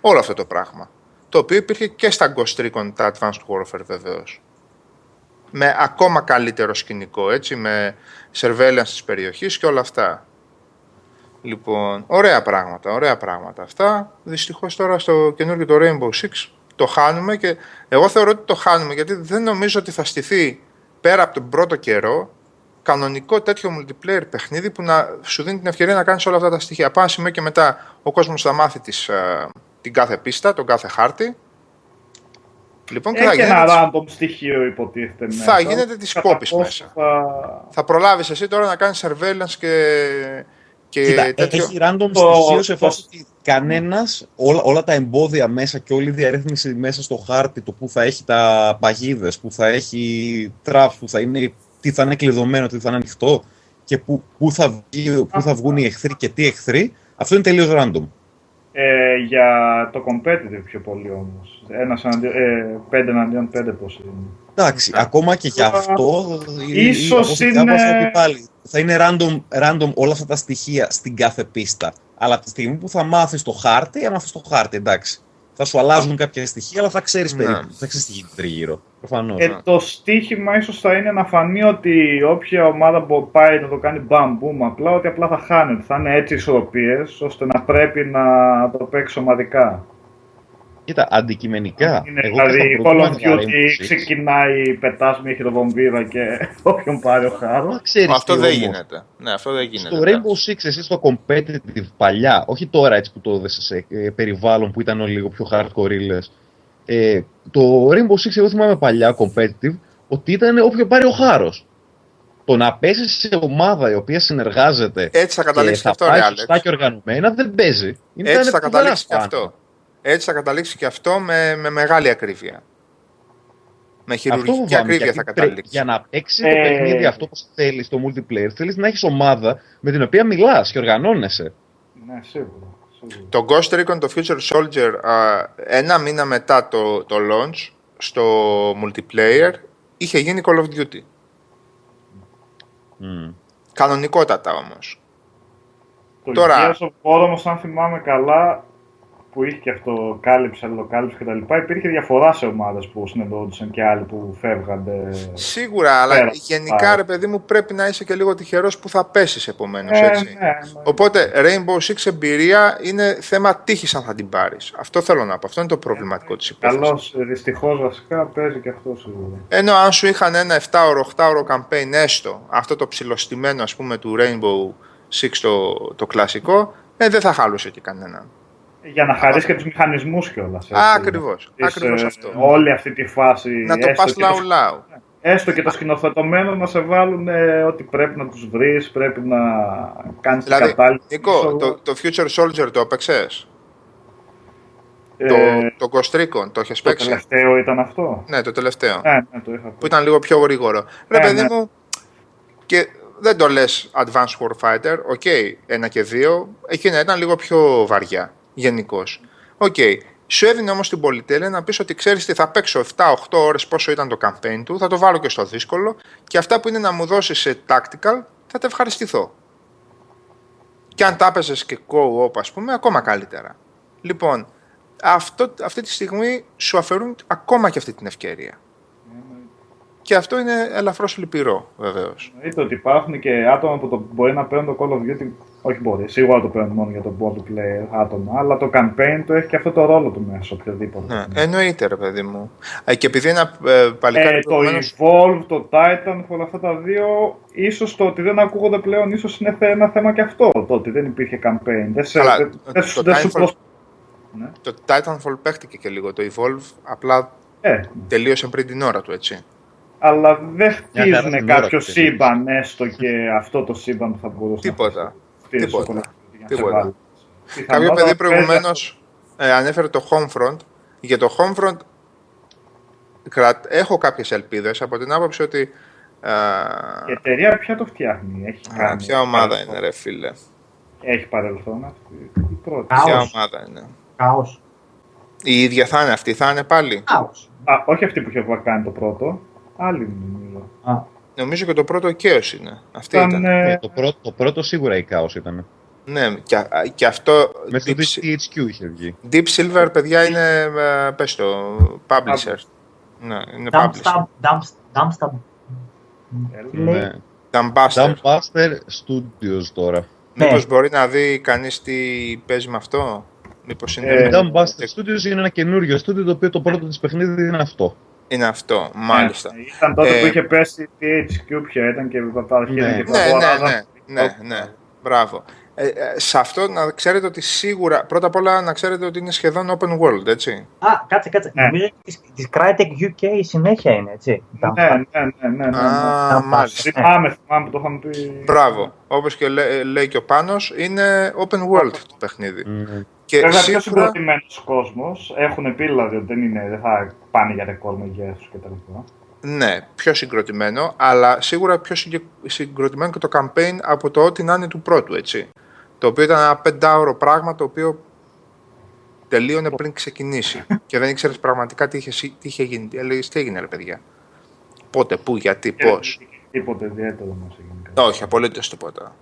Όλο αυτό το πράγμα. Το οποίο υπήρχε και στα Ghost Recon τα Advanced Warfare βεβαίως. Με ακόμα καλύτερο σκηνικό, έτσι, με surveillance της περιοχής και όλα αυτά. Λοιπόν, ωραία πράγματα, ωραία πράγματα αυτά. Δυστυχώς τώρα στο καινούργιο το Rainbow Six το χάνουμε και εγώ θεωρώ ότι το χάνουμε γιατί δεν νομίζω ότι θα στηθεί πέρα από τον πρώτο καιρό κανονικό τέτοιο multiplayer παιχνίδι που να σου δίνει την ευκαιρία να κάνεις όλα αυτά τα στοιχεία. Από ένα σημείο και μετά ο κόσμος θα μάθει τις, ε, την κάθε πίστα, τον κάθε χάρτη. Λοιπόν, και θα Έχει ένα γίνεται, random στοιχείο υποτίθεται μέσα. Θα γίνεται της Κατά κόπης πόσο μέσα. Θα... θα προλάβεις εσύ τώρα να κάνεις surveillance και, και Κοίτα, τέτοιο. έχει random Το- στοιχείος σε το- φάση ότι κανένας, όλα, όλα τα εμπόδια μέσα και όλη η διαρρύθμιση μέσα στο χάρτη, το που θα έχει τα παγίδες, που θα έχει τραπ, που θα είναι, τι θα είναι κλειδωμένο, τι θα είναι ανοιχτό και που, που, θα, βγει, που θα βγουν οι εχθροί και τι εχθροί, αυτό είναι τελείως random. Ε, για το competitive πιο πολύ όμως. Ένας εναντίον, ε, πέντε εναντίον πέντε πώς είναι. Εντάξει, ακόμα και γι' αυτό. η- η- Ίσως όπως είναι- διάβασα ότι πάλι, θα είναι random, random όλα αυτά τα στοιχεία στην κάθε πίστα. Αλλά από τη στιγμή που θα μάθεις το χάρτη, θα μάθει το χάρτη, εντάξει. Θα σου αλλάζουν κάποια στοιχεία, αλλά θα ξέρεις ναι. περίπου. Θα ξέρεις τι γίνεται τριγύρω. Προφανώς. Ε, το στίχημα ίσως θα είναι να φανεί ότι όποια ομάδα που πάει να το κάνει μπαμπούμ απλά, ότι απλά θα χάνεται. Θα είναι έτσι ισορροπίες, ώστε να πρέπει να το παίξει ομαδικά. Κοίτα, αντικειμενικά. Είναι, εγώ δηλαδή, Call of Duty ξεκινάει, πετάς μια χειροβομβίδα και (laughs) όποιον πάρει ο χάρος. Αυτό δεν γίνεται. Ναι, αυτό δεν γίνεται. Στο Rainbow Six, εσύ στο competitive παλιά, όχι τώρα έτσι που το έδεσε σε ε, περιβάλλον που ήταν όλοι λίγο πιο hardcore ε, το Rainbow Six, εγώ θυμάμαι παλιά competitive, ότι ήταν όποιο πάρει ο χάρος. Το να πέσει σε ομάδα η οποία συνεργάζεται. Έτσι θα καταλήξεις και αυτό, Σωστά και οργανωμένα δεν παίζει. Είναι έτσι θα καταλήξεις και αυτό. Έτσι θα καταλήξει και αυτό με, με μεγάλη ακρίβεια. Με χειρουργική ακρίβεια θα καταλήξει. Για να παίξει ε... το παιχνίδι αυτό που θέλεις στο multiplayer, θέλεις να έχεις ομάδα με την οποία μιλάς και οργανώνεσαι. Ναι, σίγουρα. Το Ghost Recon, το Future Soldier, ένα μήνα μετά το, το launch στο multiplayer είχε γίνει Call of Duty. Mm. Κανονικότατα όμως. Το Τώρα... Gears of War όμως αν θυμάμαι καλά που είχε και αυτό, κάλυψε, αλληλοκάλυψε κτλ. Υπήρχε διαφορά σε ομάδες που συνεννοούνταν και άλλοι που φεύγανε. Σίγουρα, αλλά γενικά ρε παιδί μου πρέπει να είσαι και λίγο τυχερός που θα πέσεις επομένως. Ε, έτσι. Ναι, ναι. Οπότε Rainbow Six εμπειρία είναι θέμα τύχης αν θα την πάρεις. Αυτό θέλω να πω. Αυτό είναι το προβληματικό ε, της υπόθεσης. Καλώς, δυστυχώς βασικά παίζει και αυτό σίγουρα. Ενώ αν σου είχαν ένα 7ωρο, 8ωρο campaign έστω, αυτό το ψηλοστημένο ας πούμε του Rainbow Six το, το κλασικό, ε, δεν θα χάλωσε και κανέναν. Για να χαρίσεις και τους μηχανισμούς κιόλας. Ακριβώς. Ακριβώς ε, αυτό. Όλη αυτή τη φάση. Να το πας λαού-λαού. Έστω και το σκηνοθετωμένο να σε βάλουν ε, ότι πρέπει να τους βρεις, πρέπει να κάνεις δηλαδή, την κατάλληλη. Νίκο, το, το Future Soldier το έπαιξες; Ε, το, το Ghost Recon, το έχεις παίξει; Το τελευταίο ήταν αυτό; Ναι, το τελευταίο. Ναι, ναι, το είχα που ήταν λίγο πιο γρήγορο. Ρε ναι, παιδί ναι. μου, και δεν το λες Advanced Warfighter, OK, okay, ένα και δύο, εκείνα ήταν λίγο πιο βαριά γενικώς. OK. Okay. Σου έδινε όμως την πολυτέλεια να πεις ότι ξέρεις τι θα παίξω 7-8 ώρες πόσο ήταν το campaign του, θα το βάλω και στο δύσκολο και αυτά που είναι να μου δώσεις σε tactical θα τα ευχαριστηθώ. Και αν τα έπαιζες και co-op, ας πούμε, ακόμα καλύτερα. Λοιπόν, αυτό, αυτή τη στιγμή σου αφαιρούν ακόμα και αυτή την ευκαιρία. Και αυτό είναι ελαφρώς λυπηρό, βεβαίως. Είτε ότι υπάρχουν και άτομα που το, μπορεί να παίρνουν το Call of Duty. Όχι μπορεί, σίγουρα το παίρνουν μόνο για το multiplayer άτομα, αλλά το campaign το έχει και αυτό το ρόλο του μέσα, οποιοδήποτε. Ναι, εννοείται, ρε παιδί μου. Ε, και επειδή ένα ε, παλικάρι. Ε, το Evolve, το Titan, όλα αυτά τα δύο, ίσως το ότι δεν ακούγονται πλέον, ίσως είναι ένα θέμα και αυτό. Το ότι δεν υπήρχε campaign. Δεν, σε, αλλά, δεν, το, δεν, το, σου προσ... ναι. το Titanfall παίχτηκε και λίγο. Το Evolve απλά ε. τελείωσε πριν την ώρα του, έτσι αλλά δεν χτίζουν κάποιο σύμπαν έστω και αυτό το σύμπαν θα μπορούσε Τίποτα. να Τίποτα. Τίποτα. Κάποιο παιδί προηγουμένως ε, ανέφερε το Homefront. Για το Homefront έχω κάποιες ελπίδες από την άποψη ότι. Α, η εταιρεία ποια το φτιάχνει, έχει α, κάνει. Ποια ομάδα είναι, ρε φίλε. Έχει παρελθόν αυτή. Η πρώτη. Ποια ομάδα είναι. Κάος. Η ίδια θα είναι αυτή, θα είναι πάλι. Κάος. Α, όχι αυτή που είχε κάνει το πρώτο. Άλλη νομίζω. Α. Νομίζω και το πρώτο Chaos είναι. Αυτή ήταν. ήταν. Ε... το, πρώτο, το πρώτο σίγουρα η Chaos ήταν. Ναι, και, και αυτό... Με το THQ είχε βγει. Deep Silver, παιδιά, είναι, ε, πες το, publisher. Ναι, είναι publisher. Dumpstab. Ναι. Dumpbuster. Dumpbuster Studios τώρα. Μήπως μπορεί να δει κανείς τι παίζει με αυτό; Μήπως είναι... Ε, Dumpbuster Studios είναι ένα καινούριο studio το οποίο το πρώτο της παιχνίδι είναι αυτό. Είναι αυτό, μάλιστα. Ναι, ήταν τότε ε, που είχε πέσει η THQ πια, ήταν και τα αρχίδια ναι, και ναι, ναι, ναι, ναι, ναι, μπράβο. Ε, ε, σε αυτό να ξέρετε ότι σίγουρα, πρώτα απ' όλα να ξέρετε ότι είναι σχεδόν open world, έτσι. Α, κάτσε, κάτσε. Ναι. Νομίζω της, της Crytek UK η συνέχεια είναι, έτσι. Ναι, ναι, ναι, ναι. ναι, Α, μάλιστα. Θυμάμαι, θυμάμαι που το είχαμε πει. Μπράβο. Όπως και λέ, λέει και ο Πάνος, είναι open world το παιχνίδι. Mm. Και Βέβαια, σίγουρα... πιο συγκροτημένο κόσμος. Έχουν πει δηλαδή ότι δεν, είναι, δεν θα πάνε για ρεκόρ μεγέθου κτλ. Ναι, πιο συγκροτημένο, αλλά σίγουρα πιο συγκροτημένο και το campaign από το ό,τι να είναι του πρώτου, έτσι. Το οποίο ήταν ένα πεντάωρο πράγμα το οποίο τελείωνε πριν ξεκινήσει. και δεν ήξερες πραγματικά τι είχε, τι είχε γίνει. Έλεγε τι έγινε, ρε παιδιά. Πότε, πού, γιατί, πώς. Τίποτε ιδιαίτερο μας έγινε. Όχι, απολύτως τίποτα.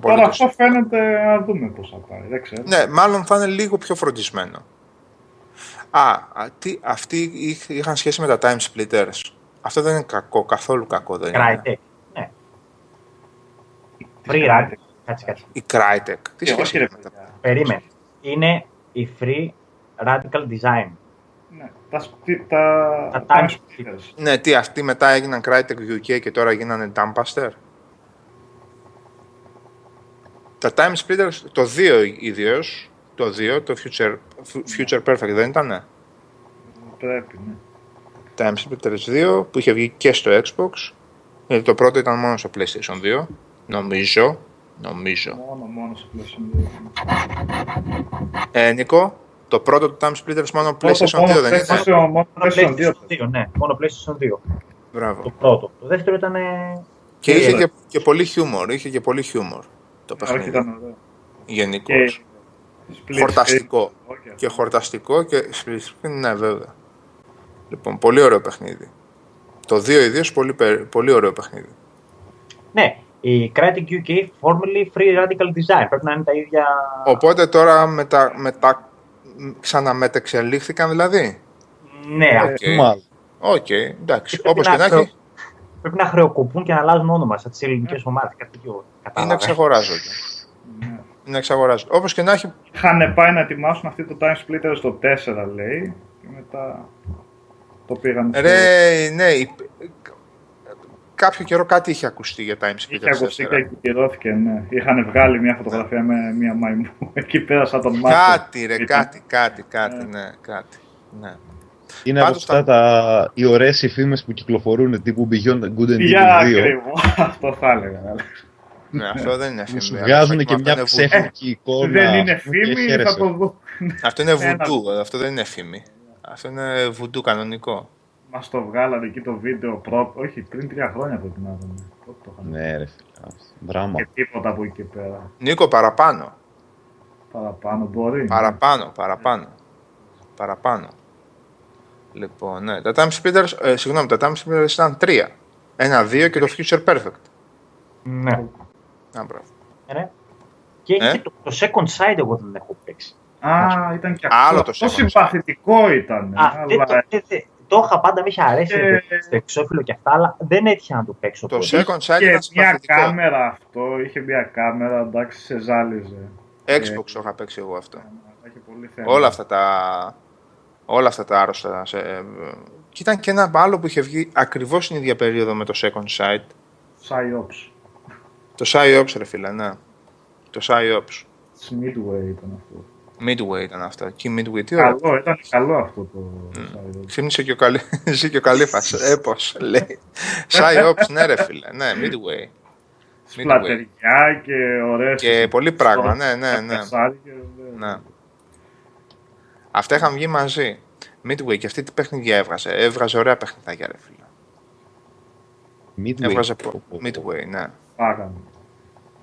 Τώρα αυτό φαίνεται να δούμε πώς θα πάει. Δεν ξέρω. Ναι, μάλλον θα είναι λίγο πιο φροντισμένο. Α, τι, αυτοί είχαν σχέση με τα time splitters. Αυτό δεν είναι κακό, καθόλου κακό δεν είναι. Crytek, ναι. Free Radical, κάτσε κάτσε. Η Crytek. Τι Ε, όχι, σχέση ρε, έχει με τα... παιδιά. Περίμενε. Είναι η Free Radical Design. Ναι, τα, σπι- τα, Τα time time splitters. Ναι, τι, αυτοί μετά έγιναν Crytek UK και τώρα γίνανε Dumpaster. Τα Time Splitters, το 2 ιδίως, το 2, το Future, Future Perfect δεν ήτανε; Πρέπει, ναι. Time Splitters 2 που είχε βγει και στο Xbox. Γιατί το πρώτο ήταν μόνο στο PlayStation 2. Νομίζω. Νομίζω. Μόνο, μόνο σε PlayStation 2. Ε, Νίκο, το πρώτο του Time Splitters μόνο PlayStation 2 μόνο δεν είναι. PlayStation- μόνο Μόνο PlayStation 2. PlayStation 2, ναι. Μόνο PlayStation 2. Το Μπράβο. πρώτο. Το δεύτερο ήταν. Και είχε ε, και, και πολύ χιούμορ. Είχε και πολύ χιούμορ το Όχι, παιχνίδι. ήταν ωραίο. Γενικώς. Και split Χορταστικό. screen. Όχι, Και χορταστικό και split screen, ναι, βέβαια. Λοιπόν, πολύ ωραίο παιχνίδι. Το 2 ιδίως πολύ, περ- πολύ ωραίο παιχνίδι. Ναι, η Crytek UK formerly Free Radical Design. Πρέπει να είναι τα ίδια. Οπότε τώρα μετα, μετα, ξαναμετεξελίχθηκαν δηλαδή; Ναι, Οκ. Μάλλον. Οκ, εντάξει. Πρέπει Όπως να και να χρεω- έχει, πρέπει να χρεοκοπούν και να αλλάζουν όνομα σαν τις ελληνικές ομάδες. Κάτι τέτοιο. είναι Κατάλαβες. εξαγοράζονται. Ναι. Είναι εξαγοράζονται. Όπως και να έχει, Είχαν πάει να ετοιμάσουν αυτή το time splitter στο 4, λέει. Και μετά το πήγαν στο... ρε, ναι, η- κάποιο καιρό κάτι είχε ακουστεί για Time Είχε Splitters ακουστεί 4. και ακυρώθηκε, ναι. Είχαν βγάλει μια φωτογραφία με μια μαϊμού (laughs) εκεί πέρα σαν τον Μάρκο. Κάτι, ρε, Ήταν. κάτι, κάτι, κάτι, Ναι. ναι, κάτι. Ναι. Είναι από Πάντως αυτά τα... οι ωραίες οι φήμες που κυκλοφορούν τύπου Beyond Good and Για Evil 2. ακριβώς. Αυτό θα έλεγα. ναι, αυτό δεν είναι Που φήμη. σου αλλά βγάζουν αυτό και είναι μια voodoo. ψεύτικη εικόνα. Δεν είναι ας πούμε, και φήμη, θα χαίρεσαι. το δω. Αυτό είναι Ένα. voodoo, αυτό δεν είναι φήμη. Αυτό είναι voodoo κανονικό. Μας το βγάλανε εκεί το βίντεο πρώτο. Όχι, πριν τρία χρόνια πρέπει να ήταν. Πότε το είχαν. Ναι ρε φίλε. Δράμα. Και τίποτα από εκεί και πέρα. Νίκο, παραπάνω. Παραπάνω μπορεί. Παραπάνω, παραπάνω. Παραπάνω. Λοιπόν, ναι. Τα Time Splitters, ε, συγγνώμη, τα Time Splitters ήταν τρία. Ένα, δύο και το Future Perfect. Ναι. Α, μπράβο. Ε, ναι. Και έχει Ε; και το, το second side εγώ δεν έχω παίξει. Α, ήταν και Άλλο αυτό. το Αυτό second συμπαθητικό ήταν. Α, δεν, αλλά το, δεν- δεν- το είχα πάντα, με είχε αρέσει Και- ρε παιδί, στο εξώφυλλο και αυτά, αλλά δεν έτυχε να το παίξω. Το πολύ. second side είχε ήταν μια συμπαθητικό. κάμερα αυτό. Είχε μια κάμερα, εντάξει, σε ζάλιζε. Xbox το είχα παίξει εγώ αυτό. Είχε πολύ θέμα. Όλα αυτά τα, όλα αυτά τα άρρωστα. Σε, ε, και ήταν και ένα άλλο που είχε βγει ακριβώς την ίδια περίοδο με το second side. Psyops. Το PsyOps ρε φίλε, ναι. Το PsyOps. Midway ήταν αυτό. Midway ήταν αυτό. Και η Midway, τι ωραίο. Καλό, ήταν καλό αυτό το Psyops. Θύμισε και ο, καλή... (laughs) ζει και ο Καλύφας. (laughs) Έπως, λέει. PsyOps, ναι ρε φίλε. Ναι, Midway. Midway. Σπλατεριά και ωραίες... Και πολύ πράγμα, ναι, ναι, ναι. Κασάρικες, ναι. Αυτά είχαν βγει μαζί. Midway και αυτή τι παιχνίδια έβγαζε. Έβγαζε ωραία παιχνιδάκια ρε φίλε. Midway. Έβγαζε Πω, πω, πω. Midway, ναι. Φάγανε.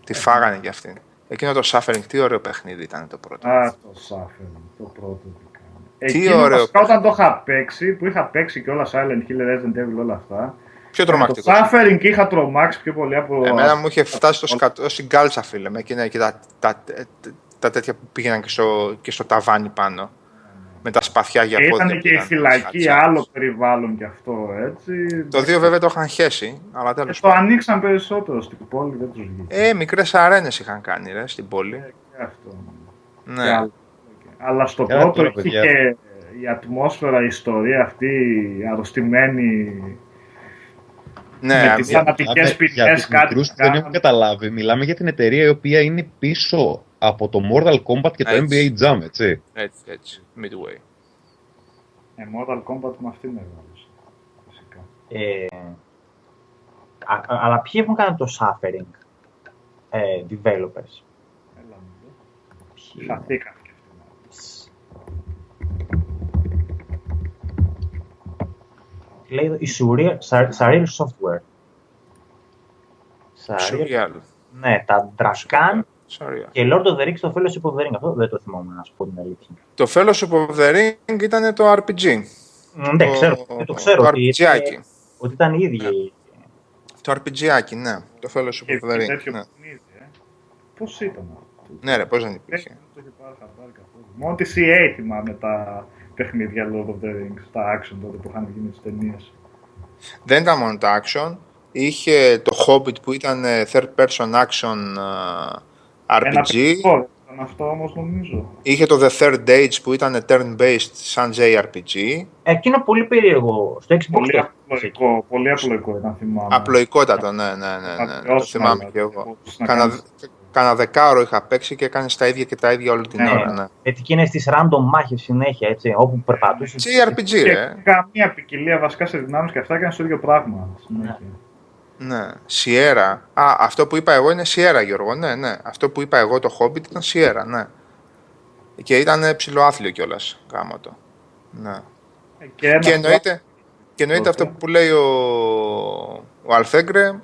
Τη φάγανε κι αυτήν. Εκείνο το Suffering, τι ωραίο παιχνίδι ήταν το πρώτο. Α, το Suffering, το πρώτο που κάνει. Τι Εκείνο ωραίο βασικά όταν το είχα παίξει, που είχα παίξει και όλα Silent Hill, Resident Evil, όλα αυτά. Πιο Το τρομακτικός. Suffering είχα τρομάξει πιο πολύ από... Εμένα μου είχε φτάσει στο σκατό στην κάλτσα, φίλε. Με εκείνα και τα, τα, τα, τέτοια που πήγαιναν και στο, και στο ταβάνι πάνω. Με τα σπαθιά για Και πόδια. ήταν που και η ήταν φυλακή, χατσά. άλλο περιβάλλον κι αυτό, έτσι. Το δύο βέβαια το είχαν χέσει, αλλά Και τέλος το ανοίξαν περισσότερο στην πόλη, δεν τους βγήκε. Ε, μικρές αρένες είχαν κάνει ρε, στην πόλη. Ε, και αυτό. Και Ναι. άλλο. Αλλά στο Καλά, πρώτο τώρα, είχε παιδιά. και η ατμόσφαιρα, η ιστορία αυτή, αρρωστημένη. Ναι, με τις μια- θανατικές Μιλάμε ποινές, για τους κάτι μικρούς που κάνανε. δεν έχουν καταλάβει. Μιλάμε για την εταιρεία η οποία είναι πίσω από το Mortal Kombat και το Έτσι. NBA Jam, έτσι. έτσι, έτσι. Midway. Ε, Mortal Kombat με αυτήν μεγάλωσε. Φυσικά. Ε, α- α- αλλά ποιοι έχουν κάνει το suffering ε, developers; Έλα μου δω. Ποιοι είναι; Χαθήκαν και αυτοί. Τι λέει εδώ, η Surreal, Sa- Surreal Software. Surreal, Surreal. ναι, τα Drakan Surreal. και Lord of the Rings το Fellowship of the Ring. Αυτό δεν το θυμόμαι να σου πω την αλήθεια. Το Fellowship of the Ring ήταν το RPG. Μ, Ναι, Το- ξέρω, δεν το ξέρω το ότι, ήταν, RPG-άκι. ότι ήταν οι ίδιοι. Το RPG-άκι, ναι. Το Fellowship Και of the Ring. τέτοιο Ναι. παιχνίδι, ε. Πώς ήταν αυτό; ναι, ρε, πώς δεν Ε, υπήρχε. δεν το είχε πάρει χαμπάρι καθόλου. Μόνο τη CA θυμάμαι τα, παιχνίδια Lord of the Rings, τα action τότε που είχαν γίνει τις ταινίες. Δεν ήταν μόνο τα action. Είχε το Hobbit που ήταν ε, third person action RPG. Ένα ήταν αυτό όμως νομίζω. Είχε το The Third Age που ήταν turn-based σαν JRPG. Εκείνο πολύ περίεργο. Στο Xbox πολύ απλοϊκό, πολύ απλοϊκό ήταν θυμάμαι. Απλοϊκότατο, ναι, ναι, ναι. ναι, ναι. Το θυμάμαι και εγώ. Κάνα δεκάωρο είχα παίξει και έκανες τα ίδια και τα ίδια όλη την ναι, ώρα. Ναι. Γιατί και είναι στις random μάχες συνέχεια, έτσι, όπου περπατούσες. JRPG, ρε. Καμία ποικιλία βασικά σε δυνάμεις και αυτά έκανες στο ίδιο πράγμα. Συνέχεια. Ναι, Σιέρα. Α, αυτό που είπα εγώ είναι Σιέρα, Γιώργο. Ναι, ναι. Αυτό που είπα εγώ το Hobbit ήταν Σιέρα, ναι. Και ήταν ψιλοάθλιο κιόλας. Γάμα το. Ναι. Ε, και, και εννοείται, και εννοείται αυτό που λέει ο, ο Αλφέγκρε,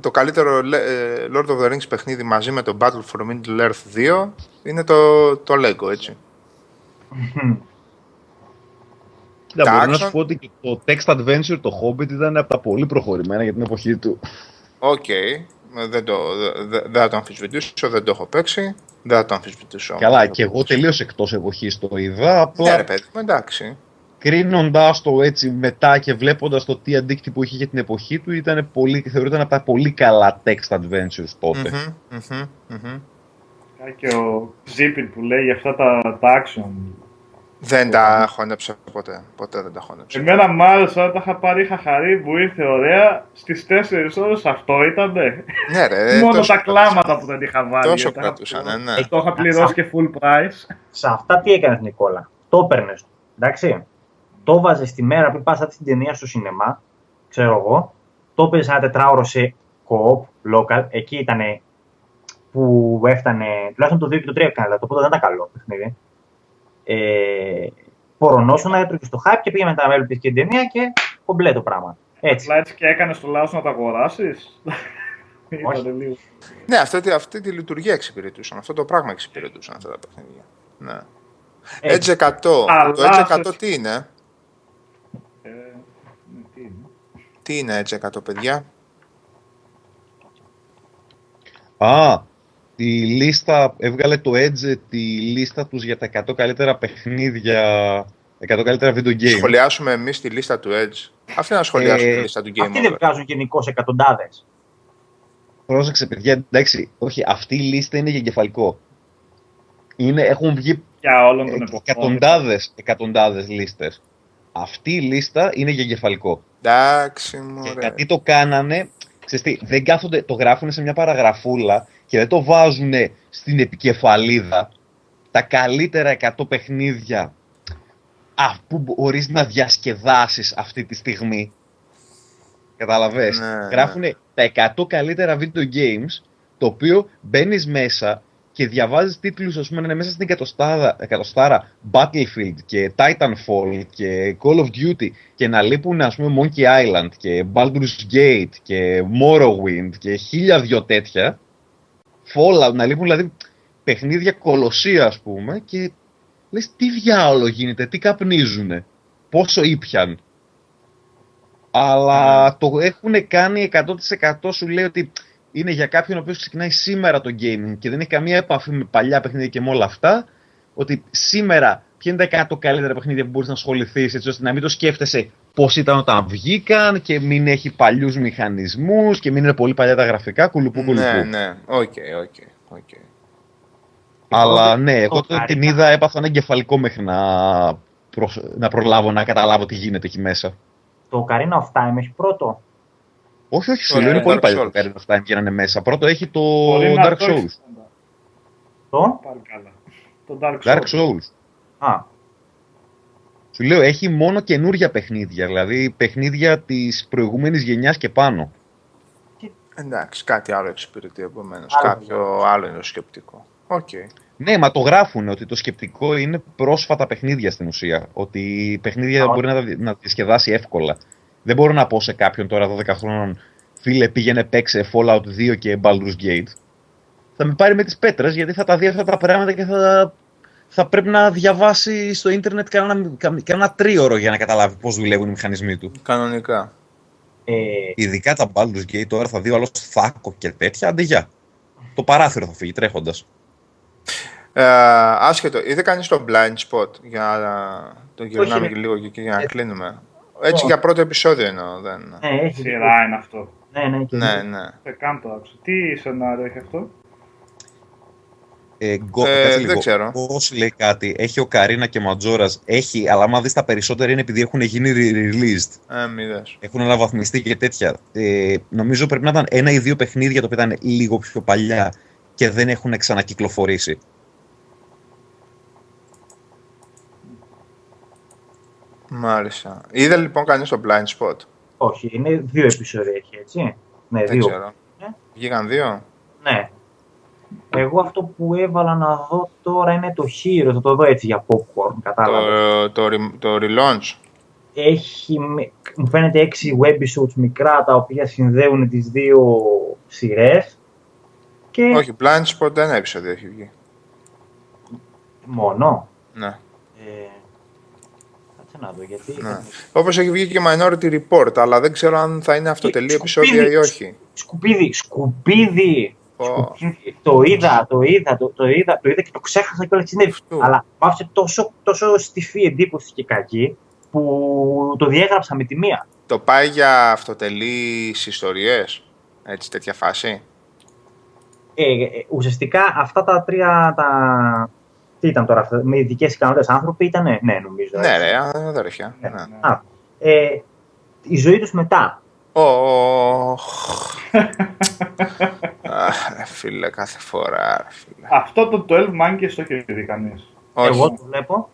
το καλύτερο ε, Lord of the Rings παιχνίδι μαζί με το Battle for Middle Earth 2 είναι το, το Lego, έτσι. Κοίτα, μπορώ να σου πω ότι το Text Adventure, το Hobbit, ήταν από τα πολύ προχωρημένα για την εποχή του. OK. Okay. Δεν, το, δεν, δεν θα το αμφισβητήσω, δεν το έχω παίξει. Δεν θα το αμφισβητήσω. Καλά, και εγώ τελείως εκτός εποχής το είδα. Απλά... Ναι, ρε παιδί, εντάξει. Κρίνοντα το έτσι μετά και βλέποντας το τι αντίκτυπο είχε για την εποχή του, ήταν πολύ, θεωρείται από τα πολύ καλά text adventures τότε. Mm-hmm, mm-hmm, mm-hmm. Και ο Zipit που λέει για αυτά τα, τα action δεν τα χώνεψα ποτέ. Ποτέ δεν τα χώνεψα. Εμένα μ' άρεσε όταν τα είχα πάρει, είχα χαρεί που ήρθε ωραία. Στις 4 ώρες αυτό ήταν. Ναι, ρε. (laughs) Μόνο τα κλάματα που δεν είχα βάλει. Τόσο κρατούσαν, ναι, ναι. Το είχα πληρώσει και full price. Σε αυτά τι έκανες, Νικόλα; Το έπαιρνες. Εντάξει. Το βάζες τη μέρα που πας την ταινία στο σινεμά. Ξέρω εγώ. Το έπαιζε ένα τετράωρο σε co-op, local. Εκεί ήταν που έφτανε. Τουλάχιστον το 2 και το 3 έκανε. Το πρώτο δεν ήταν καλό παιχνίδι ε, να έτρωγε στο hype και πήγε μετά να έβλεπε και την ταινία και κομπλέ το πράγμα. Έτσι. Απλά έτσι και έκανε το λάθος να τα αγοράσεις. (laughs) ναι, αυτή, αυτή τη λειτουργία εξυπηρετούσαν. Αυτό το πράγμα εξυπηρετούσαν αυτά τα παιχνίδια. Ναι. Έτσι 100. το Edge 100 τι είναι; Ε, ναι, τι είναι; Τι είναι έτσι 100 παιδιά; Α, τη λίστα, έβγαλε το Edge τη λίστα τους για τα 100 καλύτερα παιχνίδια, 100 καλύτερα video games. Σχολιάσουμε εμείς τη λίστα του Edge. Αυτοί να σχολιάσουν ε, τη λίστα του Game Αυτοί δεν βγάζουν γενικώς εκατοντάδες. Πρόσεξε παιδιά, εντάξει, όχι, αυτή η λίστα είναι για εγκεφαλικό. Είναι, έχουν βγει για όλων των εκατοντάδες, εκατοντάδες λίστες. Αυτή η λίστα είναι για εγκεφαλικό. Εντάξει, μωρέ. Και γιατί το κάνανε, ξέρεις τι, δεν κάθονται, το γράφουν σε μια παραγραφούλα και δεν το βάζουν στην επικεφαλίδα τα καλύτερα 100 παιχνίδια που μπορείς να διασκεδάσεις αυτή τη στιγμή. Καταλαβες; Ναι, ναι. Γράφουν τα 100 καλύτερα video games το οποίο μπαίνεις μέσα και διαβάζεις τίτλους ας πούμε είναι μέσα στην εκατοστάρα Battlefield και Titanfall και Call of Duty και να λείπουν ας πούμε Monkey Island και Baldur's Gate και Morrowind και χίλια δυο τέτοια Fallout, να λείπουν δηλαδή παιχνίδια κολοσσία ας πούμε και λες τι διάολο γίνεται, τι καπνίζουνε, πόσο ήπιαν. Αλλά ναι. το έχουν κάνει 100% σου λέει ότι είναι για κάποιον ο οποίος ξεκινάει σήμερα το gaming και δεν έχει καμία επαφή με παλιά παιχνίδια και με όλα αυτά, ότι σήμερα ποια είναι τα 100 καλύτερα παιχνίδια που μπορείς να ασχοληθείς, έτσι ώστε να μην το σκέφτεσαι πώς ήταν όταν βγήκαν και μην έχει παλιούς μηχανισμούς και μην είναι πολύ παλιά τα γραφικά. Κουλουπού, κουλουπού. Ναι, ναι, OK, OK. Okay. Αλλά ναι, εγώ το, την είδα, έπαθα ένα εγκεφαλικό μέχρι να, προ, να προλάβω να καταλάβω τι γίνεται εκεί μέσα. Το Ocarina of Time έχει πρώτο. Όχι, όχι, σου λέω είναι πολύ παλιό το Ocarina of Time γίνανε μέσα. Πρώτο έχει το Dark Souls. Το; Το Dark Souls. Dark Souls. Α. Σου λέω, έχει μόνο καινούργια παιχνίδια, δηλαδή παιχνίδια της προηγούμενης γενιάς και πάνω. Εντάξει, κάτι άλλο εξυπηρετεί επομένως. Κάποιο άλλο είναι το σκεπτικό. Okay. Ναι, μα το γράφουν ότι το σκεπτικό είναι πρόσφατα παιχνίδια στην ουσία. Ότι παιχνίδια μπορεί να, να διασκεδάσει εύκολα. Δεν μπορώ να πω σε κάποιον τώρα 12 χρόνων, φίλε, πήγαινε παίξε Fallout 2 και Baldur's Gate. Θα με πάρει με τις πέτρες γιατί θα τα δει αυτά τα πράγματα και θα θα πρέπει να διαβάσει στο ίντερνετ κανένα, κανένα τρίωρο για να καταλάβει πώς δουλεύουν οι μηχανισμοί του. Κανονικά. Ε... Ειδικά τα Baldur's Gate τώρα θα δει ο άλλος θάκο και τέτοια, αντί για. Το παράθυρο θα φύγει τρέχοντας. Ε, άσχετο, είδε κανείς το blind spot για να το γυρνάμε και λίγο και για να κλείνουμε; Έτσι για πρώτο επεισόδιο εννοώ. Δεν... Ναι, έχει Σειρά είναι αυτό. Ναι, ναι, και ναι. ναι. Ε, καν το άκουσα. Τι σενάριο έχει αυτό; Ε, γκο, ε, δεν ξέρω. Πώς λέει κάτι, έχει ο Καρίνα και ο Ματζόρας. Έχει, αλλά άμα δεις τα περισσότερα είναι επειδή έχουν γίνει released. Ε, μη δες. Έχουν αναβαθμιστεί και τέτοια. Ε, νομίζω πρέπει να ήταν ένα ή δύο παιχνίδια το οποία ήταν λίγο πιο παλιά και δεν έχουν ξανακυκλοφορήσει. Μάλιστα. Είδε λοιπόν κανείς το blind spot; Όχι, είναι δύο επεισόδια έχει έτσι. Ναι, δεν δύο. ξέρω. Ε; Βγήκαν δύο; Ναι. Εγώ αυτό που έβαλα να δω τώρα είναι το Hero, θα το δω έτσι για popcorn, κατάλαβα. Το, το, το relaunch. Έχει, μου φαίνεται έξι webisode μικρά τα οποία συνδέουν τις δύο σειρές. Και... Όχι, blind spot ένα επεισόδιο έχει βγει. Μόνο. Ναι. Ε, κάτσε να δω γιατί. Ναι. Όπως έχει βγει και Minority Report, αλλά δεν ξέρω αν θα είναι αυτοτελή επεισόδια ή όχι. Σκουπίδι, σκουπίδι. Το είδα, το είδα, το, το, είδα, το είδα και το ξέχασα και όλα συνέβη. Αλλά μου άφησε τόσο, τόσο στιφή εντύπωση και κακή που το διέγραψα με τη μία. Το πάει για αυτοτελείς ιστορίες, έτσι τέτοια φάση; Ε, ε, ουσιαστικά αυτά τα τρία, τα... τι ήταν τώρα, με ειδικές ικανότητες άνθρωποι ήταν, ναι, νομίζω. Ναι, ρε, αδερφιά. Ναι. ναι. Α, ε, η ζωή τους μετά. Oh. (laughs) Αχ, φίλε, κάθε φορά. Φίλε. Αυτό το 12 Monkeys το έχει δει κανείς. Εγώ το βλέπω.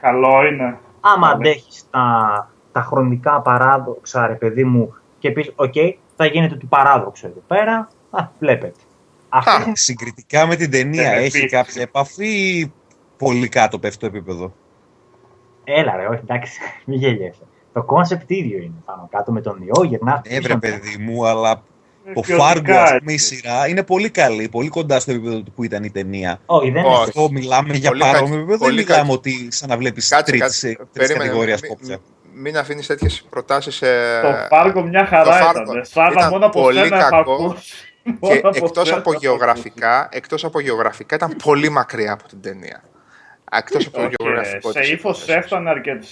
Καλό είναι. Άμα αντέχεις τα, τα χρονικά παράδοξα, ρε παιδί μου, και πεις, OK, okay, θα γίνεται του παράδοξο εδώ πέρα, α, βλέπετε. Α, συγκριτικά με την ταινία, έχει κάποια επαφή ή πολύ κάτω πέφτει το επίπεδο; Έλα ρε, όχι, εντάξει, (laughs) μην γελιέσαι. Το concept ίδιο είναι πάνω κάτω με τον ιό, γυρνάς. Ναι, βρε παιδί μου, αλλά το Fargo, α πούμε, η σειρά είναι πολύ καλή, πολύ κοντά στο επίπεδο που ήταν η ταινία. Όχι, δεν είναι. Αυτό μιλάμε για παρόμοιο επίπεδο. Δεν μιλάμε ότι σαν να βλέπεις τρίτη κατηγορία κόψε. Μην αφήνεις τέτοιες προτάσεις. Ε, το Fargo μια χαρά ήταν. Σαν μόνο από πολύ κακό. Και εκτός από, γεωγραφικά, εκτός από γεωγραφικά ήταν πολύ μακριά από την ταινία. Εκτός από το γεωγραφικό Σε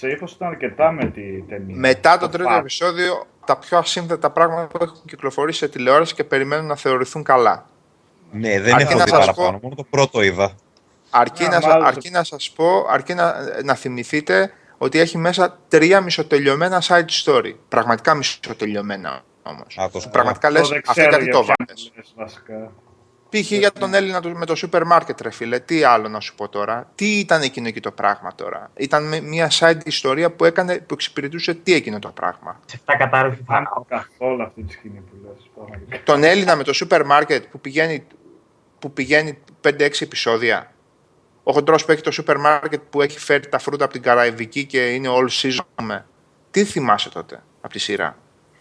ύφος ήταν αρκετά με την ταινία. Μετά το τρίτο επεισόδιο, τα πιο ασύνδετα πράγματα που έχουν κυκλοφορήσει σε τηλεόραση και περιμένουν να θεωρηθούν καλά. Ναι, δεν αρκεί έχω δει παραπάνω, μόνο το πρώτο είδα. Αρκεί, να, αρκεί να σας πω, αρκεί να, να θυμηθείτε ότι έχει μέσα τρία μισοτελειωμένα side story. Πραγματικά μισοτελειωμένα όμως. Πραγματικά λες, αυτό κάτι το βάλες. Π.χ. για τον Έλληνα με το σούπερ μάρκετ, ρε φίλε. Τι άλλο να σου πω τώρα; Τι ήταν εκείνο εκεί το πράγμα τώρα; Ήταν μια side ιστορία που, έκανε, που εξυπηρετούσε τι εκείνο το πράγμα; Σε αυτά κατάρρευση καθόλου αυτή τη σκηνή που λες. Τον Έλληνα με το σούπερ μάρκετ που πηγαίνει, που πηγαίνει 5-6 επεισόδια. Ο χοντρός που έχει το σούπερ μάρκετ που έχει φέρει τα φρούτα από την Καραϊβική και είναι all season. Τι θυμάσαι τότε από τη σειρά;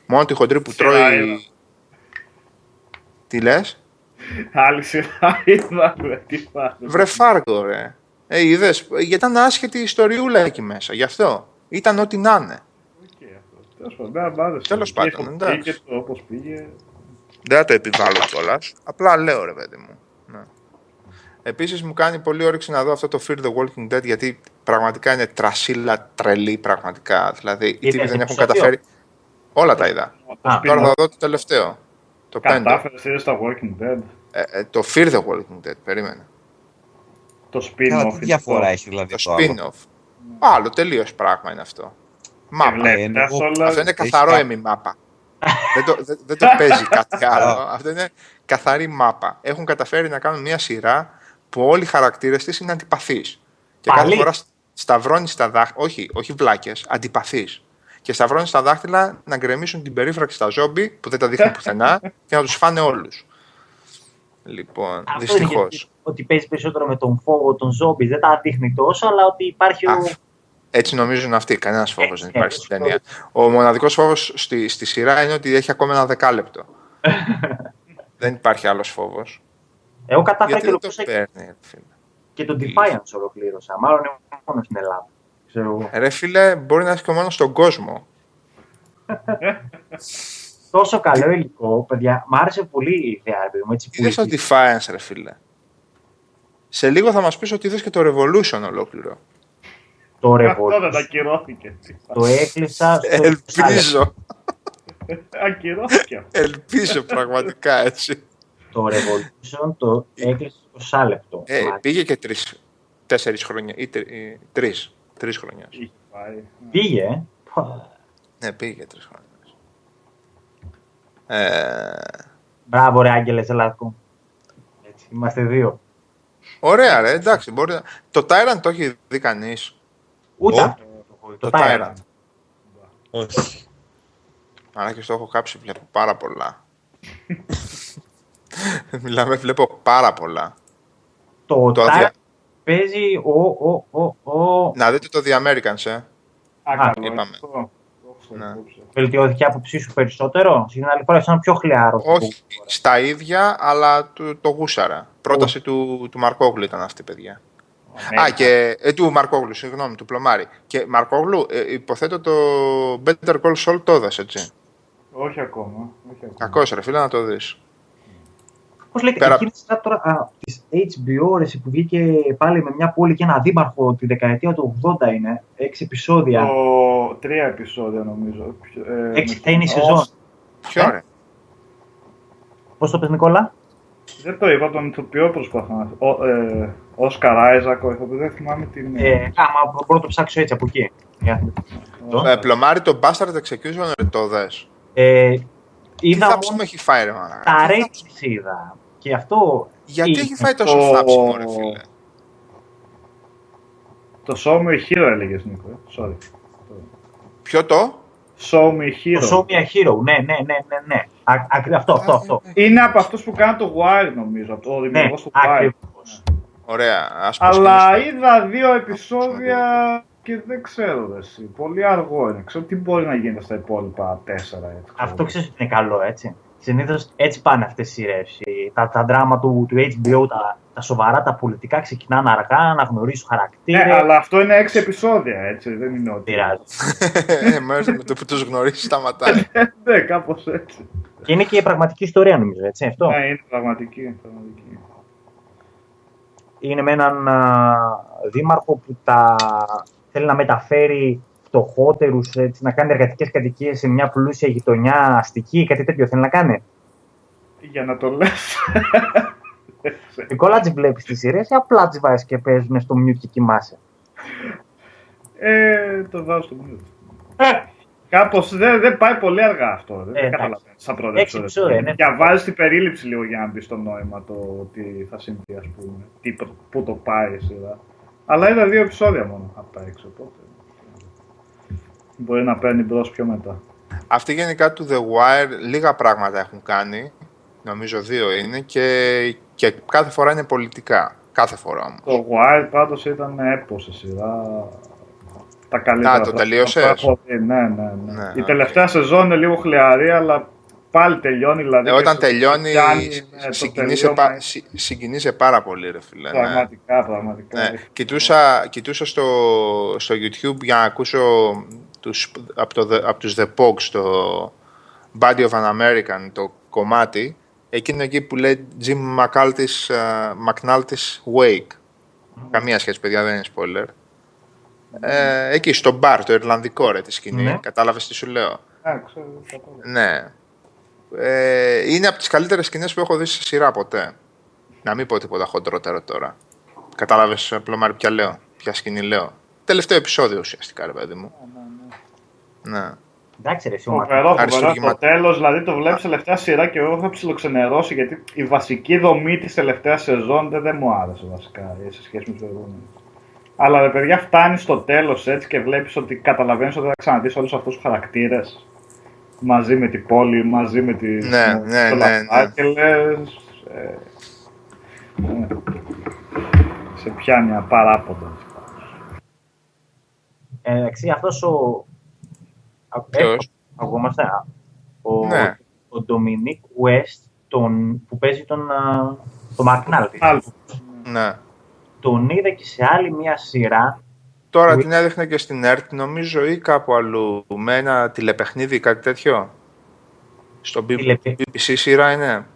Μόνο τη χοντρή που τρώει. Τι λες; Άλλη σειρά είδα, τι Βρε Φάργκο, ρε. Ε, είδες, γιατί ήταν άσχετη η ιστοριούλα εκεί μέσα, γι' αυτό. Ήταν ό,τι να είναι. Τέλος πάντων, εντάξει. Όπως πήγε... Δεν θα το επιβάλλω κιόλας. Απλά λέω, ρε παιδί μου. Ναι. Επίσης μου κάνει πολύ όρεξη να δω αυτό το Fear the Walking Dead γιατί πραγματικά είναι τρασίλα τρελή πραγματικά. Δηλαδή οι τύποι δεν έχουν καταφέρει. Όλα τα είδα. Τώρα θα δω το τελευταίο. Το Κατάφερες είδες τα Walking Dead. Ε, ε, το Fear the Walking Dead, περίμενε. Το spin-off. Τι διαφορά έχει δηλαδή το spin-off. Άλλο, τελείως πράγμα είναι αυτό. Μάπα. Ε, αυτό είναι καθαρό εμι μάπα. δεν, το, δεν, δεν το παίζει κάτι (laughs) άλλο. αυτό είναι καθαρή μάπα. Έχουν καταφέρει να κάνουν μια σειρά που όλοι οι χαρακτήρες της είναι αντιπαθείς. Και κάθε φορά σταυρώνεις τα δάχτυλα. Όχι, όχι βλάκες, αντιπαθείς και σταυρώνεις στα δάχτυλα να γκρεμίσουν την περίφραξη στα ζόμπι που δεν τα δείχνει πουθενά (laughs) και να τους φάνε όλους. Λοιπόν, δυστυχώς. Ότι παίζει περισσότερο με τον φόβο των ζόμπι, δεν τα δείχνει τόσο, αλλά ότι υπάρχει. Ο... Έτσι νομίζουν αυτοί. Κανένας φόβος δεν υπάρχει στην ταινία. Ο μοναδικός φόβος στη, στη σειρά είναι ότι έχει ακόμα ένα δεκάλεπτο. (laughs) δεν υπάρχει άλλος φόβος. Εγώ κατάφερα και, το παίρνει, και τον Defiance ολοκλήρωσα. Μάλλον είναι μόνο στην Ελλάδα. Ρε φίλε, μπορεί να έχει και μόνος στον κόσμο. Τόσο καλό υλικό, παιδιά. Μ' άρεσε πολύ η ιδέα, μου. Έτσι, Είδες το Defiance, ρε φίλε. Σε λίγο θα μας πεις ότι είδες και το Revolution ολόκληρο. Το Αυτό δεν Revolution ακυρώθηκε. το έκλεισα στο Ελπίζω. Ακυρώθηκε. Ελπίζω πραγματικά έτσι. Το Revolution το έκλεισα στο σάλεπτο. Ε, πήγε και τρεις, τέσσερις χρόνια ή τρι- ή τρεις, τρεις χρονιάς. Είχε πάει. Πήγε. ε; Πω. Ναι, πήγε και τρεις χρονιάς. Ε, Μπράβο ρε Άγγελε Ζελάκο. Έτσι, είμαστε δύο. ωραία ρε, εντάξει. Μπορεί... να- Το Tyrant το έχει δει κανείς; Ούτε Ω. αυτό το έχω δει, Το το Tyrant. Tyrant. Όχι. Αλλά και στο έχω κάψει, βλέπω πάρα πολλά. (laughs) Μιλάμε, βλέπω πάρα πολλά. Το Το Tyrant αδια- παίζει ο, ο, ο, ο... Να δείτε το The Americans, ε. Α, καλό, είπαμε. αυτό. Το έχω Ναι. υπόψη. Βελτιώθηκε η άποψή σου περισσότερο; Στην άλλη φορά ήσουν πιο χλιάρο. Όχι στα ίδια, αλλά το, το γούσαρα. Πρόταση του, του Μαρκόγλου ήταν αυτή, παιδιά. Ναι, Α, και. Ε, του Μαρκόγλου, συγγνώμη, του Πλωμάρη. Και Μαρκόγλου, ε, υποθέτω το Better Call Saul το έδωσε, έτσι. Όχι ακόμα. Όχι ακόμα. Κακός, ρε φίλε, να το δεις. Πώς λέγεται, Πέρα- εκείνη τη σειρά τώρα της HBO ρε, εσύ, που βγήκε πάλι με μια πόλη και ένα δήμαρχο τη δεκαετία του 80 είναι. Έξι επεισόδια. Το τρία επεισόδια νομίζω. Ε, Έξι με- θα είναι η σεζόν. Ποιο, Ε; ρε; Πώς το πες Νικόλα; Δεν το είπα, τον ηθοποιό προσπαθώ να. Ο, ε, Όσκαρ Άιζακ, ο ηθοποιός, δεν θυμάμαι την. Ε, άμα μπορώ να το ψάξω έτσι από εκεί. Για- Ε, πλωμάρι, το Bastard Execution, ρε, το δες. Ε, Τι είδα θάψιμο μόνο έχει φάει, ρε, μάνα. τα ratings είδα. Και αυτό. Γιατί είναι έχει φάει τόσο το- θάψιμο, ρε φίλε; Το Show Me a Hero έλεγες Νίκο. Ε; Sorry. Ποιο το; Show Me a Hero. Το Show Me a Hero. Ναι, ναι, ναι, ναι. ναι. Α, ακρι- αυτό, αυτό, αυτό. Είναι από αυτούς που κάνουν το Wire νομίζω. Από το Ναι, δημιουργός του Wire. ακριβώς. Ωραία, ας Αλλά προσκυνήσουμε. είδα δύο επεισόδια και δεν ξέρω ρε, εσύ. Πολύ αργό είναι. Ξέρω τι μπορεί να γίνεται στα υπόλοιπα τέσσερα. Έτσι, Αυτό ξέρεις ότι είναι καλό, έτσι. Συνήθως έτσι πάνε αυτές οι σειρές. Τα, τα δράμα του, του HBO, τα, τα σοβαρά, τα πολιτικά ξεκινάνε αργά, να γνωρίσουν χαρακτήρες. Ναι, αλλά αυτό είναι έξι επεισόδια, έτσι. Δεν είναι ότι. Πειράζει. Ε, μέρος με το που τους γνωρίσει σταματάει. ναι, κάπως έτσι. Και είναι και η πραγματική ιστορία, νομίζω, έτσι. Αυτό. Ναι, είναι πραγματική. πραγματική. Είναι με έναν α, δήμαρχο που τα θέλει να μεταφέρει φτωχότερους, να κάνει εργατικές κατοικίες σε μια πλούσια γειτονιά αστική, κάτι τέτοιο θέλει να κάνει. Για να το λες. (laughs) Νικόλα, τις βλέπεις τις σειρές ή απλά τις βάζεις και παίζουν στο μute και κοιμάσαι; ε, το βάζω στο μυαλό. Κάπως δεν δεν πάει πολύ αργά αυτό. Δεν Ε, εντάξει. καταλαβαίνω. Σαν πρώτα Έξι επεισόδια, ναι. Διαβάζεις την περίληψη λίγο για να μπει στο νόημα το τι θα συμβεί, ας πούμε. Τι, πού το πάει η σειρά. Αλλά είδα δύο επεισόδια μόνο από τα έξω. Οπότε. Μπορεί να παίρνει μπρος πιο μετά. Αυτοί γενικά του The Wire λίγα πράγματα έχουν κάνει. Νομίζω δύο είναι και, και κάθε φορά είναι πολιτικά. Κάθε φορά όμως. Το Wire πάντως ήταν έπος σε σειρά. Τα καλύτερα. Α, το πράγματα τελείωσες; που έχω δει. Ναι, ναι, ναι. Ναι, Η οκ. τελευταία σεζόν είναι λίγο χλιαρή, αλλά πάλι τελειώνει. Δηλαδή, Ε, και όταν στο- τελειώνει, πιάνει, ναι, το συγκινείσαι, τελείωμα. πα- συ- συγκινείσαι πάρα πολύ, ρε φίλε. ναι. Πραγματικά, πραγματικά. Ναι. Κοιτούσα, κοιτούσα στο, στο YouTube για να ακούσω τους, από, το, The- από τους The Pogs το Body of an American, το κομμάτι, εκείνο εκεί που λέει Jim McNalty's, uh, McNalty's Wake. Καμία σχέση, παιδιά, δεν είναι spoiler. Ε, εκεί στο μπαρ, το Ιρλανδικό ρε τη σκηνή. Ναι. Κατάλαβες τι σου λέω; Α, ξέρω, κατάλαβα. Ναι. Ε, είναι από τις καλύτερες σκηνές που έχω δει σε σειρά ποτέ. Να μην πω τίποτα χοντρότερο τώρα. Κατάλαβες πλωμάρι ποια λέω, ποια σκηνή λέω. Τελευταίο επεισόδιο ουσιαστικά ρε παιδί μου. Ναι. Εντάξει, ρε, σίγουρα. Φοβερό, φοβερό. Στο Αριστούργημα. τέλος, δηλαδή το βλέπεις τελευταία σειρά και εγώ είχα ψιλοξενερώσει γιατί η βασική δομή της τελευταίας σεζόν δεν, δεν μου άρεσε βασικά ε, σε σχέση με τι προηγούμενε. Αλλά ρε παιδιά, φτάνεις στο τέλος έτσι και βλέπεις ότι καταλαβαίνεις ότι θα ξαναδείς όλους αυτούς τους χαρακτήρες μαζί με την πόλη, μαζί με τη. Ναι, με ναι, το ναι, λαφά ναι. Και λες, ε, ναι. σε πιάνει απαράποντα. Ε, Εντάξει, αυτός ο. Α, Ποιος; ε, Ακούμαστε. α, Ο, Ναι. ο Dominic West τον, που παίζει τον, α, τον McNulty. Άλλο. ναι. Τον είδα και σε άλλη μια σειρά. Τώρα Ου- την έδειχνε και στην ΕΡΤ νομίζω ή κάπου αλλού με ένα τηλεπαιχνίδι κάτι τέτοιο; Στο B- Τηλεπαι- BBC σειρά είναι;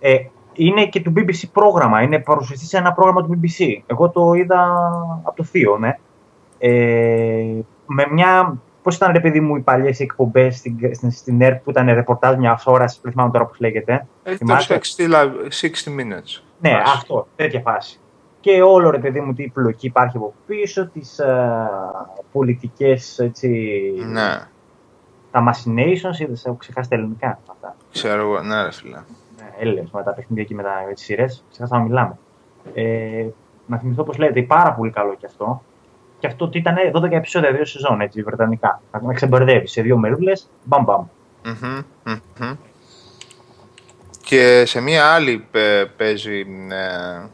Ε, είναι και του BBC πρόγραμμα. Είναι παρουσιαστή σε ένα πρόγραμμα του BBC. Εγώ το είδα από το θείο, ναι. Ε, με μια. Πώς ήταν, ρε παιδί μου, οι παλιές εκπομπές στην, στην, στην ΕΡΤ που ήταν ρεπορτάζ μια ώρα, δεν θυμάμαι τώρα πώς λέγεται. Έχει το 60, 60 minutes. Ναι, Άς. αυτό, τέτοια φάση. Και όλο ρε παιδί μου τι πλοκή υπάρχει από πίσω, τις uh, πολιτικές έτσι. Ναι. Τα machinations, είδε, έχω ξεχάσει τα ελληνικά αυτά. Ξέρω εγώ, ναι, ρε φίλε. Ναι, Έλληνες με τα παιχνίδια και με, τα, με τι σειρές, ξεχάσα να μιλάμε. Ε, να θυμηθώ πώς λέτε, πάρα πολύ καλό κι αυτό. Και αυτό ότι ήταν 12 επεισόδια, δύο σεζόν, έτσι, βρετανικά. Να ξεμπερδεύεις σε δύο μερούλες, μπαμ μπαμ. Mm-hmm, mm-hmm. Και σε μία άλλη παίζει ε,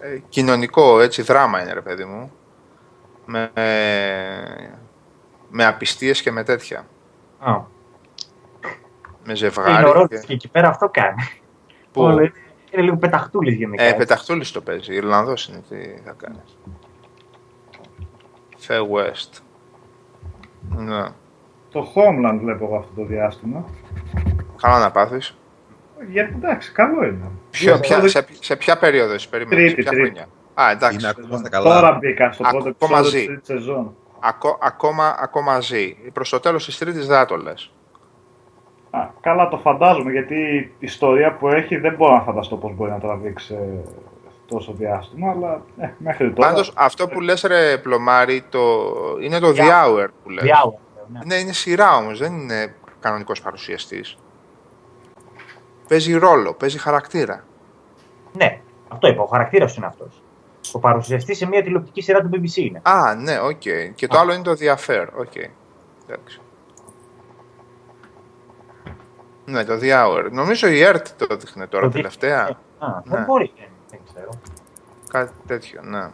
ε, κοινωνικό έτσι, δράμα είναι ρε παιδί μου. Με, με απιστίες και με τέτοια. Α. Με ζευγάρι. Είναι ωραίο και... και εκεί πέρα αυτό κάνει. Που... Όλο είναι, είναι λίγο πεταχτούλης γενικά. Ε, πεταχτούλης το παίζει. Ιρλανδός είναι τι θα κάνεις. Fair West. Ναι. Το Homeland βλέπω εγώ αυτό το διάστημα. Καλά να πάθεις. Γιατί εντάξει, καλό είναι. Ποιο, ποια, σε, σε ποια περίοδο είσαι περιμένει, Τρίτη, σε ποια τρίτη. χρονιά; Α, εντάξει. Είναι ακόμα στα καλά. Τώρα μπήκα στο Ακόμα πρώτο επεισόδιο ζει. της τρίτης σεζόν. Ακό, ακόμα, ακόμα ζει. Προς το τέλος της τρίτης δεν θα το λες. Α, καλά το φαντάζομαι γιατί η ιστορία που έχει δεν μπορώ να φανταστώ πώς μπορεί να τραβήξει ε, τόσο διάστημα, αλλά ε, μέχρι τώρα... Πάντως αυτό που λες ρε Πλωμάρη το... είναι το The Yeah. Hour που λες. Διάολο. Ναι. Ναι, είναι σειρά όμως, δεν είναι κανονικός παρουσιαστής. Παίζει ρόλο, παίζει χαρακτήρα. ναι, αυτό είπα. Ο χαρακτήρας είναι αυτός. Ο παρουσιαστής σε μια τηλεοπτική σειρά του BBC είναι. Α, ναι, οκ. Και το Α. άλλο είναι το The Affair, οκ. Εντάξει. Ναι, το The Hour. Νομίζω η ΕΡΤ το δείχνει τώρα Το τελευταία. δείχνει. Α, Ναι. δεν μπορεί. Δεν, δεν ξέρω. Κάτι τέτοιο, ναι.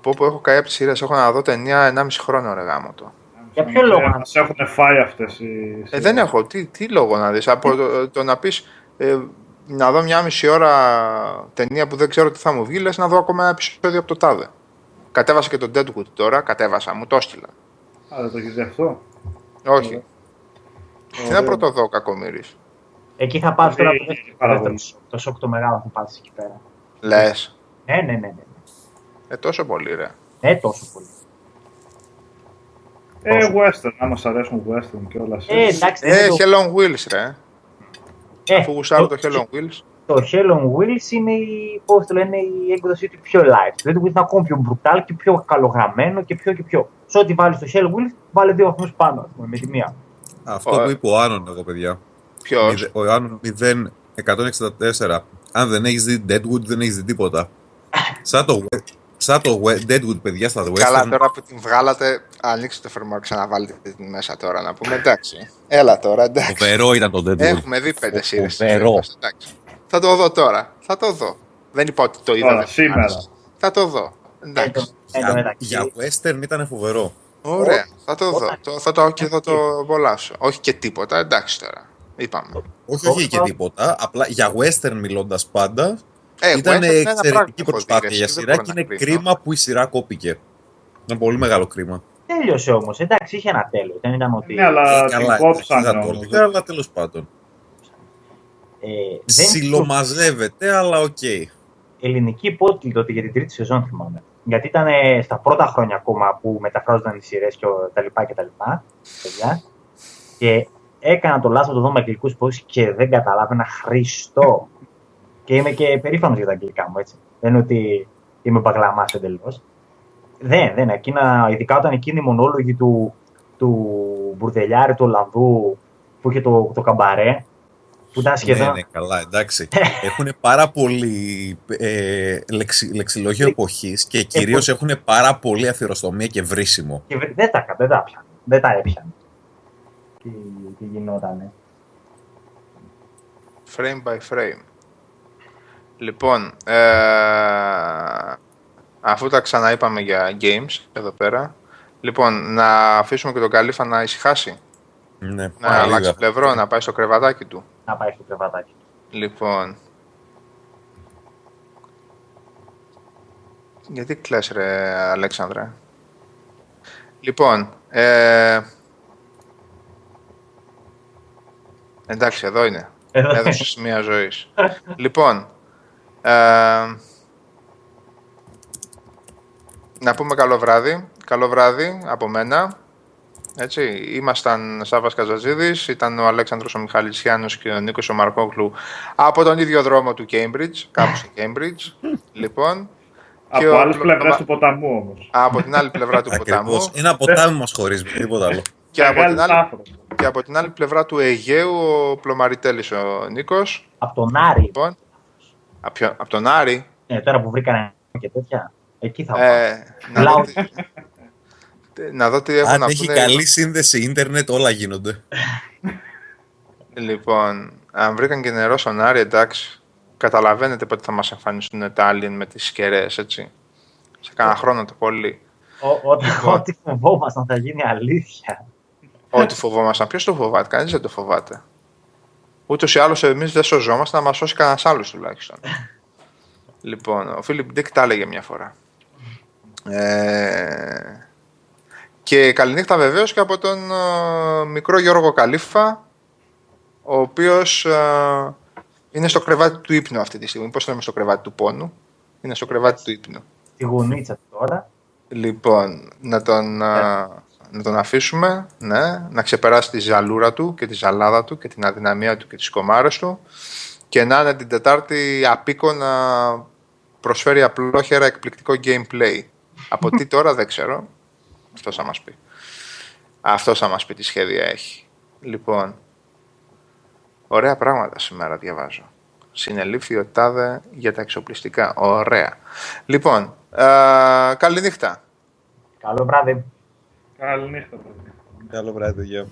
Πω πω έχω καεί από τις σειρές, έχω να δω ταινία 1,5 χρόνο ρε γάμο το. Για ποιο λόγο; Να- Μας έχουν φάει αυτές οι... Ε, δεν έχω, τι, τι λόγο να δεις, από το, το να πεις ε, να δω μια μισή ώρα ταινία που δεν ξέρω τι θα μου βγει, λες να δω ακόμα ένα επεισόδιο από το τάδε. Κατέβασα και το Deadwood τώρα, κατέβασα, μου το έστειλα. Α, δεν το έχεις δει αυτό; Όχι. Τι να Ωραία. πρώτο δω, κακομύρης. Εκεί θα πάρεις τώρα Ε, το δεύτερο, το παραγωγή. δεύτερο σοκ. Το σοκ το μεγάλο θα πάρεις εκεί πέρα. Λες. Ναι, ναι, ναι. ναι. Ε, τόσο πολύ ρε. Ε, τόσο πολύ. Ε, western, άμα σ' αρέσουν western και όλα Ε, εντάξει, δεν Ε, είναι το- Hell on Wheels ρε. Ε, Αφού γουσάρω το το- Hell on Wheels. Το Hell on Wheels είναι η, πώς το λένε, η έκδοσή του πιο light. Δηλαδή είναι ακόμα πιο brutal και πιο καλογραμμένο και πιο και πιο. Σε ό,τι βάλεις στο Hell on Wheels, βάλε δύο βαθμούς πάνω, ας πούμε, με τη μία. Αυτό Ωραία. που είπε ο Άνων εγώ, παιδιά. Ποιος. Μηδε- Ο Άνων 0164. Αν δεν έχεις δει Deadwood, δεν έχεις δει τίποτα. Σαν το, σαν το we- Deadwood, παιδιά, στα western. Καλά, τώρα που την βγάλατε, ανοίξτε το φερμό, ξαναβάλετε την μέσα τώρα να πούμε. Εντάξει. Έλα τώρα, εντάξει. Φοβερό ήταν το Deadwood. Έχουμε δει πέντε σειρές. Φοβερό. Εντάξει. Θα το δω τώρα. Θα το δω. Δεν είπα ότι το είδα. Τώρα, δεν σήμερα. μ' άρεσε. Θα το δω. Εντάξει. Εν τω Για, μεταξύ, για western ήταν φοβερό. Ωραία. Θα το δω. Όταν- Το- Θα το και θα το απολαύσω. Όχι και τίποτα. Εντάξει τώρα. Είπαμε. Όχι, όχι και Όπα. τίποτα. Απλά για western μιλώντας πάντα. Ε, ήταν western είναι ένα εξαιρετική πράγμα που έχω προσπάθεια δει, για εσύ, δεν σειρά μπορώ και να είναι κρίνω. κρίμα που η σειρά κόπηκε. Ήταν πολύ μεγάλο κρίμα. τέλειωσε όμως. Εντάξει, είχε ένα τέλος. Δεν ήταν ότι. Ναι, αλλά Ε, την καλά, κόψανε δεν θα το όμως. έλεγα, αλλά τέλος πάντων. Ε, δεν Συλλομαζεύεται, αλλά οκ. ελληνική υπότιτλοι τότε για την τρίτη σεζόν θυμάμαι. Γιατί ήταν ε, στα πρώτα χρόνια ακόμα που μεταφράζονταν οι σειρές και ο- τα λοιπά και τα λοιπά. Παιδιά. Και έκανα το λάθος να το δω με αγγλικού πόσει και δεν καταλάβαινα Χριστό. και είμαι και περήφανος για τα αγγλικά μου, έτσι. Δεν είναι ότι είμαι μπαγλαμά εντελώς. Δεν, δεν. Εκείνα, ειδικά όταν εκείνη η μονόλογη του, του Μπουρδελιάρη, του Ολλανδού, που είχε το, το καμπαρέ, που ήταν σχεδόν. Ναι, ναι, καλά, εντάξει. έχουν πάρα πολύ ε, λεξι, λεξιλόγιο εποχής και κυρίως έχουν πάρα πολύ αθυροστομία και βρίσιμο. Και βρε- δεν τα, κα- δεν τα πιάνε. Δεν τα έπιανε. Τι, τι γινότανε. Frame by frame. Λοιπόν, ε, αφού τα ξαναείπαμε για games εδώ πέρα, λοιπόν, να αφήσουμε και τον Καλύφα να ησυχάσει, Ναι, να πάρα αλλάξει λίγα. πλευρό, να πάει στο κρεβατάκι του. Να πάει στο κρεβατάκι. Λοιπόν. Γιατί κλαις ρε Αλέξανδρε; Λοιπόν. Ε... Εντάξει εδώ είναι. Έδωσε μία ζωής. λοιπόν, ε, να πούμε καλό βράδυ. Καλό βράδυ από μένα. Έτσι, ήμασταν Σάββας Καζαζίδης, ήταν ο Αλέξανδρος ο Μιχαλησιάνος και ο Νίκος ο Μαρκόγλου από τον ίδιο δρόμο του Cambridge, κάπου στο Cambridge. λοιπόν, από ο... άλλες πλευρές του ποταμού όμως. Από την άλλη πλευρά του ποταμού. Ένα ποτάμι μας χωρίζει, τίποτα άλλο. Και από, την άλλη, και από την άλλη πλευρά του Αιγαίου ο Πλωμαριτέλης ο Νίκος. Από τον Άρη. Λοιπόν, από, από τον Άρη. Ε, τώρα που βρήκανε και τέτοια. Εκεί θα ε, να, δω τι, να δω τι έχω Αν να έχει καλή σύνδεση ίντερνετ όλα γίνονται. λοιπόν, αν βρήκαν και νερό στον Άρη, εντάξει, καταλαβαίνετε πότε θα μας εμφανιστούν τα Alien με τις σκερές, έτσι. Σε κάνα χρόνο το πολύ. Λοιπόν. Ό,τι φοβόμασταν θα γίνει αλήθεια. Ό,τι φοβόμασταν. Ποιος το φοβάται, κανείς δεν το φοβάται. Ούτως ή άλλως εμείς δεν σωζόμαστε να μα σώσει κανένας άλλος τουλάχιστον. (laughs) λοιπόν, ο Φίλιπ Ντίκ τα έλεγε μια φορά. Ε, και καληνύχτα βεβαίως και από τον ε, μικρό Γιώργο Καλήφα, ο οποίος ε, είναι στο κρεβάτι του ύπνου αυτή τη στιγμή. Πώς το λέμε στο κρεβάτι του πόνου; Είναι στο κρεβάτι του ύπνου. Τη γονίτσα τώρα. Λοιπόν, να τον, yeah. Να τον αφήσουμε, ναι, να ξεπεράσει τη ζαλούρα του και τη ζαλάδα του και την αδυναμία του και τις κομάρες του και να είναι την Τετάρτη απίκο να προσφέρει απλόχερα εκπληκτικό gameplay. Από τι τώρα δεν ξέρω. Αυτό θα μας πει. Αυτό θα μας πει τι σχέδια έχει. Λοιπόν, ωραία πράγματα σήμερα διαβάζω. Συνελήφθη ο Τάδε για τα εξοπλιστικά. Ωραία. Λοιπόν, ε, καληνύχτα. Καλό βράδυ. Καληνύχτα. Καλό βράδυ, γεια.